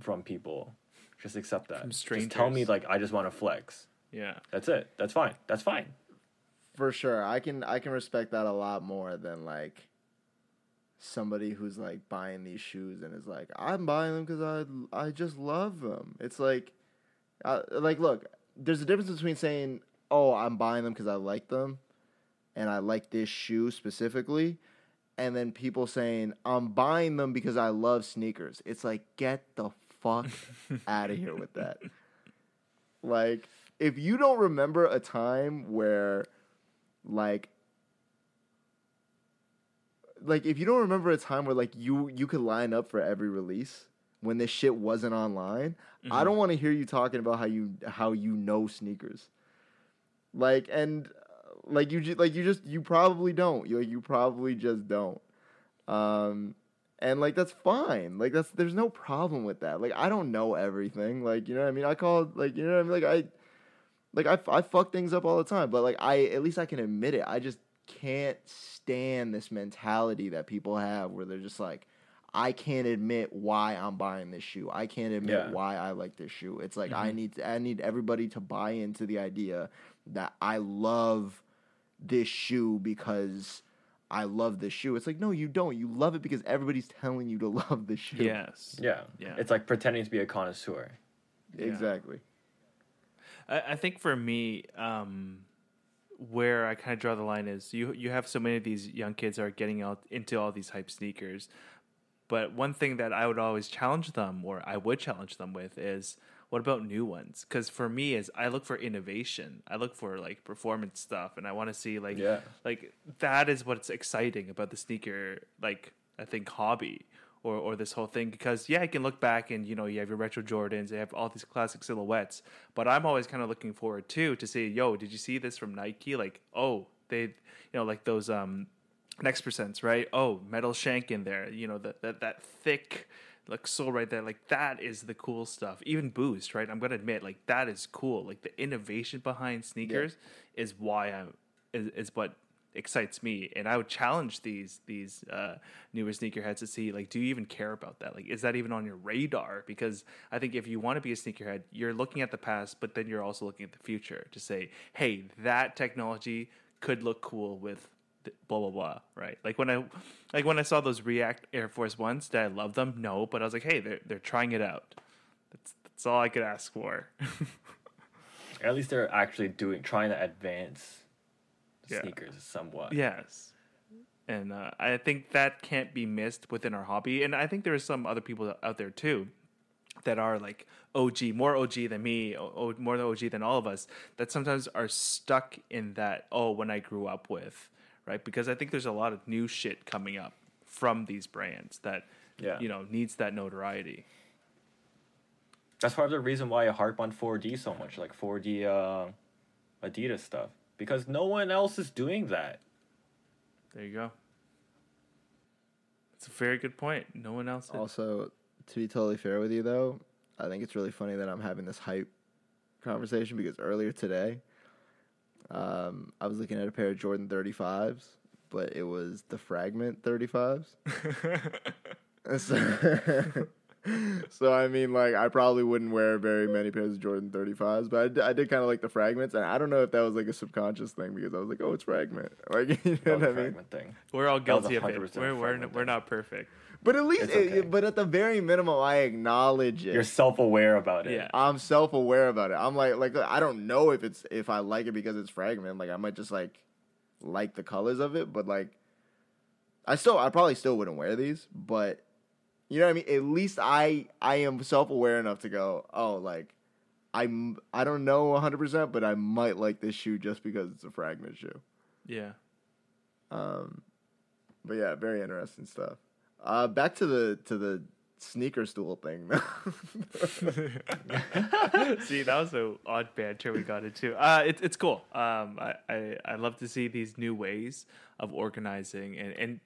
from people. Just accept that. From Just tell me like I just want to flex. Yeah. That's it. That's fine. That's fine. For sure, I can I can respect that a lot more than like somebody who's like buying these shoes and is like I'm buying them because I I just love them. It's like, uh, like look, there's a difference between saying oh I'm buying them because I like them, and I like this shoe specifically, and then people saying I'm buying them because I love sneakers. It's like get the fuck *laughs* out of here with that. Like if you don't remember a time where like like if you don't remember a time where like you you could line up for every release when this shit wasn't online i don't want to hear you talking about how you how you know sneakers. Like and uh, like you ju- like you just you probably don't. You like you probably just don't. Um and like that's fine. Like that's there's no problem with that. Like i don't know everything. Like you know what i mean? I call like you know what i mean? Like i like I, I fuck things up all the time but like i at least i can admit it. I just can't stand this mentality that people have where they're just like i can't admit why i'm buying this shoe i can't admit Yeah. why i like this shoe it's like i need i need everybody to buy into the idea that i love this shoe because i love this shoe it's like no you don't you love it because everybody's telling you to *laughs* love the shoe Yes. Yeah. Yeah. It's like pretending to be a connoisseur. exactly I, I think for me, um, where I kind of draw the line is you you have so many of these young kids that are getting out into all these hype sneakers, but one thing that I would always challenge them, or I would challenge them with, is what about new ones? Because for me, is I look for innovation. I look for like performance stuff, and I want to see like Yeah. like that is what's exciting about the sneaker like I think hobby or or this whole thing because yeah, I can look back and you know you have your retro Jordans, you have all these classic silhouettes, but I'm always kind of looking forward too to say, yo, did you see this from Nike? Like, oh, they, you know, like those um next percents, right? Oh, metal shank in there, you know, that that that thick like sole right there, like that is the cool stuff. Even Boost, right? I'm gonna admit, like that is cool. Like the innovation behind sneakers is why I'm is, is what excites me and i would challenge these these uh newer sneakerheads to see like do you even care about that? Like is that even on your radar? Because i think if you want to be a sneakerhead you're looking at the past but then you're also looking at the future to say hey that technology could look cool with blah blah blah right? Like when i like when i saw those react air force ones did i love them? No but i was like hey they're, they're trying it out. That's that's all i could ask for. *laughs* At least they're actually doing trying to advance Yeah. sneakers somewhat. Yes. And uh, I think that can't be missed within our hobby. And I think there are some other people out there too that are like OG, more OG than me, o- more than OG than all of us, that sometimes are stuck in that, oh, when I grew up with, right? Because I think there's a lot of new shit coming up from these brands that, Yeah. you know, needs that notoriety. That's part of the reason why I harp on 4D so much, like 4D uh, Adidas stuff, because no one else is doing that. There you go. It's a very good point. No one else. Is. Also, to be totally fair with you, though, I think it's really funny that I'm having this hype conversation because earlier today, um, I was looking at a pair of Jordan 35s, but it was the Fragment 35s. *laughs* *laughs* so, *laughs* *laughs* so, I mean, like, I probably wouldn't wear very many pairs of Jordan 35s, but I did, kind of like the Fragments, and I don't know if that was like a subconscious thing because I was like, oh, it's Fragment. *laughs* Like, you know oh, what I a mean? fragment thing. We're all guilty of 100% it. We're, we're, fragment we're not perfect. But at least, okay. it- but at the very minimum, I acknowledge it. You're self-aware about it. Yeah. I'm self aware about it. I'm like like I don't know if it's if I like it because it's fragment. Like I might just like like the colors of it, but like I still I probably still wouldn't wear these, but You know what I mean? At least I I am self aware enough to go, oh, like I'm I don't know 100, percent but I might like this shoe just because it's a fragment shoe. Yeah. Um, but yeah, very interesting stuff. Uh, back to the to the sneaker stool thing. *laughs* see, that was an odd banter we got into. Uh, it's it's cool. Um, I, I I love to see these new ways of organizing, and and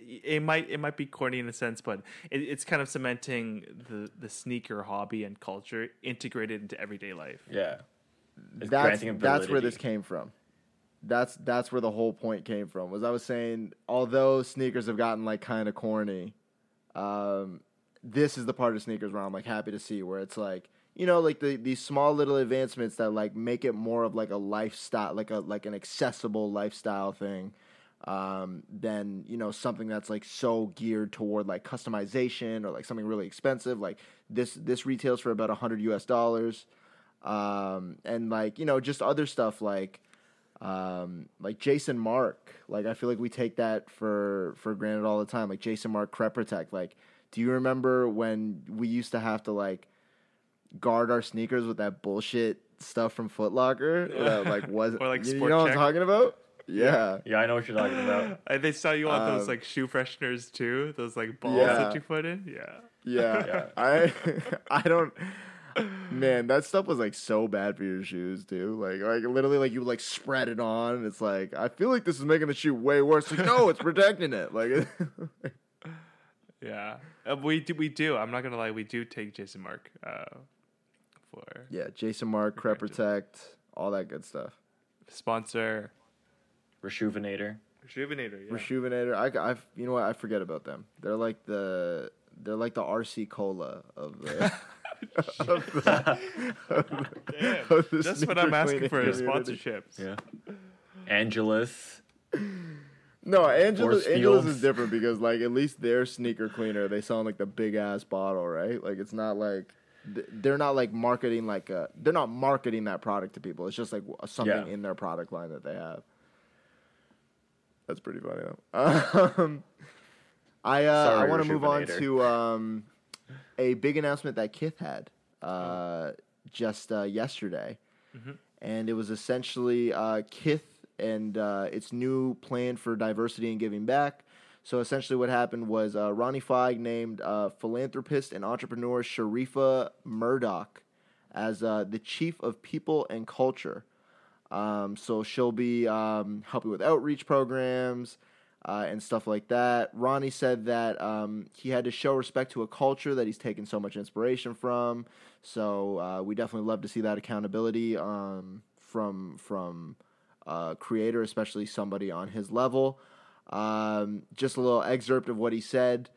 it might it might be corny in a sense, but it, it's kind of cementing the the sneaker hobby and culture integrated into everyday life. Yeah. It's that's that's where this came from. That's that's where the whole point came from. Was I was saying, although sneakers have gotten like kind of corny, um, this is the part of sneakers where I'm like happy to see where it's like you know like the these small little advancements that like make it more of like a lifestyle, like a like an accessible lifestyle thing. Um, than you know something that's like so geared toward like customization or like something really expensive. Like this this retails for about a hundred US dollars um, and like you know just other stuff like um, like Jason Markk. Like I feel like we take that for for granted all the time. Like Jason Markk Crep Protect. Like, do you remember when we used to have to like guard our sneakers with that bullshit stuff from Foot Locker? That, like *laughs* was Or, like, you, you Sport know what I'm talking about? Yeah. Yeah, I know what you're talking about. *laughs* And they sell you on those Um, like shoe fresheners too, those like balls Yeah. that you put in. Yeah. Yeah. *laughs* Yeah. I I don't man, that stuff was like so bad for your shoes too. Like like literally like you would like spread it on and it's like I feel like this is making the shoe way worse. Like no, it's protecting it. Like Yeah, uh, we do. We do. I'm not gonna lie. We do take Jason Markk uh, for Yeah, Jason Markk, Crep Protect, all that good stuff. sponsor Reshoevn8r. Reshoevn8r. Yeah. Reshoevn8r. I, I you know what? I forget about them. They're like the they're like the RC Cola of the. *laughs* of the, of the- Damn. of the Just what I'm asking for is community. sponsorships. Yeah. Angelus. No, Angelus Fields. is different because like at least their sneaker cleaner, they sell in like the big ass bottle, right? Like it's not like they're not like marketing like a, they're not marketing that product to people. It's just like something Yeah. in their product line that they have. That's pretty funny though. Um, *laughs* I uh, I want to move on to um, a big announcement that Kith had uh, just uh, yesterday, and it was essentially uh, Kith and uh, its new plan for diversity and giving back. So essentially, what happened was uh, Ronnie Fieg named uh, philanthropist and entrepreneur Sharifa Murdock as uh, the chief of people and culture. Um, so she'll be um, helping with outreach programs uh, and stuff like that. Ronnie said that um, he had to show respect to a culture that he's taken so much inspiration from. So uh, we definitely love to see that accountability um, from from a creator, especially somebody on his level. Um, just a little excerpt of what he said.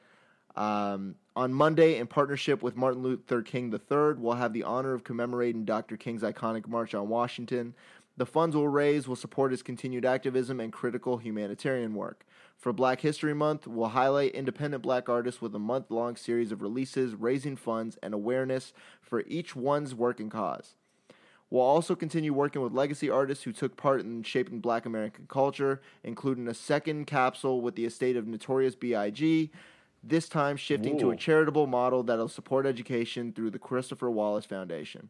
Um, on Monday, in partnership with Martin Luther King III, we'll have the honor of commemorating Dr. King's iconic March on Washington. The funds we'll raise will support his continued activism and critical humanitarian work. For Black History Month, we'll highlight independent black artists with a month long series of releases raising funds and awareness for each one's working cause. We'll also continue working with legacy artists who took part in shaping black American culture, including a second capsule with the estate of Notorious B.I.G., this time shifting to a charitable model that'll support education through the Christopher Wallace Foundation.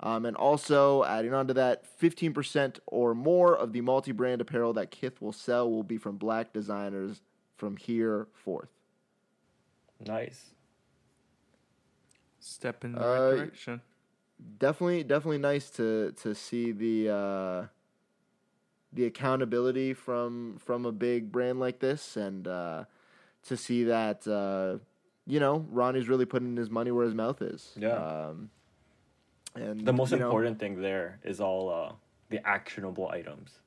Um, and also, adding on to that, 15% or more of the multi brand apparel that Kith will sell will be from black designers from here forth. Nice. Step in the Uh, right direction. Definitely definitely nice to to see the uh, the accountability from from a big brand like this and uh, to see that uh, you know Ronnie's really putting his money where his mouth is. Yeah. Um, and The most you know, important thing there is all uh, the actionable items,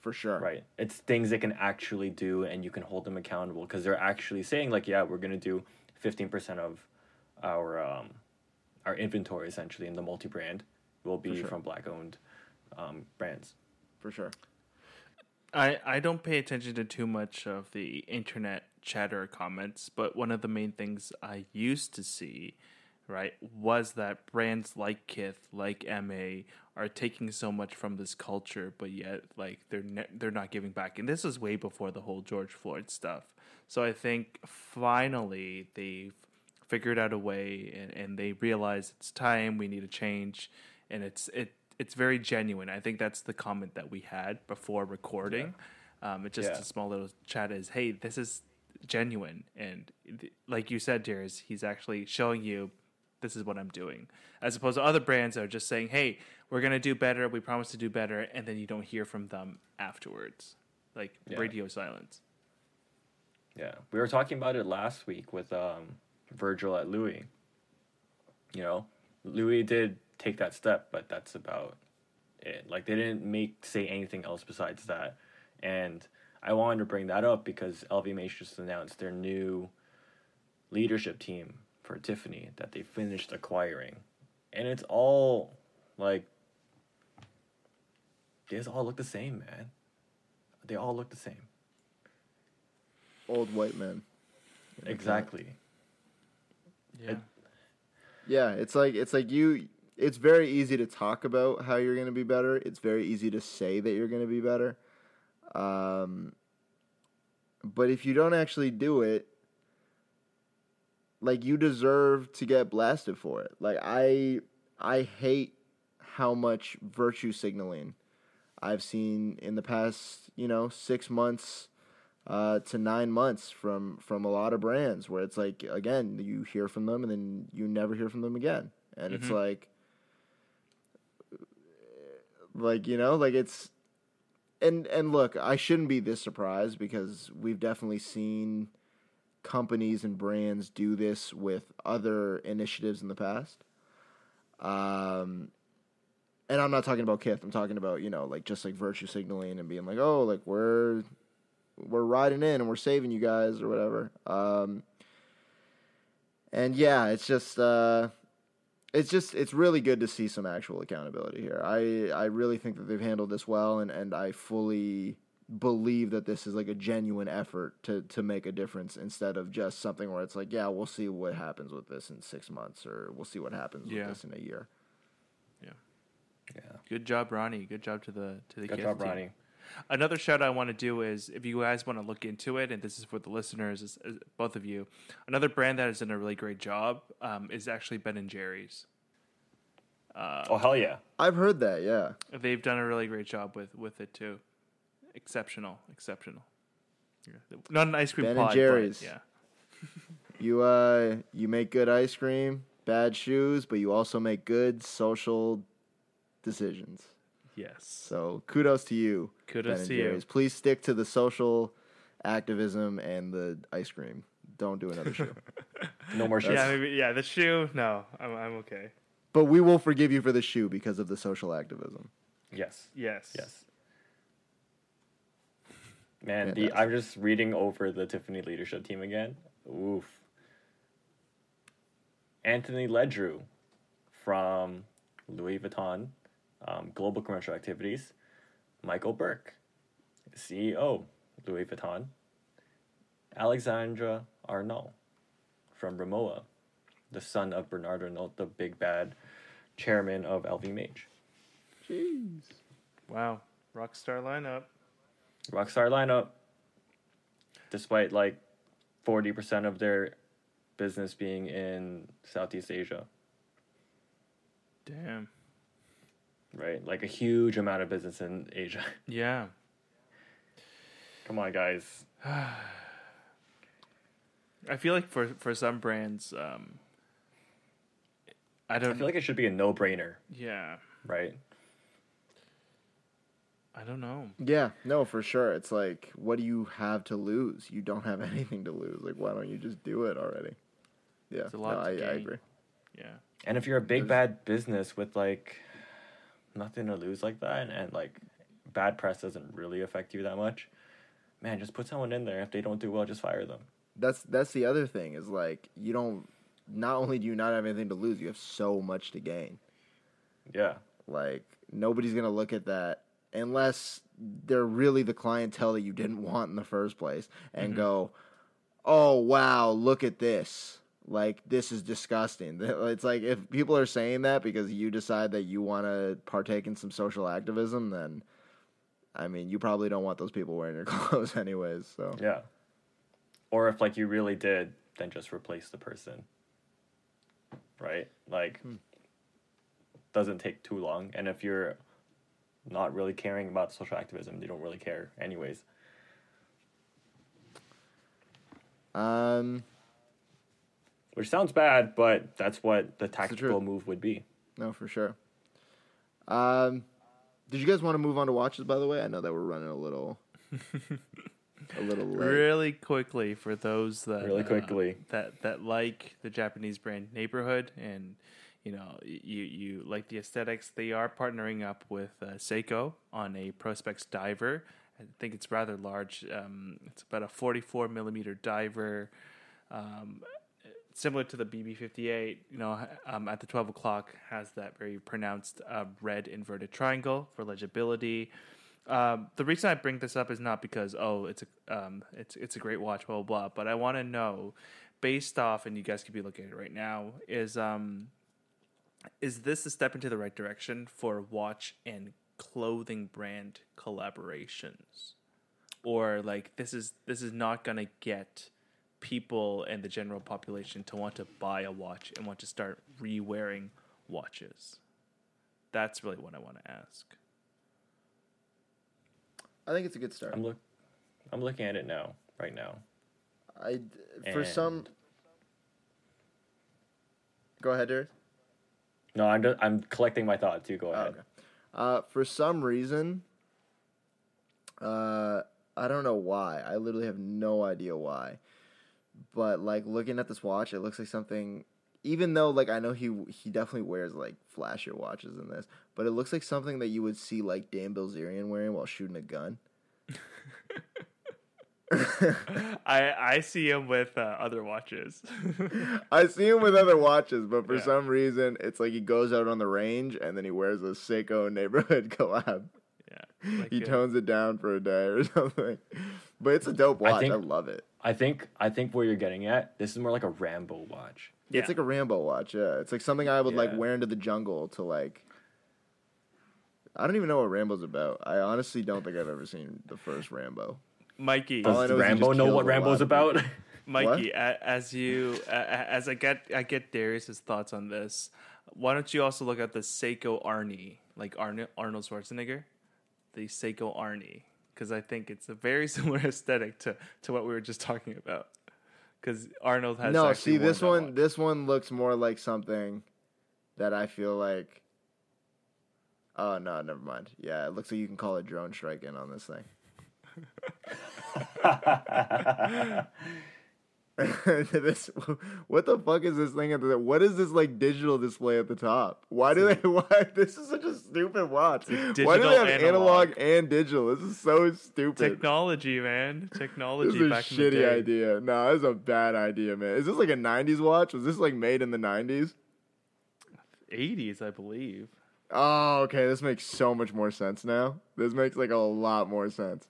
for sure. right? It's things they can actually do and you can hold them accountable because they're actually saying like, yeah, we're gonna do fifteen percent of our um, our inventory essentially in the multi brand will be sure. from black owned um, brands. For sure. I, I don't pay attention to too much of the internet chatter comments, but one of the main things I used to see, right, was that brands like Kith, like MA, are taking so much from this culture, but yet like they're ne- they're not giving back. And this was way before the whole George Floyd stuff. So I think finally they've figured out a way, and, and they realize it's time. We need a change, and it's it it's very genuine. I think that's the comment that we had before recording. Um, it just Yeah. a small little chat is, hey, this is genuine, and th- like you said, Darius, he's actually showing you this is what I'm doing, as opposed to other brands that are just saying, hey, we're gonna do better, we promise to do better, and then you don't hear from them afterwards, like Yeah. radio silence. Yeah, we were talking about it last week with um, Virgil at Louis. You know, Louis did take that step, but that's about it. Like they didn't make say anything else besides that. And I wanted to bring that up because LVMH just announced their new leadership team for Tiffany that they finished acquiring, and it's all like they just all look the same, man. They all look the same. Old white men. Exactly. Yeah, Yeah, it's like it's like you. It's very easy to talk about how you're going to be better. It's very easy to say that you're going to be better. Um, but if you don't actually do it, like you deserve to get blasted for it. Like I, I hate how much virtue signaling I've seen in the past, you know, six months uh, to nine months from from a lot of brands where it's like again you hear from them and then you never hear from them again. And it's Mhm. like like you know like it's and and look i shouldn't be this surprised because we've definitely seen companies and brands do this with other initiatives in the past. Um and i'm not talking about kith. I'm talking about you know like just like virtue signaling and being like oh like we're we're riding in and we're saving you guys or whatever. Um, and yeah, it's just uh, it's just it's really good to see some actual accountability here. I I really think that they've handled this well, and and I fully believe that this is like a genuine effort to to make a difference instead of just something where it's like, yeah, we'll see what happens with this in six months, or we'll see what happens Yeah. with this in a year. Yeah. Yeah. good job, Ronnie. Good job to the to the Good Kith job, team. Ronnie. Another shout I want to do is if you guys want to look into it, and this is for the listeners, is, is both of you. Another brand that has done a really great job um, is actually Ben and Jerry's. Uh, Oh hell yeah. I've heard that, yeah. They've done a really great job with with it too. Exceptional, exceptional. Yeah. Not an ice cream Ben and pod, but Jerry's. yeah. *laughs* You uh you make good ice cream, bad shoes, but you also make good social decisions. Yes. So kudos to you. Kudos Ben and to you. Jerry's. Please stick to the social activism and the ice cream. Don't do another shoe. *laughs* No more shit. Yeah, maybe, yeah. The shoe, no, I'm I'm okay. but we will forgive you for the shoe because of the social activism. Yes. Yes. Yes. Man, the I'm just reading over the Tiffany leadership team again. Oof. Anthony Ledru from Louis Vuitton um, Global Commercial Activities. Michael Burke, CEO, Louis Vuitton. Alexandre Arnault from Rimowa, the son of Bernard Arnault, the big bad chairman of LVMH. Jeez. Wow. Rockstar lineup. Rockstar lineup. Despite like forty percent of their business being in Southeast Asia, Damn. Right? Like a huge amount of business in Asia. *laughs* Yeah. Come on, guys. *sighs* I feel like for for some brands, um, I don't. I feel like it should be a no-brainer, yeah. right? I don't know. Yeah, no, for sure. It's like, what do you have to lose? You don't have *laughs* anything to lose. Like, why don't you just do it already? Yeah, It's a lot no, to I, I agree. Yeah. And if you're a big There's- bad business with like nothing to lose like that, and, and like bad press doesn't really affect you that much, man, just put someone in there. If they don't do well, just fire them. That's that's the other thing is like you don't. Not only do you not have anything to lose, you have so much to gain. Yeah, Like nobody's gonna look at that unless they're really the clientele that you didn't want in the first place and Mhm. go, "Oh wow, look at this." Like this is disgusting. *laughs* It's like if people are saying that because you decide that you want to partake in some social activism, then I mean, you probably don't want those people wearing your *laughs* clothes anyways. So yeah. Or if like you really did, then just replace the person. right? Like, Hmm. doesn't take too long. And if you're not really caring about social activism, you don't really care, anyways. Um, Which sounds bad, but that's what the truth. tactical move would be. no, for sure. Um, did you guys want to move on to watches? By the way, I know that we're running a little, *laughs* a little late. Really quickly for those that Really uh, quickly. that that like the Japanese brand Neighborhood and you know you you like the aesthetics. They are partnering up with uh, Seiko on a Prospex diver. I think it's rather large. Um, it's about a 44 millimeter diver. Um, similar to the BB58, you know, um, at the 12 o'clock has that very pronounced uh, red inverted triangle for legibility. Um, the reason I bring this up is not because oh it's a um, it's it's a great watch blah blah blah, but I want to know based off and you guys could be looking at it right now is um is this a step into the right direction for watch and clothing brand collaborations or like this is this is not to get people and the general population to want to buy a watch and want to start re-wearing watches that's really what i want to ask I think it's a good start. I'm look, I'm looking at it now, right now. I for some. Go ahead, Darius. No, I'm just, I'm collecting my thoughts. You go Oh, ahead. okay. Uh, for some reason, uh, I don't know why. I literally have no idea why. But like looking at this watch, it looks like something. Even though like I know he he definitely wears like flashier watches than this, but it looks like something that you would see like Dan Bilzerian wearing while shooting a gun. *laughs* I I see him with uh, other watches. *laughs* I see him with other watches, but for Yeah. some reason, it's like he goes out on the range and then he wears a Seiko neighborhood *laughs* collab. yeah, like, he uh, tones it down for a day or something. But it's a dope watch. I, think- love it. I think I think where you're getting at, this is more like a Rambo watch. Yeah. It's like a Rambo watch. Yeah, it's like something I would like wear into the jungle to like. I don't even know what Rambo's about. I honestly don't think I've ever seen the first Rambo. Mikey. Does know Rambo know what Rambo's about? *laughs* Mikey, a, as you a- a- as I get I get Darius's thoughts on this. Why don't you also look at the Seiko Arnie, like Arno, Arnold Schwarzenegger, the Seiko Arnie, because I think it's a very *laughs* similar aesthetic to to what we were just talking about. Because Arnold has no, see this that one. watch. This one looks more like something that I feel like. Oh no, never mind. Yeah, it looks like you can call a drone strike in on this thing. *laughs* *laughs* this what the fuck is this thing at the what is this like digital display at the top? Why do they *laughs* why this is such a stupid watch. Why do they have analog. analog and digital? This is so stupid. Technology, man, technology this is a back in the shitty idea. No this is a bad idea man. Is this like a 90s watch? Was this like made in the 90s 80s, I believe. oh okay. This makes so much more sense now. This makes like a lot more sense.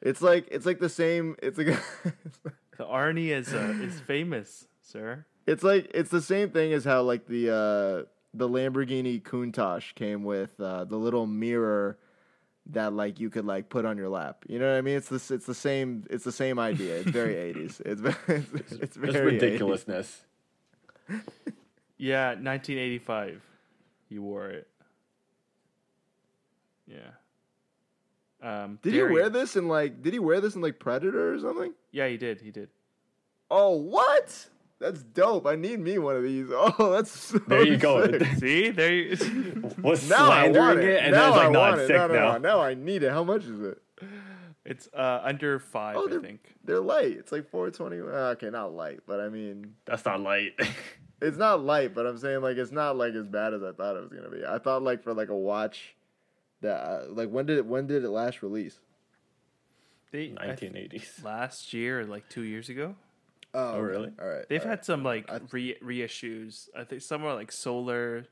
It's like it's like the same it's like *laughs* The Arnie is uh, is *laughs* famous, sir. It's like it's the same thing as how like the uh the Lamborghini Countach came with uh the little mirror that like you could like put on your lap. You know what I mean? It's the it's the same it's the same idea. It's very *laughs* 80s. *laughs* It's it's, it's It's very 80s. ridiculousness. Yeah, 1985. You wore it. Yeah. Um, Did he wear this in like did he wear this in like Predator or something? Yeah, he did. He did. Oh, what? That's dope. I need me one of these. *laughs* Oh, that's so There you go. *laughs* See, there. You, *laughs* Was Now I want slandering it. it, and now then it's I like, no, want I'm it. sick no, no, now. No, now I need it. How much is it? it's uh, under five, Oh, I think. they're light. It's like 420. Okay, not light, but I mean, That's not light. it's not light. But I'm saying like it's not like as bad as I thought it was gonna be. I thought like for like a watch that uh, like when did it when did it last release? They, I th- 1980s. *laughs* last year, or like two years ago, Oh, okay. really? All right. they've all had some like I- re- reissues. I think some are like solar.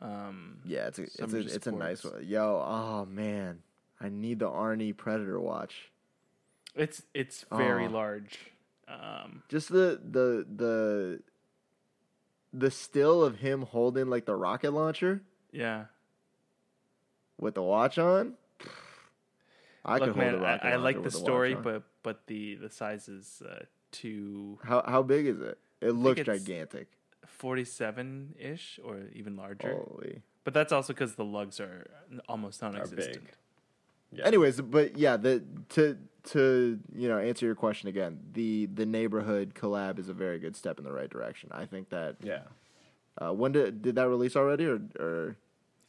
Um, Yeah, it's a it's a it's a nice one. Yo, oh man, I need the Arnie Predator watch. It's it's very Oh. large. Um, Just the the the the still of him holding like the rocket launcher yeah. With the watch on. I Look, could man, hold a rocket I, I like the with a watch story, on. but but the the size is uh, too how how big is it? It looks gigantic. forty-seven ish or even larger. Holy. But that's also because the lugs are almost Are non-existent. big. Yeah. Anyways, but yeah, the to to you know answer your question again, the the neighborhood collab is a very good step in the right direction. I think that Yeah. uh, when did did that release already or or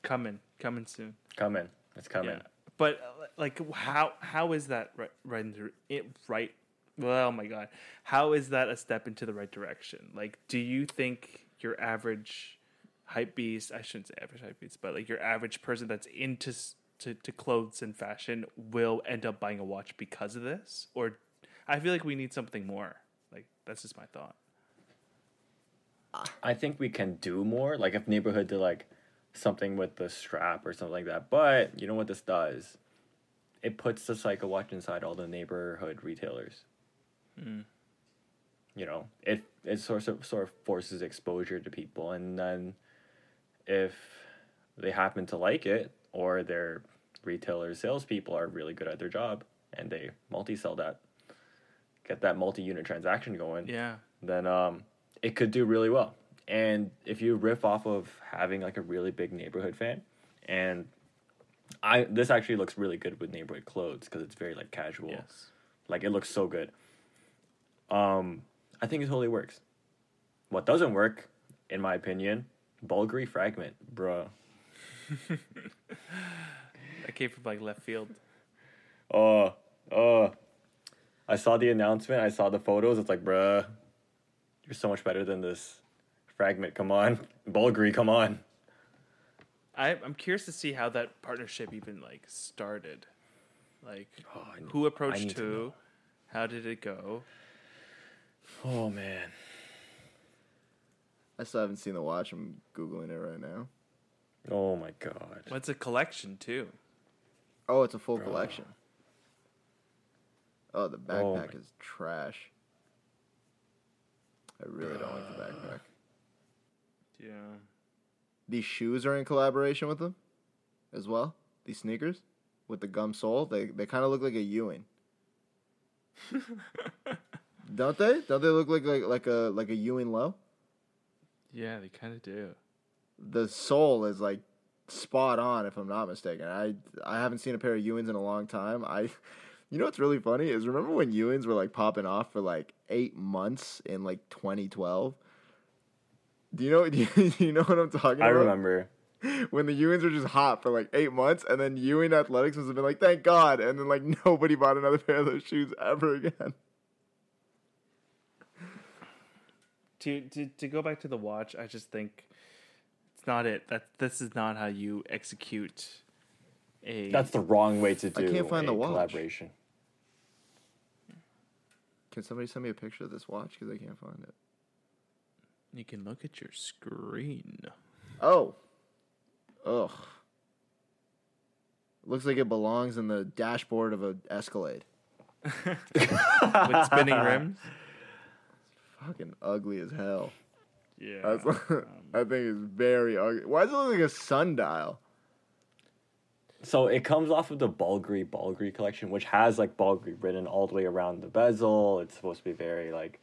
Coming, coming soon. Coming. It's coming. Yeah, but like, how how is that right? Right, it, right. Well, oh my god, how is that a step into the right direction? Like, do you think your average hype beast? I shouldn't say average hype beast, but like your average person that's into to, to clothes and fashion will end up buying a watch because of this, or I feel like we need something more. Like that's just my thought. I think we can do more. Like if neighborhood did like something with the strap or something like that. But you know what this does? It puts the Seiko watch inside all the neighborhood retailers. You know, it it sort of sort of forces exposure to people, and then if they happen to like it, or their retailer salespeople are really good at their job, and they multi sell that, get that multi unit transaction going Yeah, then um, it could do really well. And if you riff off of having like a really big neighborhood fan, and I this actually looks really good with neighborhood clothes because it's very like casual. yes. Like it looks so good. Um, I think it totally works. What doesn't work, in my opinion, Bulgari fragment, bruh. *laughs* That came from like left field. Oh, oh. I saw the announcement. I saw the photos. It's like, bruh, you're so much better than this fragment. Come on, Bulgari, come on. I, I'm curious to see how that partnership even like started. Like, Oh, I- who approached need to who? How did it go? Oh man. I still haven't seen the watch. I'm googling it right now. Oh my god. What's a collection too? Oh, it's a full Bruh. collection. Oh, the Oh backpack my- is trash. I really don't like the backpack. Yeah. These shoes are in collaboration with them, as well. These sneakers with the gum sole, they they kind of look like a Ewing, *laughs* don't they? Don't they look like like like a like a Ewing low? Yeah, they kind of do. The sole is like spot on, if I'm not mistaken. I I haven't seen a pair of Ewings in a long time. I, *laughs* you know what's really funny is remember when Ewings were like popping off for like eight months in like 2012. Do you know? *laughs* Do you, do you know what I'm talking I about? I remember. when the Ewings were just hot for like eight months, and then Ewing Athletics must have been like, "Thank God!" And then like *laughs* nobody bought another pair of those shoes ever again. To, to to go back to the watch, I just think it's not it. That this is not how you execute a. That's the wrong way to do. I do can't find a the watch. collaboration. Can somebody send me a picture of this watch because I can't find it? You can look at your screen. Oh, ugh. Looks like it belongs in the dashboard of a Escalade. *laughs* with spinning rims. It's fucking ugly as hell. Yeah. That's, *laughs* um, I think it's very ugly. Why does it look like a sundial? So it comes off of the Bulgari Bulgari collection, which has like Bulgari written all the way around the bezel. It's supposed to be very like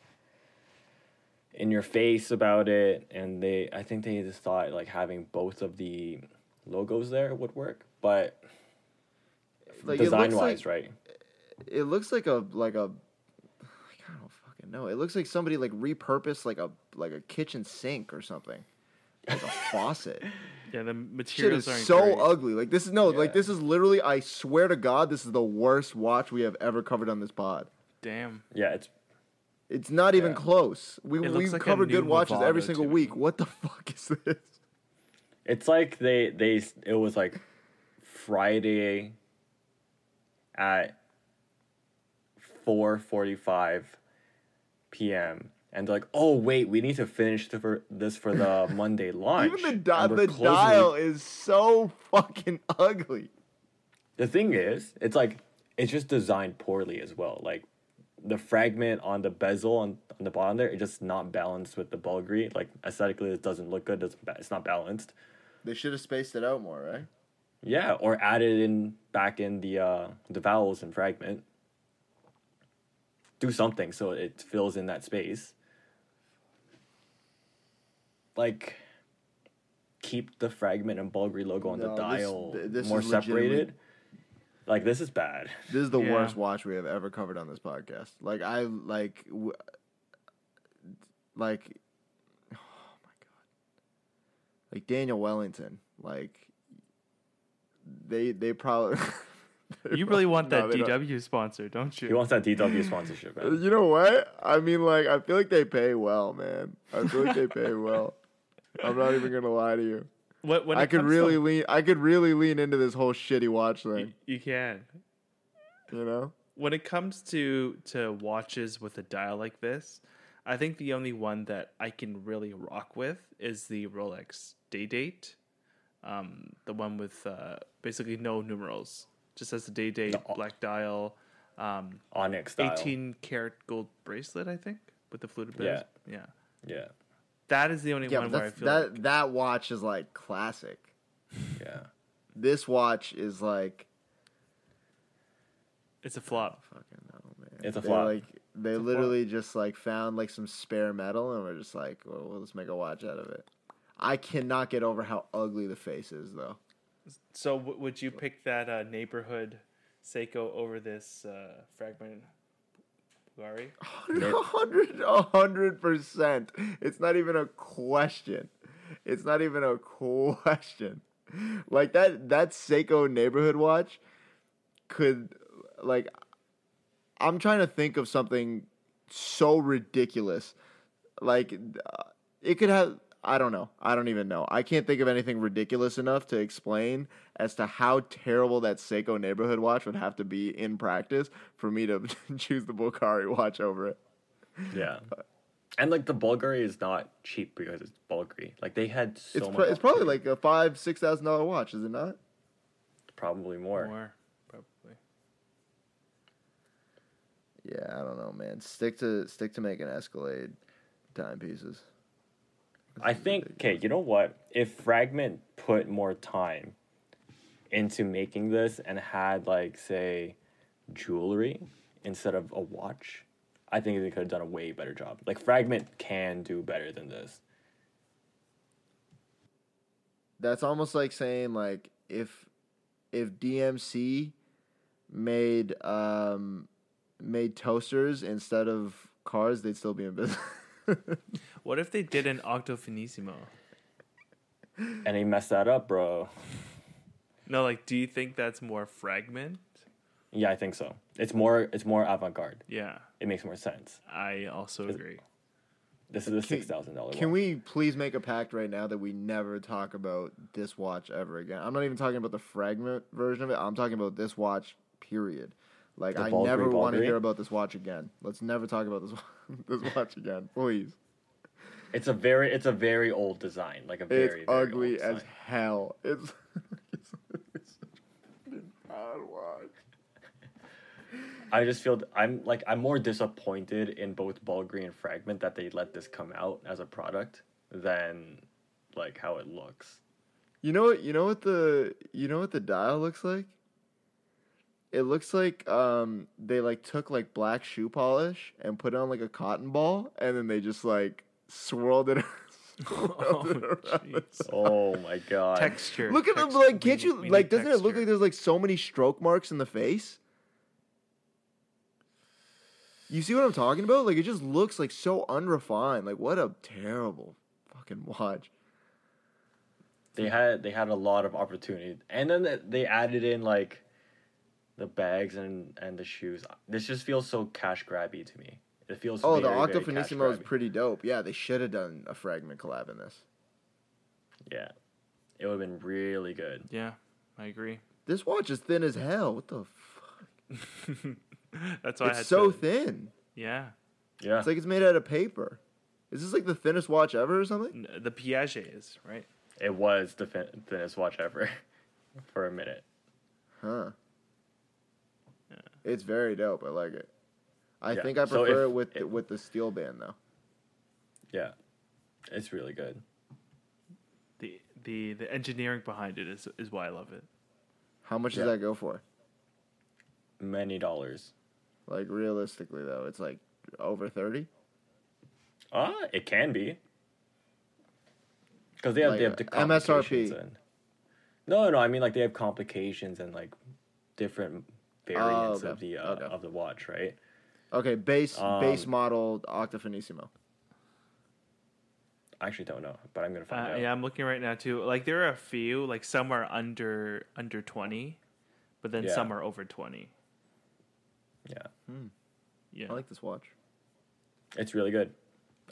in your face about it, and they I think they just thought like having both of the logos there would work, but Like, it looks design like- wise, right? It looks like a like a. I don't fucking know. It looks like somebody like repurposed like a like a kitchen sink or something, like a *laughs* faucet. yeah, the Shit materials is aren't so great. ugly. Like this is no, like this is literally. I swear to God, this is the worst watch we have ever covered on this pod. Damn. Yeah, it's It's not even Yeah. close. We It we like a covered good new watches every single to me. week. What the *laughs* fuck is this? It's like they they it was like Friday at four forty five p.m. and they're like, oh wait, we need to finish the, for, this for the *laughs* Monday launch. Even the di- and we're the dial is so fucking ugly. The thing is, it's like it's just designed poorly as well. Like the fragment on the bezel on, on the bottom there, it's just not balanced with the Bulgari. Like aesthetically, it doesn't look good. Doesn't it's not balanced. They should have spaced it out more, right? Yeah, or added in back in the uh the vowels and fragment. Do something so it fills in that space. like keep the fragment and Bulgari logo on No, the dial th- this more separated. Like this is bad. This is the Yeah. worst watch we have ever covered on this podcast. Like I like w- like oh my god. Like Daniel Wellington, like they they probably *laughs* You really want No, that don't. DW sponsor, don't you? He you? wants that DW sponsorship, man. You know what? I mean like I feel like they pay well, man. I feel like they pay well. *laughs* I'm not even gonna lie to you. What, when I could really to, lean I could really lean into this whole shitty watch thing. you can. You know? When it comes to to watches with a dial like this, I think the only one that I can really rock with is the Rolex Day Date, um, the one with uh, basically no numerals, just has the day date, The- black dial, um, Onyx style. 18 karat gold bracelet, I think, with the fluted bit. Yeah. yeah. Yeah, That is the only Yeah, one where I feel that like that watch is like classic. yeah. This watch is like it's a flop. fucking no man. It's a They, flop. Like they It's literally just like found like some spare metal and we're just like, well, well, let's make a watch out of it. I cannot get over how ugly the face is though. So w- would you pick that uh, neighborhood Seiko over this uh, fragment A hundred percent. It's not even a question. It's not even a question. Like that that Seiko neighborhood watch could like I'm trying to think of something so ridiculous. Like uh, it could have I don't know. I don't even know. I can't think of anything ridiculous enough to explain as to how terrible that Seiko neighborhood watch would have to be in practice for me to *laughs* choose the Bulgari watch over it. Yeah. And like the Bulgari is not cheap because it's Bulgari. Like they had so It's much. pro- it's probably opportunity. like a five six thousand dollar watch, is it not? probably more. More, probably. Yeah, I don't know, man. Stick to stick to making Escalade timepieces. I think okay, you know what? If Fragment put more time into making this and had like say jewelry instead of a watch, I think they could have done a way better job. Like Fragment can do better than this. That's almost like saying like if if DMC made um made toasters instead of cars, they'd still be in business. What if they did an Octo Finissimo? And he messed that up, bro. No, like, do you think that's more fragment? Yeah, I think so. It's more it's more avant garde. Yeah, It makes more sense. I also agree. This is a six thousand dollar Can we please make a pact right now that we never talk about this watch ever again? I'm not even talking about the fragment version of it. I'm talking about this watch. Period. Like The I Bulgari never want to hear about this watch again. Let's never talk about this *laughs* this watch again, please. It's a very it's a very old design. Like a very, It's very ugly old as hell. It's it's, *laughs* it's such a bad watch. I just feel I'm like I'm more disappointed in both Bulgari and Fragment that they let this come out as a product than like how it looks. You know what? You know what the you know what the dial looks like? It looks like um they like took like black shoe polish and put it on like a cotton ball and then they just like swirled it. *laughs* Oh, it around the jeez. *laughs* Oh my god. Texture. Look at them Texture. like can't you we like doesn't it look like there's like so many stroke marks in the face? You see what I'm talking about? Like it just looks like so unrefined. Like what a terrible fucking watch. They had they had a lot of opportunity, and then they- they added in like the bags and and the shoes. This just feels so cash grabby to me. It feels Oh, the very, Octo very Finissimo is pretty dope. Yeah, they should have done a fragment collab in this. Yeah, it would have been really good. Yeah, I agree. This watch is thin as hell. What the fuck? *laughs* That's why I had It's so to, thin. Yeah, Yeah, It's like it's made out of paper. Is this like the thinnest watch ever or something? N- the Piaget is right. it was the fin- thinnest watch ever *laughs* for a minute. Huh. Yeah. It's very dope. I like it. I Yeah, think I prefer if- it with the, with the steel band though. Yeah, it's really good. The the the engineering behind it is is why I love it. How much Yeah. does that go for? Many dollars. Like realistically though, it's like over thirty. Ah, it can be. because they have Like, they have the uh, MSRP. complications and no no I mean like they have complications and like different variants Oh, okay. of the uh, Okay. of the watch right Okay, base base Um, model Octo Finissimo. I actually don't know but I'm gonna find Uh, out yeah, I'm looking right now too. Like there are a few, like some are under under twenty, but then Yeah. some are over twenty. Yeah Yeah, I like this watch. it's really good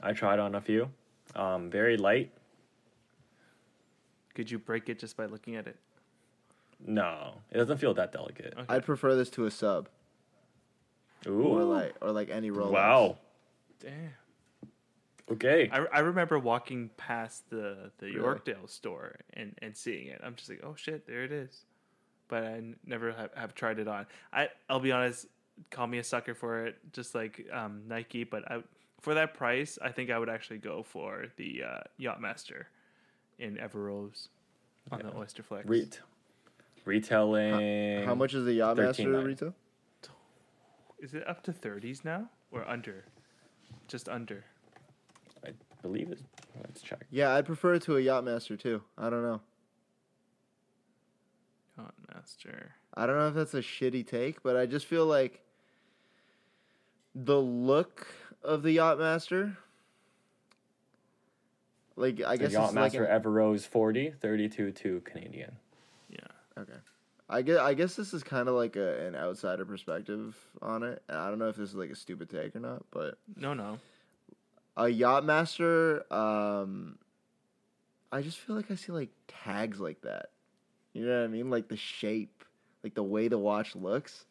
I tried on a few um very light could you break it just by looking at it? no it doesn't feel that delicate Okay. I'd prefer this to a sub ooh or like or like any Rolex. wow Damn. okay I, I remember walking past the the Really? Yorkdale store and and seeing it. I'm just like, oh shit, there it is. But I n- never have, have tried it on. I I'll be honest, call me a sucker for it, just like um, Nike. But I for that price, I think I would actually go for the uh, Yachtmaster in Everose on the Oyster Flex. Re- retailing How much is the Yachtmaster retail? Is it up to 30s now or under? Just under. I believe it let's check Yeah, I'd prefer it to a Yachtmaster too. I don't know. Yachtmaster. I don't know if that's a shitty take, but I just feel like the look of the Yachtmaster, like I I guess guess it's like Yachtmaster an- Everose 40 32 to Canadian Yeah. okay. I guess I guess this is kind of like a, an outsider perspective on it. And I don't know if this is like a stupid take or not, but No, no. a Yachtmaster, um, I just feel like I see like tags like that. You know what I mean? Like the shape, like the way the watch looks.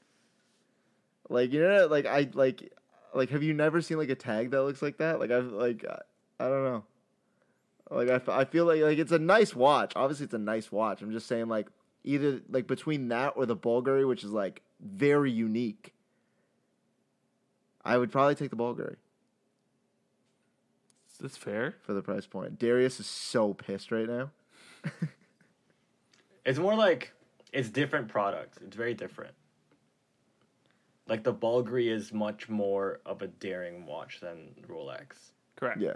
Like you know, like I like, like have you never seen like a tag that looks like that? Like I've like I, I don't know. Like I, f- I feel like like it's a nice watch. Obviously, it's a nice watch. I'm just saying like either like between that or the Bulgari, which is like very unique. I would probably take the Bulgari. That's fair. for the price point. Darius is so pissed right now. *laughs* It's more like it's different products. It's very different. Like the Bulgari is much more of a daring watch than Rolex. Correct. Yeah.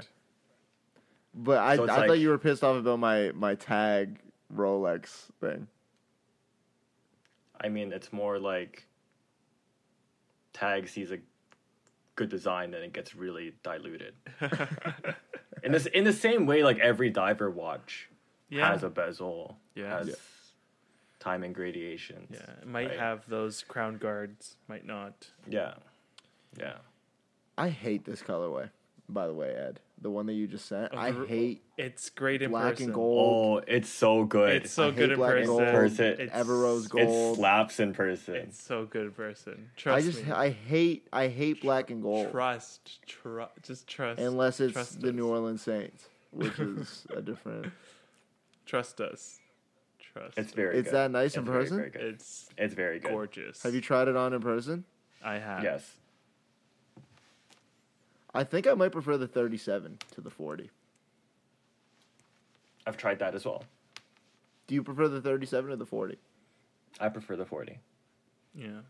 But I, So it's I thought you were pissed off about my, my tag Rolex thing. I mean, it's more like Tag sees a good design, then it gets really diluted. *laughs* in this, in the same way, like every diver watch Yeah. has a bezel, Yeah. has Yeah. Timing gradations. Yeah. It might right? have those crown guards, might not. Yeah, yeah. I hate this colorway, by the way, Ed. The one that you just sent. Of I hate It's great in black person. and gold. Oh, it's so good. It's so I good hate in black and person. gold. Person. It's, Everose it gold. slaps in person. It's so good in person. Trust I just me. I hate I hate black and gold Trust. Tru- just trust. unless it's trust the us. New Orleans Saints, which is a different. *laughs* Trust us. Trust. It's very. It's good. that nice It's in very, person? very good. It's It's very good. gorgeous. Have you tried it on in person? I have. Yes. I think I might prefer the 37 to the 40. I've tried that as well. Do you prefer the 37 or the 40? I prefer the 40. Yeah.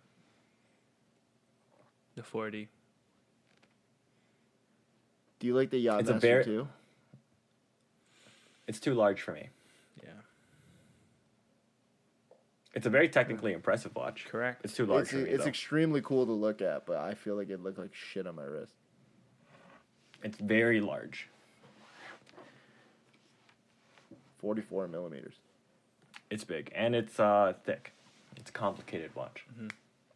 The forty. Do you like the It's a Yachtmaster very- too? It's too large for me. Yeah. It's a very technically impressive watch. Correct. It's too large It's, for me. it's though. extremely cool to look at, but I feel like it looked like shit on my wrist. it's very large. 44 millimeters. It's big and it's uh thick. It's a complicated watch.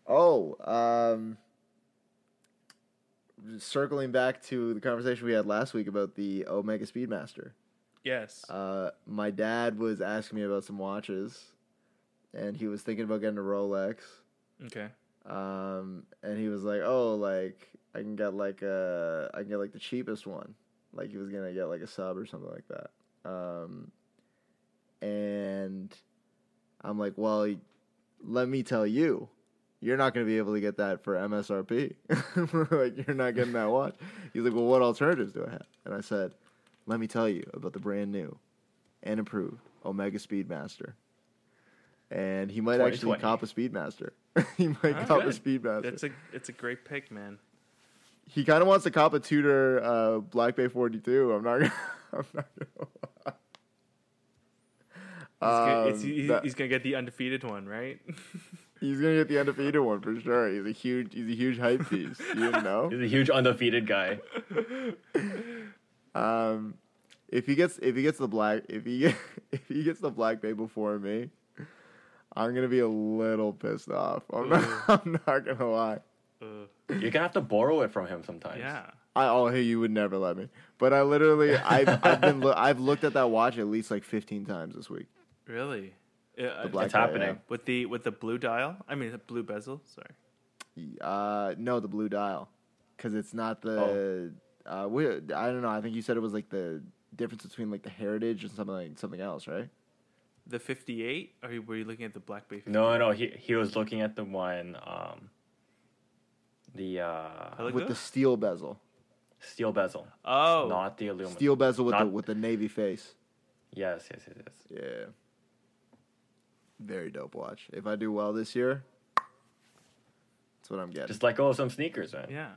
Oh, um, circling back to the conversation we had last week about the Omega Speedmaster. Yes. Uh, my dad was asking me about some watches, and he was thinking about getting a Rolex. okay. Um, and he was like, "Oh, like I can get like a, I can get like the cheapest one. Like he was gonna get like a sub or something like that." Um, and I'm like, "Well, let me tell you, you're not gonna be able to get that for MSRP. *laughs* like you're not getting that watch." He's like, "Well, what alternatives do I have?" And I said, "Let me tell you about the brand new and improved Omega Speedmaster." And he might actually cop a Speedmaster. *laughs* he might Ah, cop a. Speedmaster. That's a it's a great pick, man. he kind of wants to cop a Tudor uh, Black Bay 42. I'm not. *laughs* Gonna, I'm not gonna. lie. gonna, Um, he- that- he's gonna get the undefeated one, right? *laughs* he's gonna get the undefeated one for sure. He's a huge, he's a huge hype piece. You didn't know? He's a huge undefeated guy. Um, if he gets if he gets the black if he if he gets the black bay before me, I'm gonna be a little pissed off. I'm not, *laughs* I'm not gonna lie. You're gonna have to borrow it from him sometimes. yeah. I oh hey you would never let me, but I literally I've I've been lo- I've looked at that watch at least like 15 times this week. Really? Yeah, The black It's bay, happening. with the with the blue dial. I mean, the blue bezel. Sorry. Uh, no, the blue dial, because it's not the. Uh, we, I don't know. I think you said it was like the difference between like the heritage and something like something else, right? The 58? Or you- were you looking at the Black Bay 58? No, no, he he was looking at the one, um, the uh, Hello? With the steel bezel, steel bezel, Oh. not the aluminum. steel bezel with the with the navy face. Yes, yes, yes, yes. Yeah. Very dope watch. If I do well this year, that's what I'm getting. Just like go of some sneakers, man. Yeah.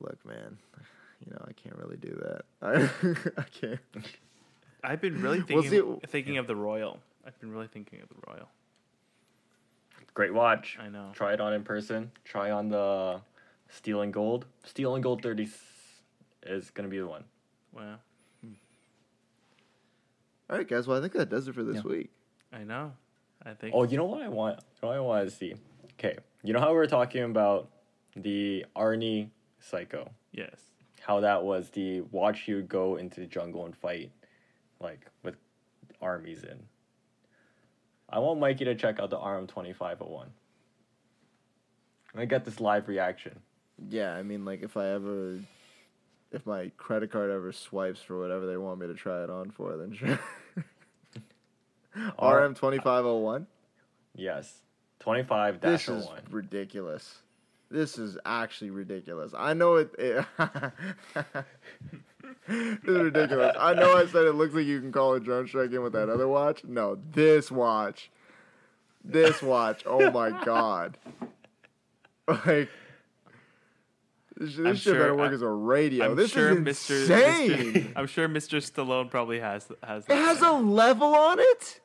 Look, man, you know I can't really do that. I, *laughs* I can't. *laughs* I've been really We'll thinking see- thinking of the Royal. I've been really thinking of the Royal. Great watch. I know. Try it on in person. Try on the steel and gold. Steel and gold 30 is gonna be the one. Wow. All right, guys. Well, I think that does it for this Yeah. week. I know. I think. Oh, you know what I want? You know what I want to see? Okay, you know how we were talking about the Arnie Psycho? Yes. How that was the watch you go into the jungle and fight, like with armies in. I want Mikey to check out the RM twenty five oh one. I get this live reaction. Yeah, I mean, like if I ever, if my credit card ever swipes for whatever they want me to try it on for, then sure. *laughs* RM twenty five oh one. Yes, twenty five oh This dash is one. ridiculous. This is actually ridiculous. I know it. it *laughs* this is ridiculous. I know I said it looks like you can call a drone strike in with that other watch. No, this watch. This watch. Oh my *laughs* god. Like this, this I'm shit better work I- as a radio. I'm this sure is Mr. insane. Mr. I'm sure Mr. Stallone probably has has. It has a level on it.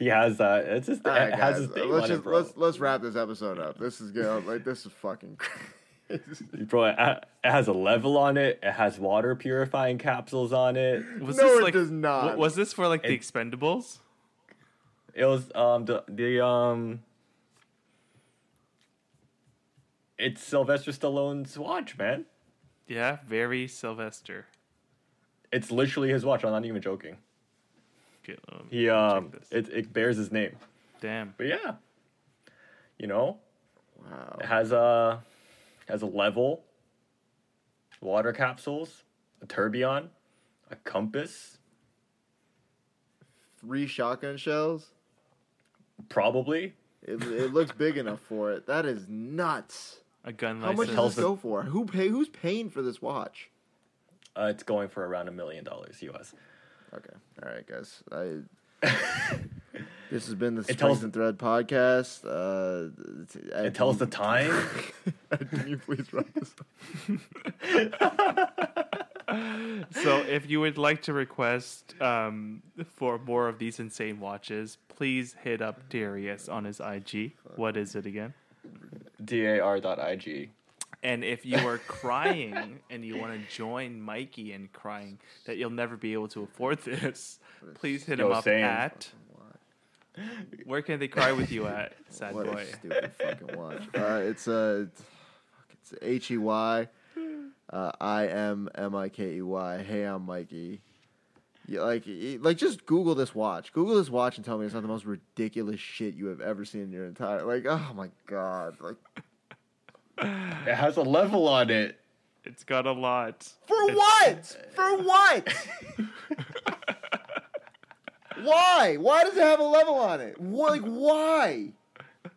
He has that. It's just All right, it has his name let's on just it, bro. let's let's wrap this episode up. This is good. Like this is fucking crazy. Bro, it it has a level on it. It has water purifying capsules on it. Was No, this it does not. wa- Was this for like the Expendables? It was um the the um. It's Sylvester Stallone's watch, man. Yeah, very Sylvester. It's literally his watch. I'm not even joking. Okay, um, He check um, it it bears his name. Damn. But yeah, you know, Wow. it has a has a level, water capsules, a tourbillon, a compass, Three shotgun shells. probably. It, it looks big enough for it. That is nuts. A gun How license. much does tells this go for? Who pay? Who's paying for this watch? Uh, it's going for around a million dollars US. Okay, all right, guys. I *laughs* this has been the It Strength tells- and Thread podcast. Uh, it's- It tells the time. *laughs* Can you please wrap this *laughs* So, if you would like to request um, for more of these insane watches, please hit up Darius on his IG. What is it again? dar.ig. And if you are crying and you want to join Mikey in crying that you'll never be able to afford this, please hit him up same. at. Where can they cry with you at, *laughs* sad What boy? a stupid fucking watch. Uh, it's uh, it's, H E Y, uh, I M M I K E Y. Hey, I'm Mikey. Like, like, just Google this watch. Google this watch and tell me it's not the most ridiculous shit you have ever seen in your entire. Like, oh my god, like It has a level on it. It's got a lot. for It's- what? For what? *laughs* why? Why does it have a level on it? Wh- Like, why?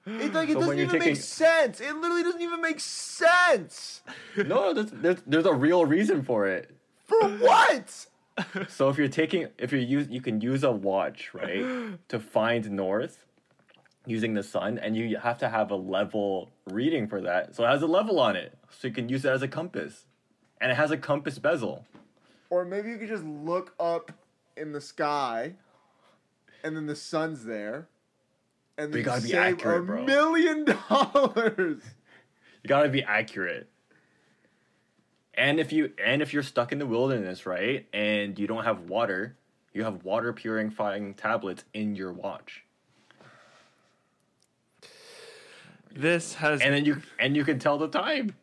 It like it So doesn't even taking- make sense. It literally doesn't even make sense. No, there's, there's there's a real reason for it. For what? So if you're taking if you're use you can use a watch right *gasps* to find north using the sun, and you have to have a level reading for that. So it has a level on it, so you can use it as a compass, and it has a compass bezel. Or maybe you could just look up in the sky and then the sun's there, and But you then gotta be accurate, a bro. million *laughs* dollars. You gotta be accurate. And if you and if you're stuck in the wilderness, right, and you don't have water, you have water purifying tablets in your watch, This has and then you and you can tell the time.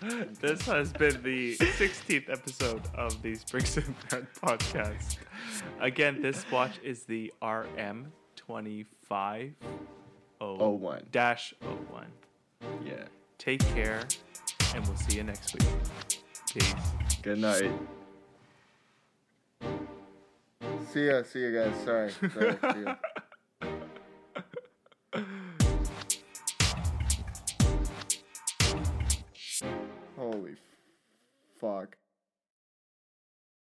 *laughs* this has been the 16th episode of the Springs and Brand podcast. Again, this watch is the RM25 Oh one. dash 01. Yeah. Take care, and we'll see you next week. Peace. Good night. See ya. See ya, guys. Sorry. Sorry. see ya. *laughs* fuck.